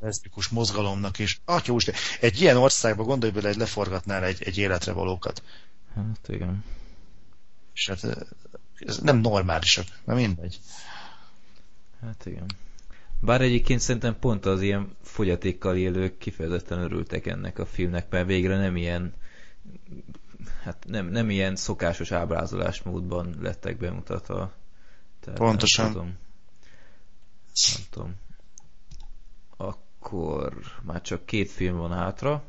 leszbikus mozgalomnak, és atya úr, egy ilyen országban gondolj bele, egy leforgatnál egy, egy életre valókat. Hát igen. És hát ez nem normálisak, nem mindegy. Hát igen. Bár egyébként szerintem pont az ilyen fogyatékkal élők kifejezetten örültek ennek a filmnek, mert végre nem ilyen hát nem, nem ilyen szokásos ábrázolásmódban lettek bemutatva. Tehát Pontosan. Nem tudom. Nem tudom. Akkor már csak két film van hátra,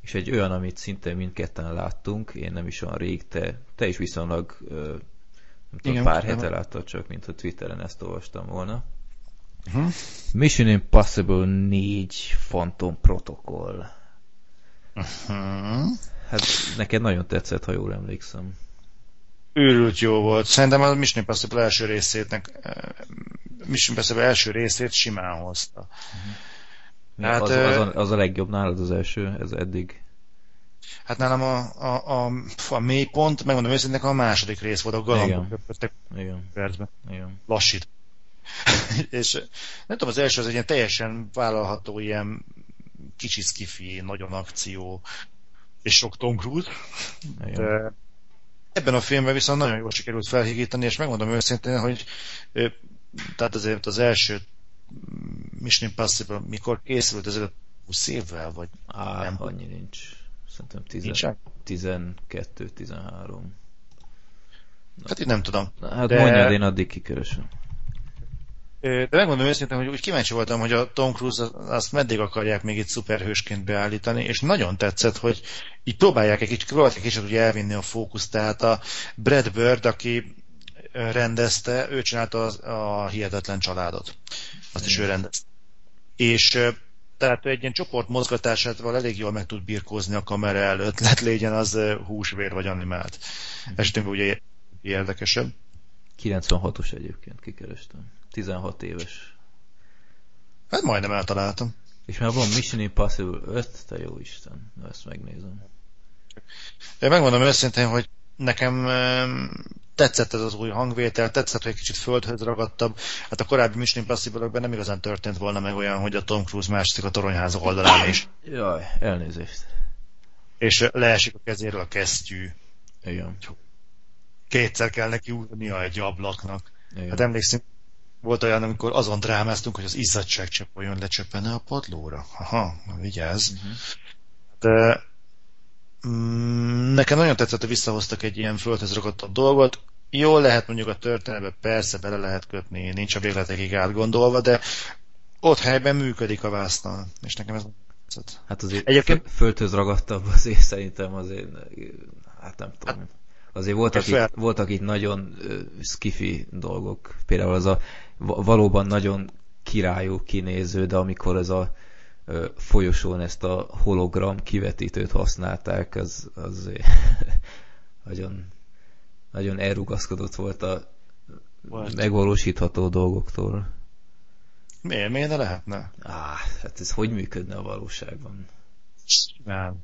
és egy olyan, amit szinte mindketten láttunk, én nem is olyan rég, te, te is viszonylag nem tudom, Igen, pár hete láttad csak, mint a Twitteren ezt olvastam volna. Uh-huh. Mission Impossible 4 Phantom Protocol. Uh-huh. Hát neked nagyon tetszett, ha jól emlékszem. Őrült jó volt. Szerintem a Mission Impossible első részétnek eh, Mission Impossible első részét simán hozta. Uh-huh. Hát, az, az, a, az a legjobb nálad az első, ez eddig? Hát nálam a, a, a, a mélypont, megmondom őszintén, a második rész volt, a galambok köpöztek percben. Igen. Lassít. és nem tudom, az első az egy ilyen teljesen vállalható ilyen kicsi skifi, nagyon akció, és sok Tom Cruise. De ebben a filmben viszont nagyon jól sikerült felhigítani, és megmondom őszintén, hogy tehát azért az első Mission Impossible, mikor készült, ez 20 évvel, vagy Á, nem? annyi nincs. Szerintem 12-13. Hát itt nem tudom. Hát de... mondjad, én addig kikeresem. De megmondom őszintén, hogy úgy kíváncsi voltam, hogy a Tom Cruise azt meddig akarják még itt szuperhősként beállítani, és nagyon tetszett, hogy így próbálják egy kicsit, próbálják egy kicsit ugye elvinni a fókuszt, tehát a Brad Bird, aki rendezte, ő csinálta az, a Hihetetlen Családot. Azt is ő rendezte. És tehát egy ilyen csoport mozgatásával elég jól meg tud birkózni a kamera előtt, lehet legyen az húsvér vagy animált. Mhm. Esetünkben ugye érdekesebb. 96-os egyébként kikerestem. 16 éves. Hát majdnem eltaláltam. És már van Mission Impossible 5, te jó Isten, ezt megnézem. Én megmondom őszintén, hogy nekem tetszett ez az új hangvétel, tetszett, hogy egy kicsit földhöz ragadtabb. Hát a korábbi Mission impossible nem igazán történt volna meg olyan, hogy a Tom Cruise mászik a toronyház oldalán is. Jaj, elnézést. És leesik a kezéről a kesztyű. Igen. Kétszer kell neki úrnia egy ablaknak. Igen. Hát emlékszünk, volt olyan, amikor azon drámáztunk, hogy az izzadságcsepp olyan lecsöppene a padlóra. Aha, vigyázz. Uh-huh. De mm, nekem nagyon tetszett, hogy visszahoztak egy ilyen földhöz ragadtabb dolgot. Jól lehet mondjuk a történetbe, persze bele lehet kötni, nincs a végletekig átgondolva, de ott helyben működik a vásztal, és nekem ez tetszett. Hát azért Egyébként... földhöz ragadtabb azért szerintem azért, hát nem tudom. Hát, Azért voltak, itt, voltak itt nagyon uh, skifi dolgok. Például az a valóban nagyon királyú kinéző, de amikor ez a folyosón ezt a hologram kivetítőt használták, az, az nagyon, nagyon elrugaszkodott volt a volt. megvalósítható dolgoktól. Miért? Miért ne lehetne? Á, hát ez hogy működne a valóságban? Nem.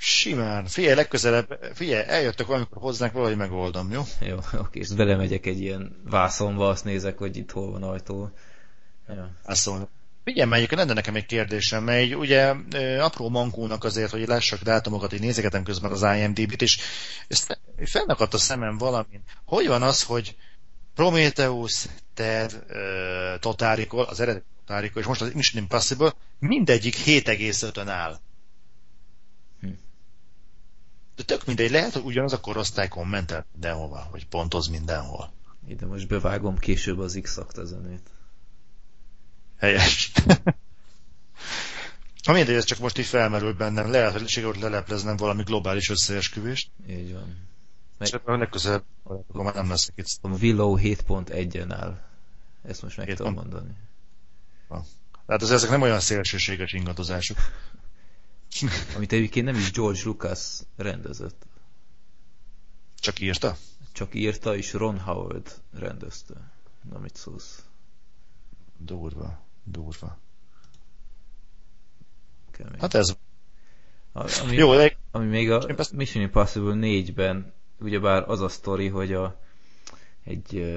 Simán. Figyelj, legközelebb, figyelj, eljöttek valamikor hozzánk, valahogy megoldom, jó? Jó, oké, és belemegyek egy ilyen vászonba, azt nézek, hogy itt hol van ajtó. Ja. Vászon. Figyelj, melyik lenne nekem egy kérdésem, mert ugye apró mankónak azért, hogy lássak dátumokat, hogy nézegetem közben az IMDb-t, és ezt felnakadt a szemem valamin. Hogy van az, hogy Prometheus, Ted, Total az eredeti Total és most az Mission Impossible mindegyik 7,5-ön áll. De tök mindegy, lehet, hogy ugyanaz a korosztály kommentel mindenhova, vagy pontoz mindenhol. Ide most bevágom később az x zenét. Helyes. Ha mindegy, ez csak most így felmerült bennem. Lehet, hogy sikerült lelepleznem valami globális összeesküvést. Így van. Meg... És a legközelebb akkor már nem leszek itt. A Willow 7.1-en áll. Ezt most meg 7. tudom mondani. Tehát az ezek nem olyan szélsőséges ingadozások. Amit egyébként nem is George Lucas rendezett. Csak írta? Csak írta, és Ron Howard rendezte. Na, mit szólsz? Durva, durva. Kemény. Hát ez... Ami, Jó, de... ami még a Mission Impossible 4-ben ugyebár az a sztori, hogy a, egy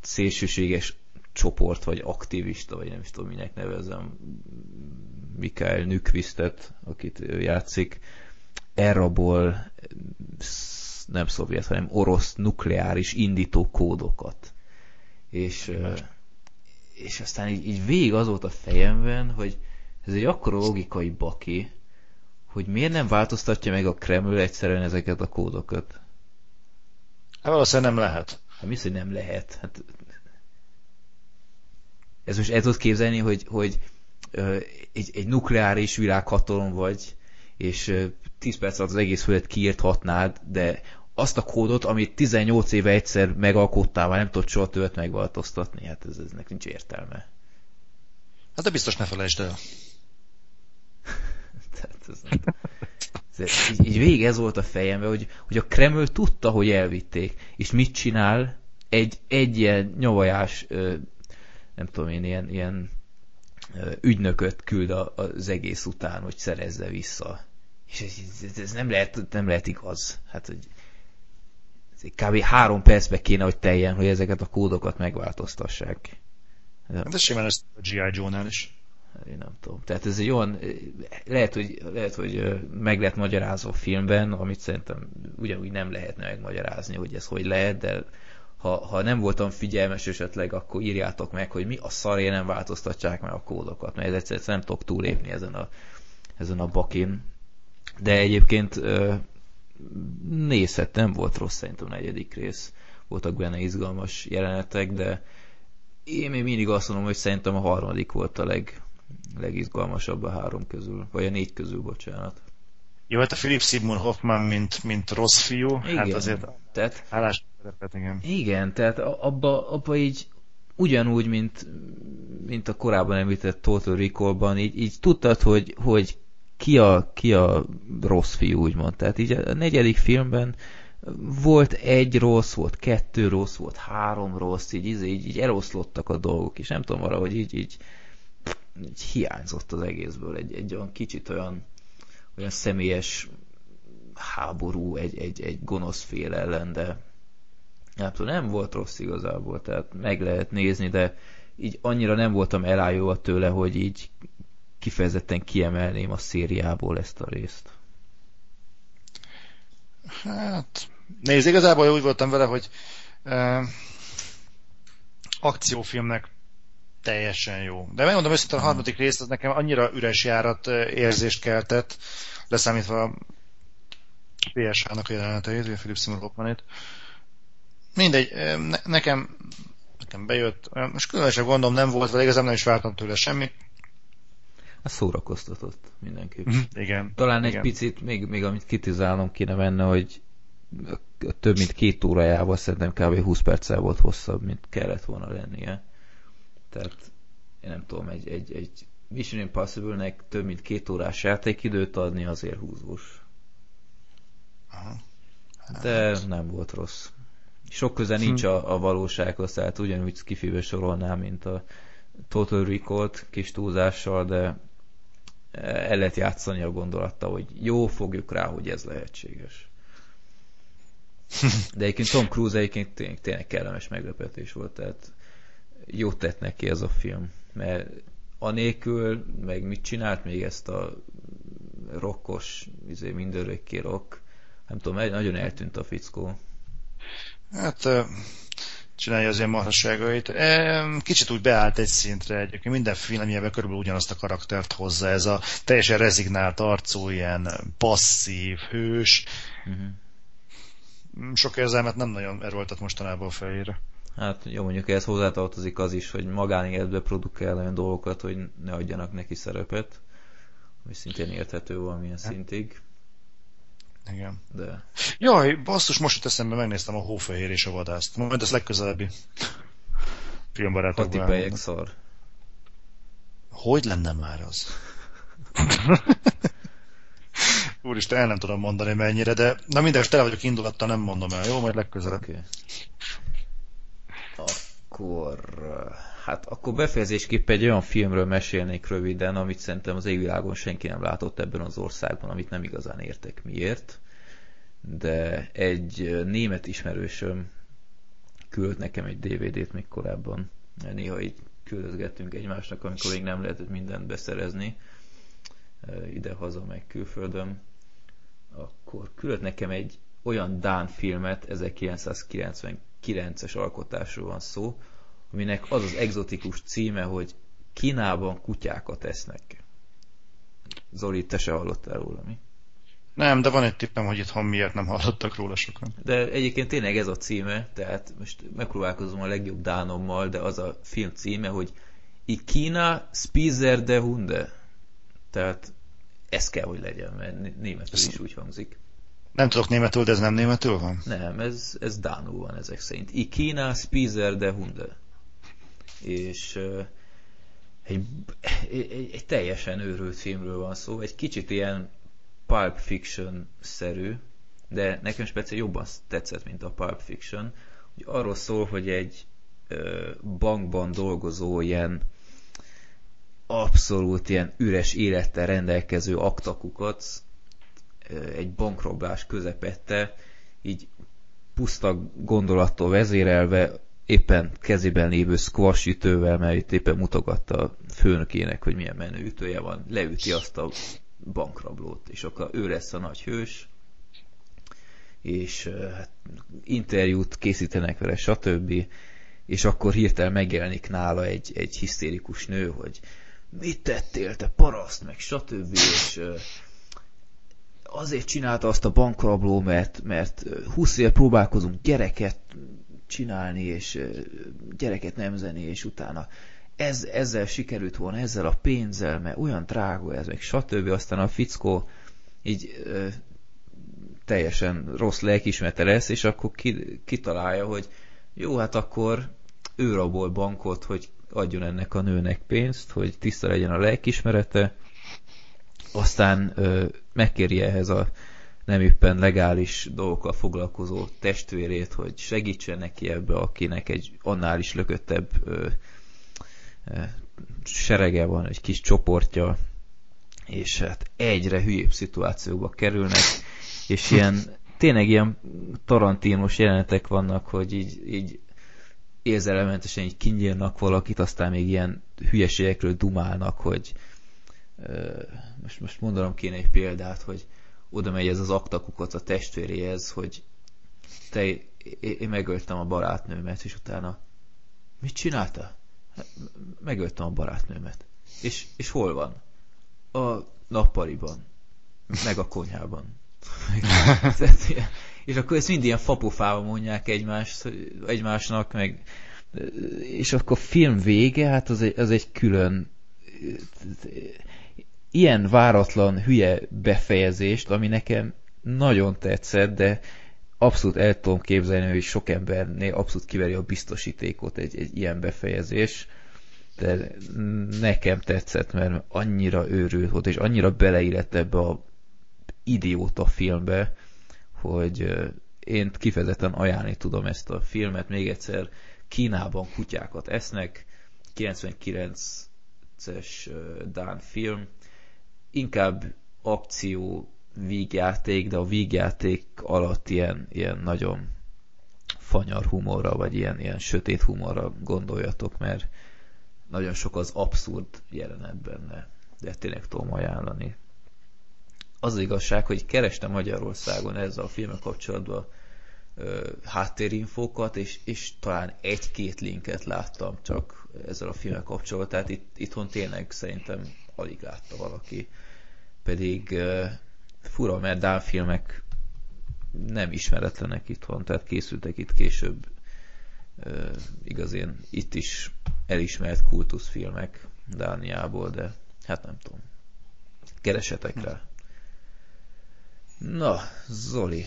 szélsőséges csoport, vagy aktivista, vagy nem is tudom, minek nevezem, Mikael Nykvistet, akit játszik, elrabol nem szovjet, hanem orosz nukleáris indító kódokat. És, és aztán így, így végig az volt a fejemben, hogy ez egy akkora logikai baki, hogy miért nem változtatja meg a Kreml egyszerűen ezeket a kódokat? Hát valószínűleg nem lehet. Hát mi hogy nem lehet? Hát ez most el tudod képzelni, hogy, hogy egy, egy nukleáris világhatalom vagy, és ö, 10 perc alatt az egész földet kiírthatnád, de azt a kódot, amit 18 éve egyszer megalkottál, már nem tudod soha többet megváltoztatni, hát ez, eznek nincs értelme. Hát de biztos ne felejtsd el. Tehát ez, ez, így, így végig ez volt a fejemben, hogy, hogy a Kreml tudta, hogy elvitték, és mit csinál? Egy, egy ilyen nyavajás, nem tudom én, ilyen, ilyen ügynököt küld az egész után, hogy szerezze vissza. És ez, ez, nem, lehet, nem lehet igaz. Hát, hogy kb. három percbe kéne, hogy teljen, hogy ezeket a kódokat megváltoztassák. De simán ezt a G.I. Joe-nál is. Én nem tudom. Tehát ez egy olyan, lehet, hogy, lehet, hogy meg lehet magyarázó filmben, amit szerintem ugyanúgy nem lehetne megmagyarázni, hogy ez hogy lehet, de ha, ha nem voltam figyelmes esetleg, akkor írjátok meg, hogy mi a szaré nem változtatják meg a kódokat, mert egyszerűen nem tudok túlépni ezen a, ezen a bakin. De egyébként nézhet, nem volt rossz szerintem a negyedik rész. Voltak benne izgalmas jelenetek, de én még mindig azt mondom, hogy szerintem a harmadik volt a leg, legizgalmasabb a három közül, vagy a négy közül, bocsánat. Jó, hát a Philip Seymour Hoffman, mint, mint rossz fiú, hát igen, hát azért tehát, hálás szerepet, igen. Igen, tehát abba, abba így ugyanúgy, mint, mint a korábban említett Total Recall-ban, így, így tudtad, hogy, hogy ki a, ki a rossz fiú, úgymond. Tehát így a negyedik filmben volt egy rossz, volt kettő rossz, volt három rossz, így, így, így eloszlottak a dolgok, és nem tudom, valahogy így, így, így hiányzott az egészből egy, egy olyan kicsit olyan, olyan személyes háború egy, egy, egy gonosz fél ellen, de nem tudom, nem volt rossz igazából, tehát meg lehet nézni, de így annyira nem voltam elájulva tőle, hogy így kifejezetten kiemelném a szériából ezt a részt. Hát, nézd, igazából úgy voltam vele, hogy uh, akciófilmnek teljesen jó. De megmondom őszintén, a harmadik rész az nekem annyira üres járat érzést keltett, leszámítva a PSH-nak a jeleneteit, vagy a Philip Seymour Hoffmanét. Mindegy, ne, nekem, nekem bejött, most különösebb gondom nem volt, vagy igazából nem is vártam tőle semmi. A szórakoztatott mindenképp. Mm, igen. Talán egy igen. picit, még, még amit kitizálnom kéne menne, hogy több mint két órájával szerintem kb. 20 perccel volt hosszabb, mint kellett volna lennie. Tehát én nem tudom, egy, egy, egy Mission Impossible-nek több mint két órás játékidőt adni azért húzós. Aha. De nem volt rossz. Sok köze nincs a, a valósághoz, tehát ugyanúgy kifibe sorolnám, mint a Total Recall-t kis túlzással, de el lehet játszani a gondolatta, hogy jó, fogjuk rá, hogy ez lehetséges. De egyébként Tom Cruise egyébként tényleg, tényleg kellemes meglepetés volt, tehát jót tett neki ez a film, mert anélkül, meg mit csinált még ezt a rokkos, izé, mindörökké rock, nem tudom, nagyon eltűnt a fickó. Hát csinálja az ilyen marhasságait. Kicsit úgy beállt egy szintre egyébként. Minden filmjében körülbelül ugyanazt a karaktert hozza. Ez a teljesen rezignált arcú, ilyen passzív, hős. Uh-huh. Sok érzelmet nem nagyon erőltet mostanában a fejére. Hát jó, mondjuk ehhez hozzátartozik az is, hogy magánéletbe produkál olyan dolgokat, hogy ne adjanak neki szerepet, ami szintén érthető valamilyen hát. szintig. Igen. De... Jaj, basszus, most jut eszembe, megnéztem a Hófehér és a vadászt. Majd ez legközelebbi filmbarátokban. Hatipejek szar. Hogy lenne már az? Úristen, el nem tudom mondani mennyire, de na minden, tele vagyok indulattal, nem mondom el. Jó, majd legközelebb. Okay. Akkor, hát akkor befejezésképp egy olyan filmről mesélnék röviden, amit szerintem az égvilágon senki nem látott ebben az országban, amit nem igazán értek miért. De egy német ismerősöm küldött nekem egy DVD-t még korábban, néha így küldözgettünk egymásnak, amikor még nem lehetett mindent beszerezni. Ide-haza, meg külföldön, akkor küldött nekem egy olyan Dán filmet, 1999-es alkotásról van szó, aminek az az egzotikus címe, hogy Kínában kutyákat esznek. Zoli, te se hallottál róla, mi? Nem, de van egy tippem, hogy itthon miért nem hallottak róla sokan. De egyébként tényleg ez a címe, tehát most megpróbálkozom a legjobb dánommal, de az a film címe, hogy I Kína Spizer de Hunde. Tehát ez kell, hogy legyen, mert németül is úgy hangzik. Nem tudok németül, de ez nem németül van? Nem, ez, ez Dánul van ezek szerint. I Kína Spizer de Hunde. És egy, egy, egy teljesen őrült filmről van szó, egy kicsit ilyen Pulp Fiction-szerű, de nekem speciál jobban tetszett, mint a Pulp Fiction. Hogy arról szól, hogy egy bankban dolgozó ilyen abszolút ilyen üres élettel rendelkező aktakukat egy bankrablás közepette, így puszta gondolattól vezérelve éppen kezében lévő squash ütővel, mert itt éppen mutogatta a főnökének, hogy milyen menő ütője van, leüti azt a bankrablót, és akkor ő lesz a nagy hős, és hát, interjút készítenek vele, stb. És akkor hirtelen megjelenik nála egy, egy hisztérikus nő, hogy mit tettél, te paraszt, meg stb. És azért csinálta azt a bankrabló, mert, mert 20 éve próbálkozunk gyereket csinálni, és gyereket nemzeni, és utána ez, ezzel sikerült volna, ezzel a pénzzel, mert olyan drága ez, meg stb. Aztán a fickó így ö, teljesen rossz lelkismete lesz, és akkor ki, kitalálja, hogy jó, hát akkor ő rabol bankot, hogy adjon ennek a nőnek pénzt, hogy tiszta legyen a lelkismerete, aztán ö, megkéri ehhez a nem éppen legális dolgokkal foglalkozó testvérét, hogy segítsen neki ebbe, akinek egy annál is lököttebb ö, serege van, egy kis csoportja, és hát egyre hülyébb szituációkba kerülnek, és ilyen, tényleg ilyen tarantínos jelenetek vannak, hogy így, így érzelmentesen így kinyírnak valakit, aztán még ilyen hülyeségekről dumálnak, hogy most, most mondanom kéne egy példát, hogy oda megy ez az aktakukat a testvéréhez, hogy te, én megöltem a barátnőmet, és utána mit csinálta? megöltem a barátnőmet. És, és hol van? A nappaliban. Meg a konyhában. és akkor ezt mind ilyen fapofával mondják egymást, egymásnak, meg és akkor film vége, hát az egy, az egy külön ilyen váratlan hülye befejezést, ami nekem nagyon tetszett, de abszolút el tudom képzelni, hogy sok embernél abszolút kiveri a biztosítékot egy, egy ilyen befejezés, de nekem tetszett, mert annyira őrült volt, és annyira beleillett ebbe a idióta filmbe, hogy én kifejezetten ajánlani tudom ezt a filmet. Még egyszer, Kínában kutyákat esznek, 99-es Dán film, inkább akció vígjáték, de a vígjáték alatt ilyen, ilyen nagyon fanyar humorra, vagy ilyen, ilyen sötét humorra gondoljatok, mert nagyon sok az abszurd jelenet benne, de tényleg tudom ajánlani. Az, az igazság, hogy kerestem Magyarországon ezzel a filmmel kapcsolatban ö, háttérinfókat, és, és talán egy-két linket láttam csak ezzel a filmmel kapcsolatban, tehát itt, itthon tényleg szerintem alig látta valaki. Pedig ö, fura, mert Dán filmek nem ismeretlenek itthon, tehát készültek itt később uh, igazán itt is elismert kultuszfilmek Dániából, de hát nem tudom. Keresetek rá. Na, Zoli,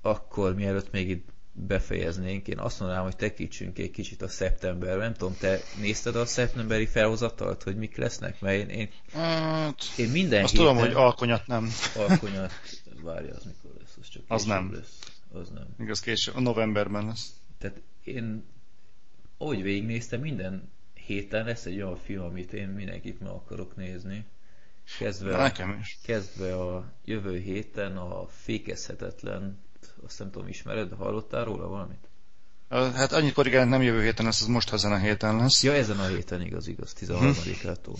akkor mielőtt még itt befejeznénk, én azt mondanám, hogy tekítsünk egy kicsit a szeptemberben. Nem tudom, te nézted a szeptemberi felhozatalt, hogy mik lesznek? Mert én, én, hát, én minden Azt héten... tudom, hogy alkonyat nem. Alkonyat, várja, az mikor lesz? Az csak Az nem. lesz. Az nem. Igaz, később, a novemberben lesz. Tehát én, ahogy végignéztem, minden héten lesz egy olyan film, amit én mindenkit meg akarok nézni. Kezdve, Na, nekem is. kezdve a jövő héten a fékezhetetlen, azt nem tudom, ismered, hallottál róla valamit? Hát annyit korrigálni nem jövő héten lesz, az most ezen a héten lesz. Ja, ezen a héten igaz, igaz, 13-ától.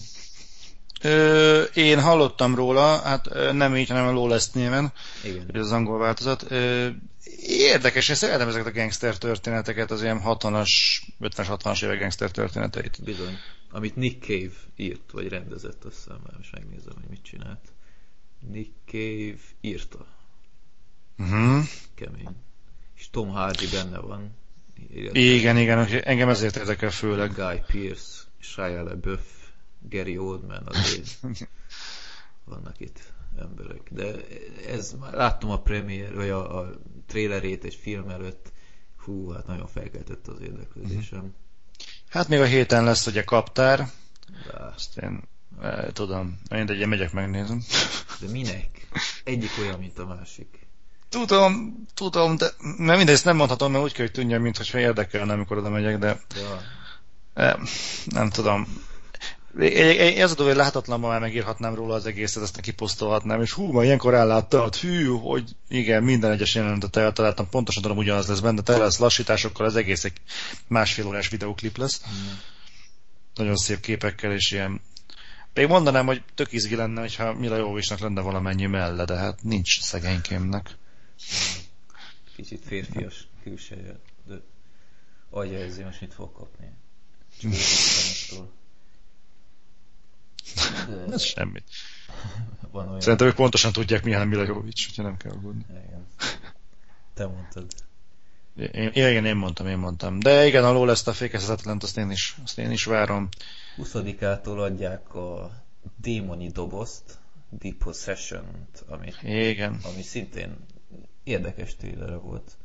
Ö, én hallottam róla, hát nem így, hanem a Lawless néven, Igen. az angol változat. Ö, érdekes, én szeretem ezeket a gangster történeteket, az ilyen 60-as, 50-60-as évek gangster történeteit. Bizony. Amit Nick Cave írt, vagy rendezett, azt hiszem, most megnézem, hogy mit csinált. Nick Cave írta. Uh-huh. Kemény. És Tom Hardy benne van. Illetve Igen, igen, engem ezért érdekel főleg. Guy Pearce, Shia LaBeouf, Gary Oldman, azért vannak itt emberek. De ez már láttam a premier, vagy a, a trailerét egy film előtt, hú, hát nagyon felkeltett az érdeklődésem. Hát még a héten lesz ugye kaptár, De, azt én e, tudom, én megyek megnézem. de minek? Egyik olyan, mint a másik. Tudom, tudom, de nem mindegy, ezt nem mondhatom, mert úgy kell, hogy tűnjön, mintha érdekelne, amikor oda megyek, de Ja, e, nem tudom. Ez a dolog, hogy láthatatlanban már megírhatnám róla az egészet, ezt kiposztolhatnám, és hú, ma ilyenkor elláttad, hű, hogy igen, minden egyes jelenetet eltaláltam, pontosan tudom, ugyanaz lesz benne, tele lesz lassításokkal, az egész egy másfél órás videóklip lesz. Mm. Nagyon szép képekkel, és ilyen még mondanám, hogy tök izgi lenne, hogyha Mila Jovovicsnak lenne valamennyi melle, de hát nincs szegénykémnek. Kicsit férfias külseje, de agya ezért most mit fog kapni. De Ez semmit. van olyan... Szerintem ők pontosan tudják, milyen Mila Jovovics, úgyhogy nem kell aggódni. Igen. Te mondtad. Én, igen, én mondtam, én mondtam. De igen, alól ezt a fékezhetetlent, azt én is, azt én is várom. 20-ától adják a démoni dobozt, Deep possession ami, Igen. ami szintén érdekes trailer volt.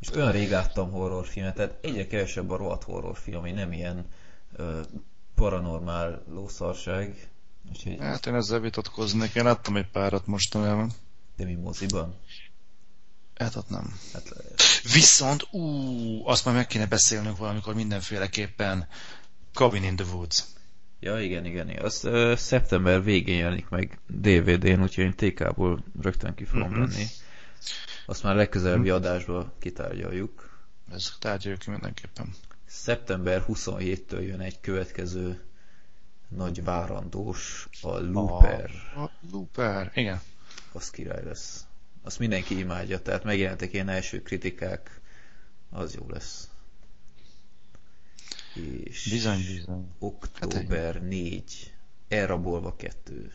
És olyan rég láttam horrorfilmet, tehát egyre kevesebb a rohadt horrorfilm, ami nem ilyen ö, paranormál lószarság. Úgyhogy, Hát én ezzel vitatkoznék. Én láttam egy párat mostanában. de mi moziban? Hát ott nem. Hát, Viszont, ú, azt már meg kéne beszélnünk valamikor mindenféleképpen. Cabin in the Woods. ja, igen, igen. Az ö, szeptember végén jelenik meg DVD-n, úgyhogy én TK-ból rögtön ki fogom venni. Azt már legközelebbi adásba kitárgyaljuk. Ez tárgyaljuk ki mindenképpen. Szeptember 27-től jön egy következő nagy várandós, a Looper. A, a Looper, igen. Az király lesz. Azt mindenki imádja, tehát megjelentek ilyen első kritikák, az jó lesz. És Bizony, bizony. október 4, elrabolva 2.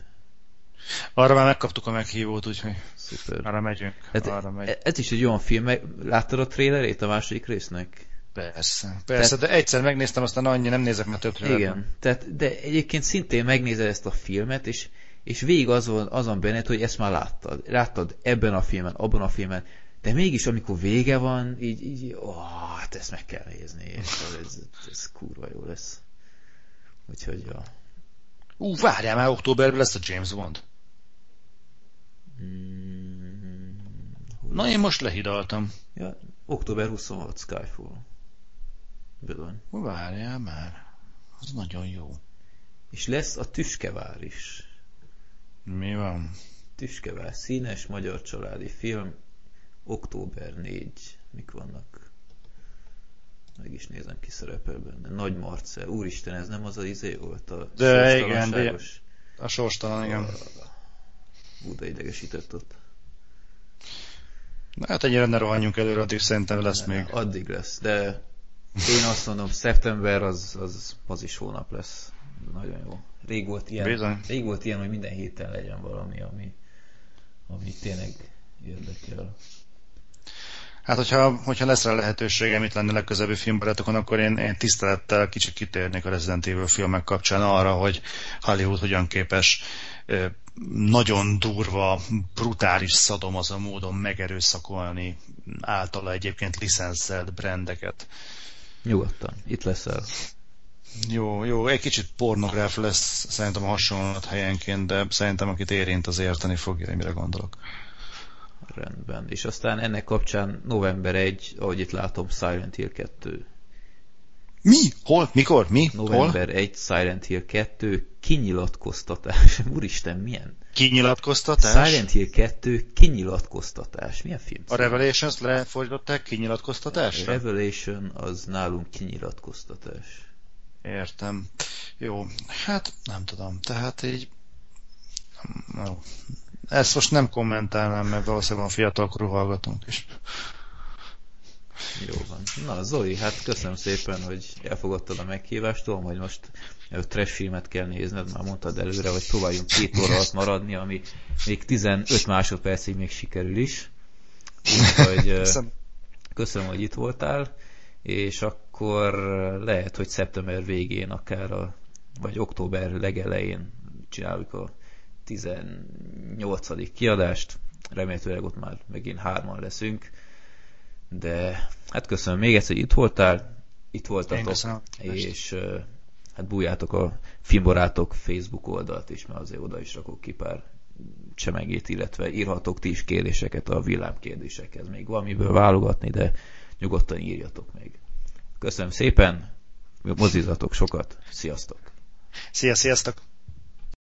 Arra már megkaptuk a meghívót, úgyhogy Szuper. arra megyünk. Hát, arra megy. e- ez is egy olyan film, láttad a trailerét a második résznek? Persze, persze, de egyszer megnéztem, aztán annyi, nem nézek már több trailer. Igen, tehát, de egyébként szintén megnézed ezt a filmet, és, és végig az van, azon benned, hogy ezt már láttad. Láttad ebben a filmen, abban a filmen, de mégis amikor vége van, így, így ó, hát ezt meg kell nézni, és ez, ez, ez kurva jó lesz. Úgyhogy, ja. Ú, várjál már, októberben lesz a James Bond. Mm, hol Na, én most lehidaltam. Ja, október 26 Skyfall. Bizony. Várjál már. Az nagyon jó. És lesz a Tüskevár is. Mi van? Tüskevár, színes magyar családi film, október 4. Mik vannak? Meg is nézem, ki szerepel benne. Nagy Marcel. Úristen, ez nem az az izé volt a De igen, de-? A sorstalan, igen. Ú, de idegesített ott. Na, hát ennyire ne rohanjunk előre, addig szerintem lesz még. Addig lesz, de én azt mondom, szeptember az, az, az is hónap lesz. Nagyon jó. Rég volt ilyen, Bizony. rég volt ilyen hogy minden héten legyen valami, ami, ami tényleg érdekel. Hát, hogyha, hogyha lesz rá lehetőségem itt lenni legközelebbi filmbarátokon, akkor én, én tisztelettel kicsit kitérnék a Resident Evil filmek kapcsán arra, hogy Hollywood hogyan képes nagyon durva, brutális szadomazó módon megerőszakolni általa egyébként licenszelt brandeket. Nyugodtan, itt leszel. Jó, jó, egy kicsit pornográf lesz szerintem a hasonlat helyenként, de szerintem akit érint, az érteni fogja, hogy mire gondolok. Rendben. És aztán ennek kapcsán november 1, ahogy itt látom, Silent Hill 2. Mi? Hol? Mikor? Mi? November Hol? 1, Silent Hill 2, kinyilatkoztatás. Úristen, milyen? Kinyilatkoztatás? Silent Hill 2, kinyilatkoztatás. Milyen film? A Revelations lefordították kinyilatkoztatás? A Revelation az nálunk kinyilatkoztatás. Értem. Jó, hát nem tudom. Tehát így... Jó. Ezt most nem kommentálnám, mert valószínűleg van fiatalkorú hallgatónk is. Jó van. Na, Zoli, hát köszönöm szépen, hogy elfogadtad a meghívást. Tudom, hogy most trash filmet kell nézned, már mondtad előre, hogy próbáljunk két óra alatt maradni, ami még 15 másodpercig még sikerül is. Úgyhogy köszönöm, hogy itt voltál, és akkor lehet, hogy szeptember végén akár a, vagy október legelején csináljuk a 18. kiadást. Remélhetőleg ott már megint hárman leszünk de hát köszönöm még egyszer, hogy itt voltál, itt voltatok, és hát bújjátok a Filmbarátok Facebook oldalt is, mert azért oda is rakok ki pár csemegét, illetve írhatok ti is kérdéseket a villámkérdésekhez. Még valamiből válogatni, de nyugodtan írjatok még. Köszönöm szépen, mozizatok sokat, sziasztok! Szia, sziasztok!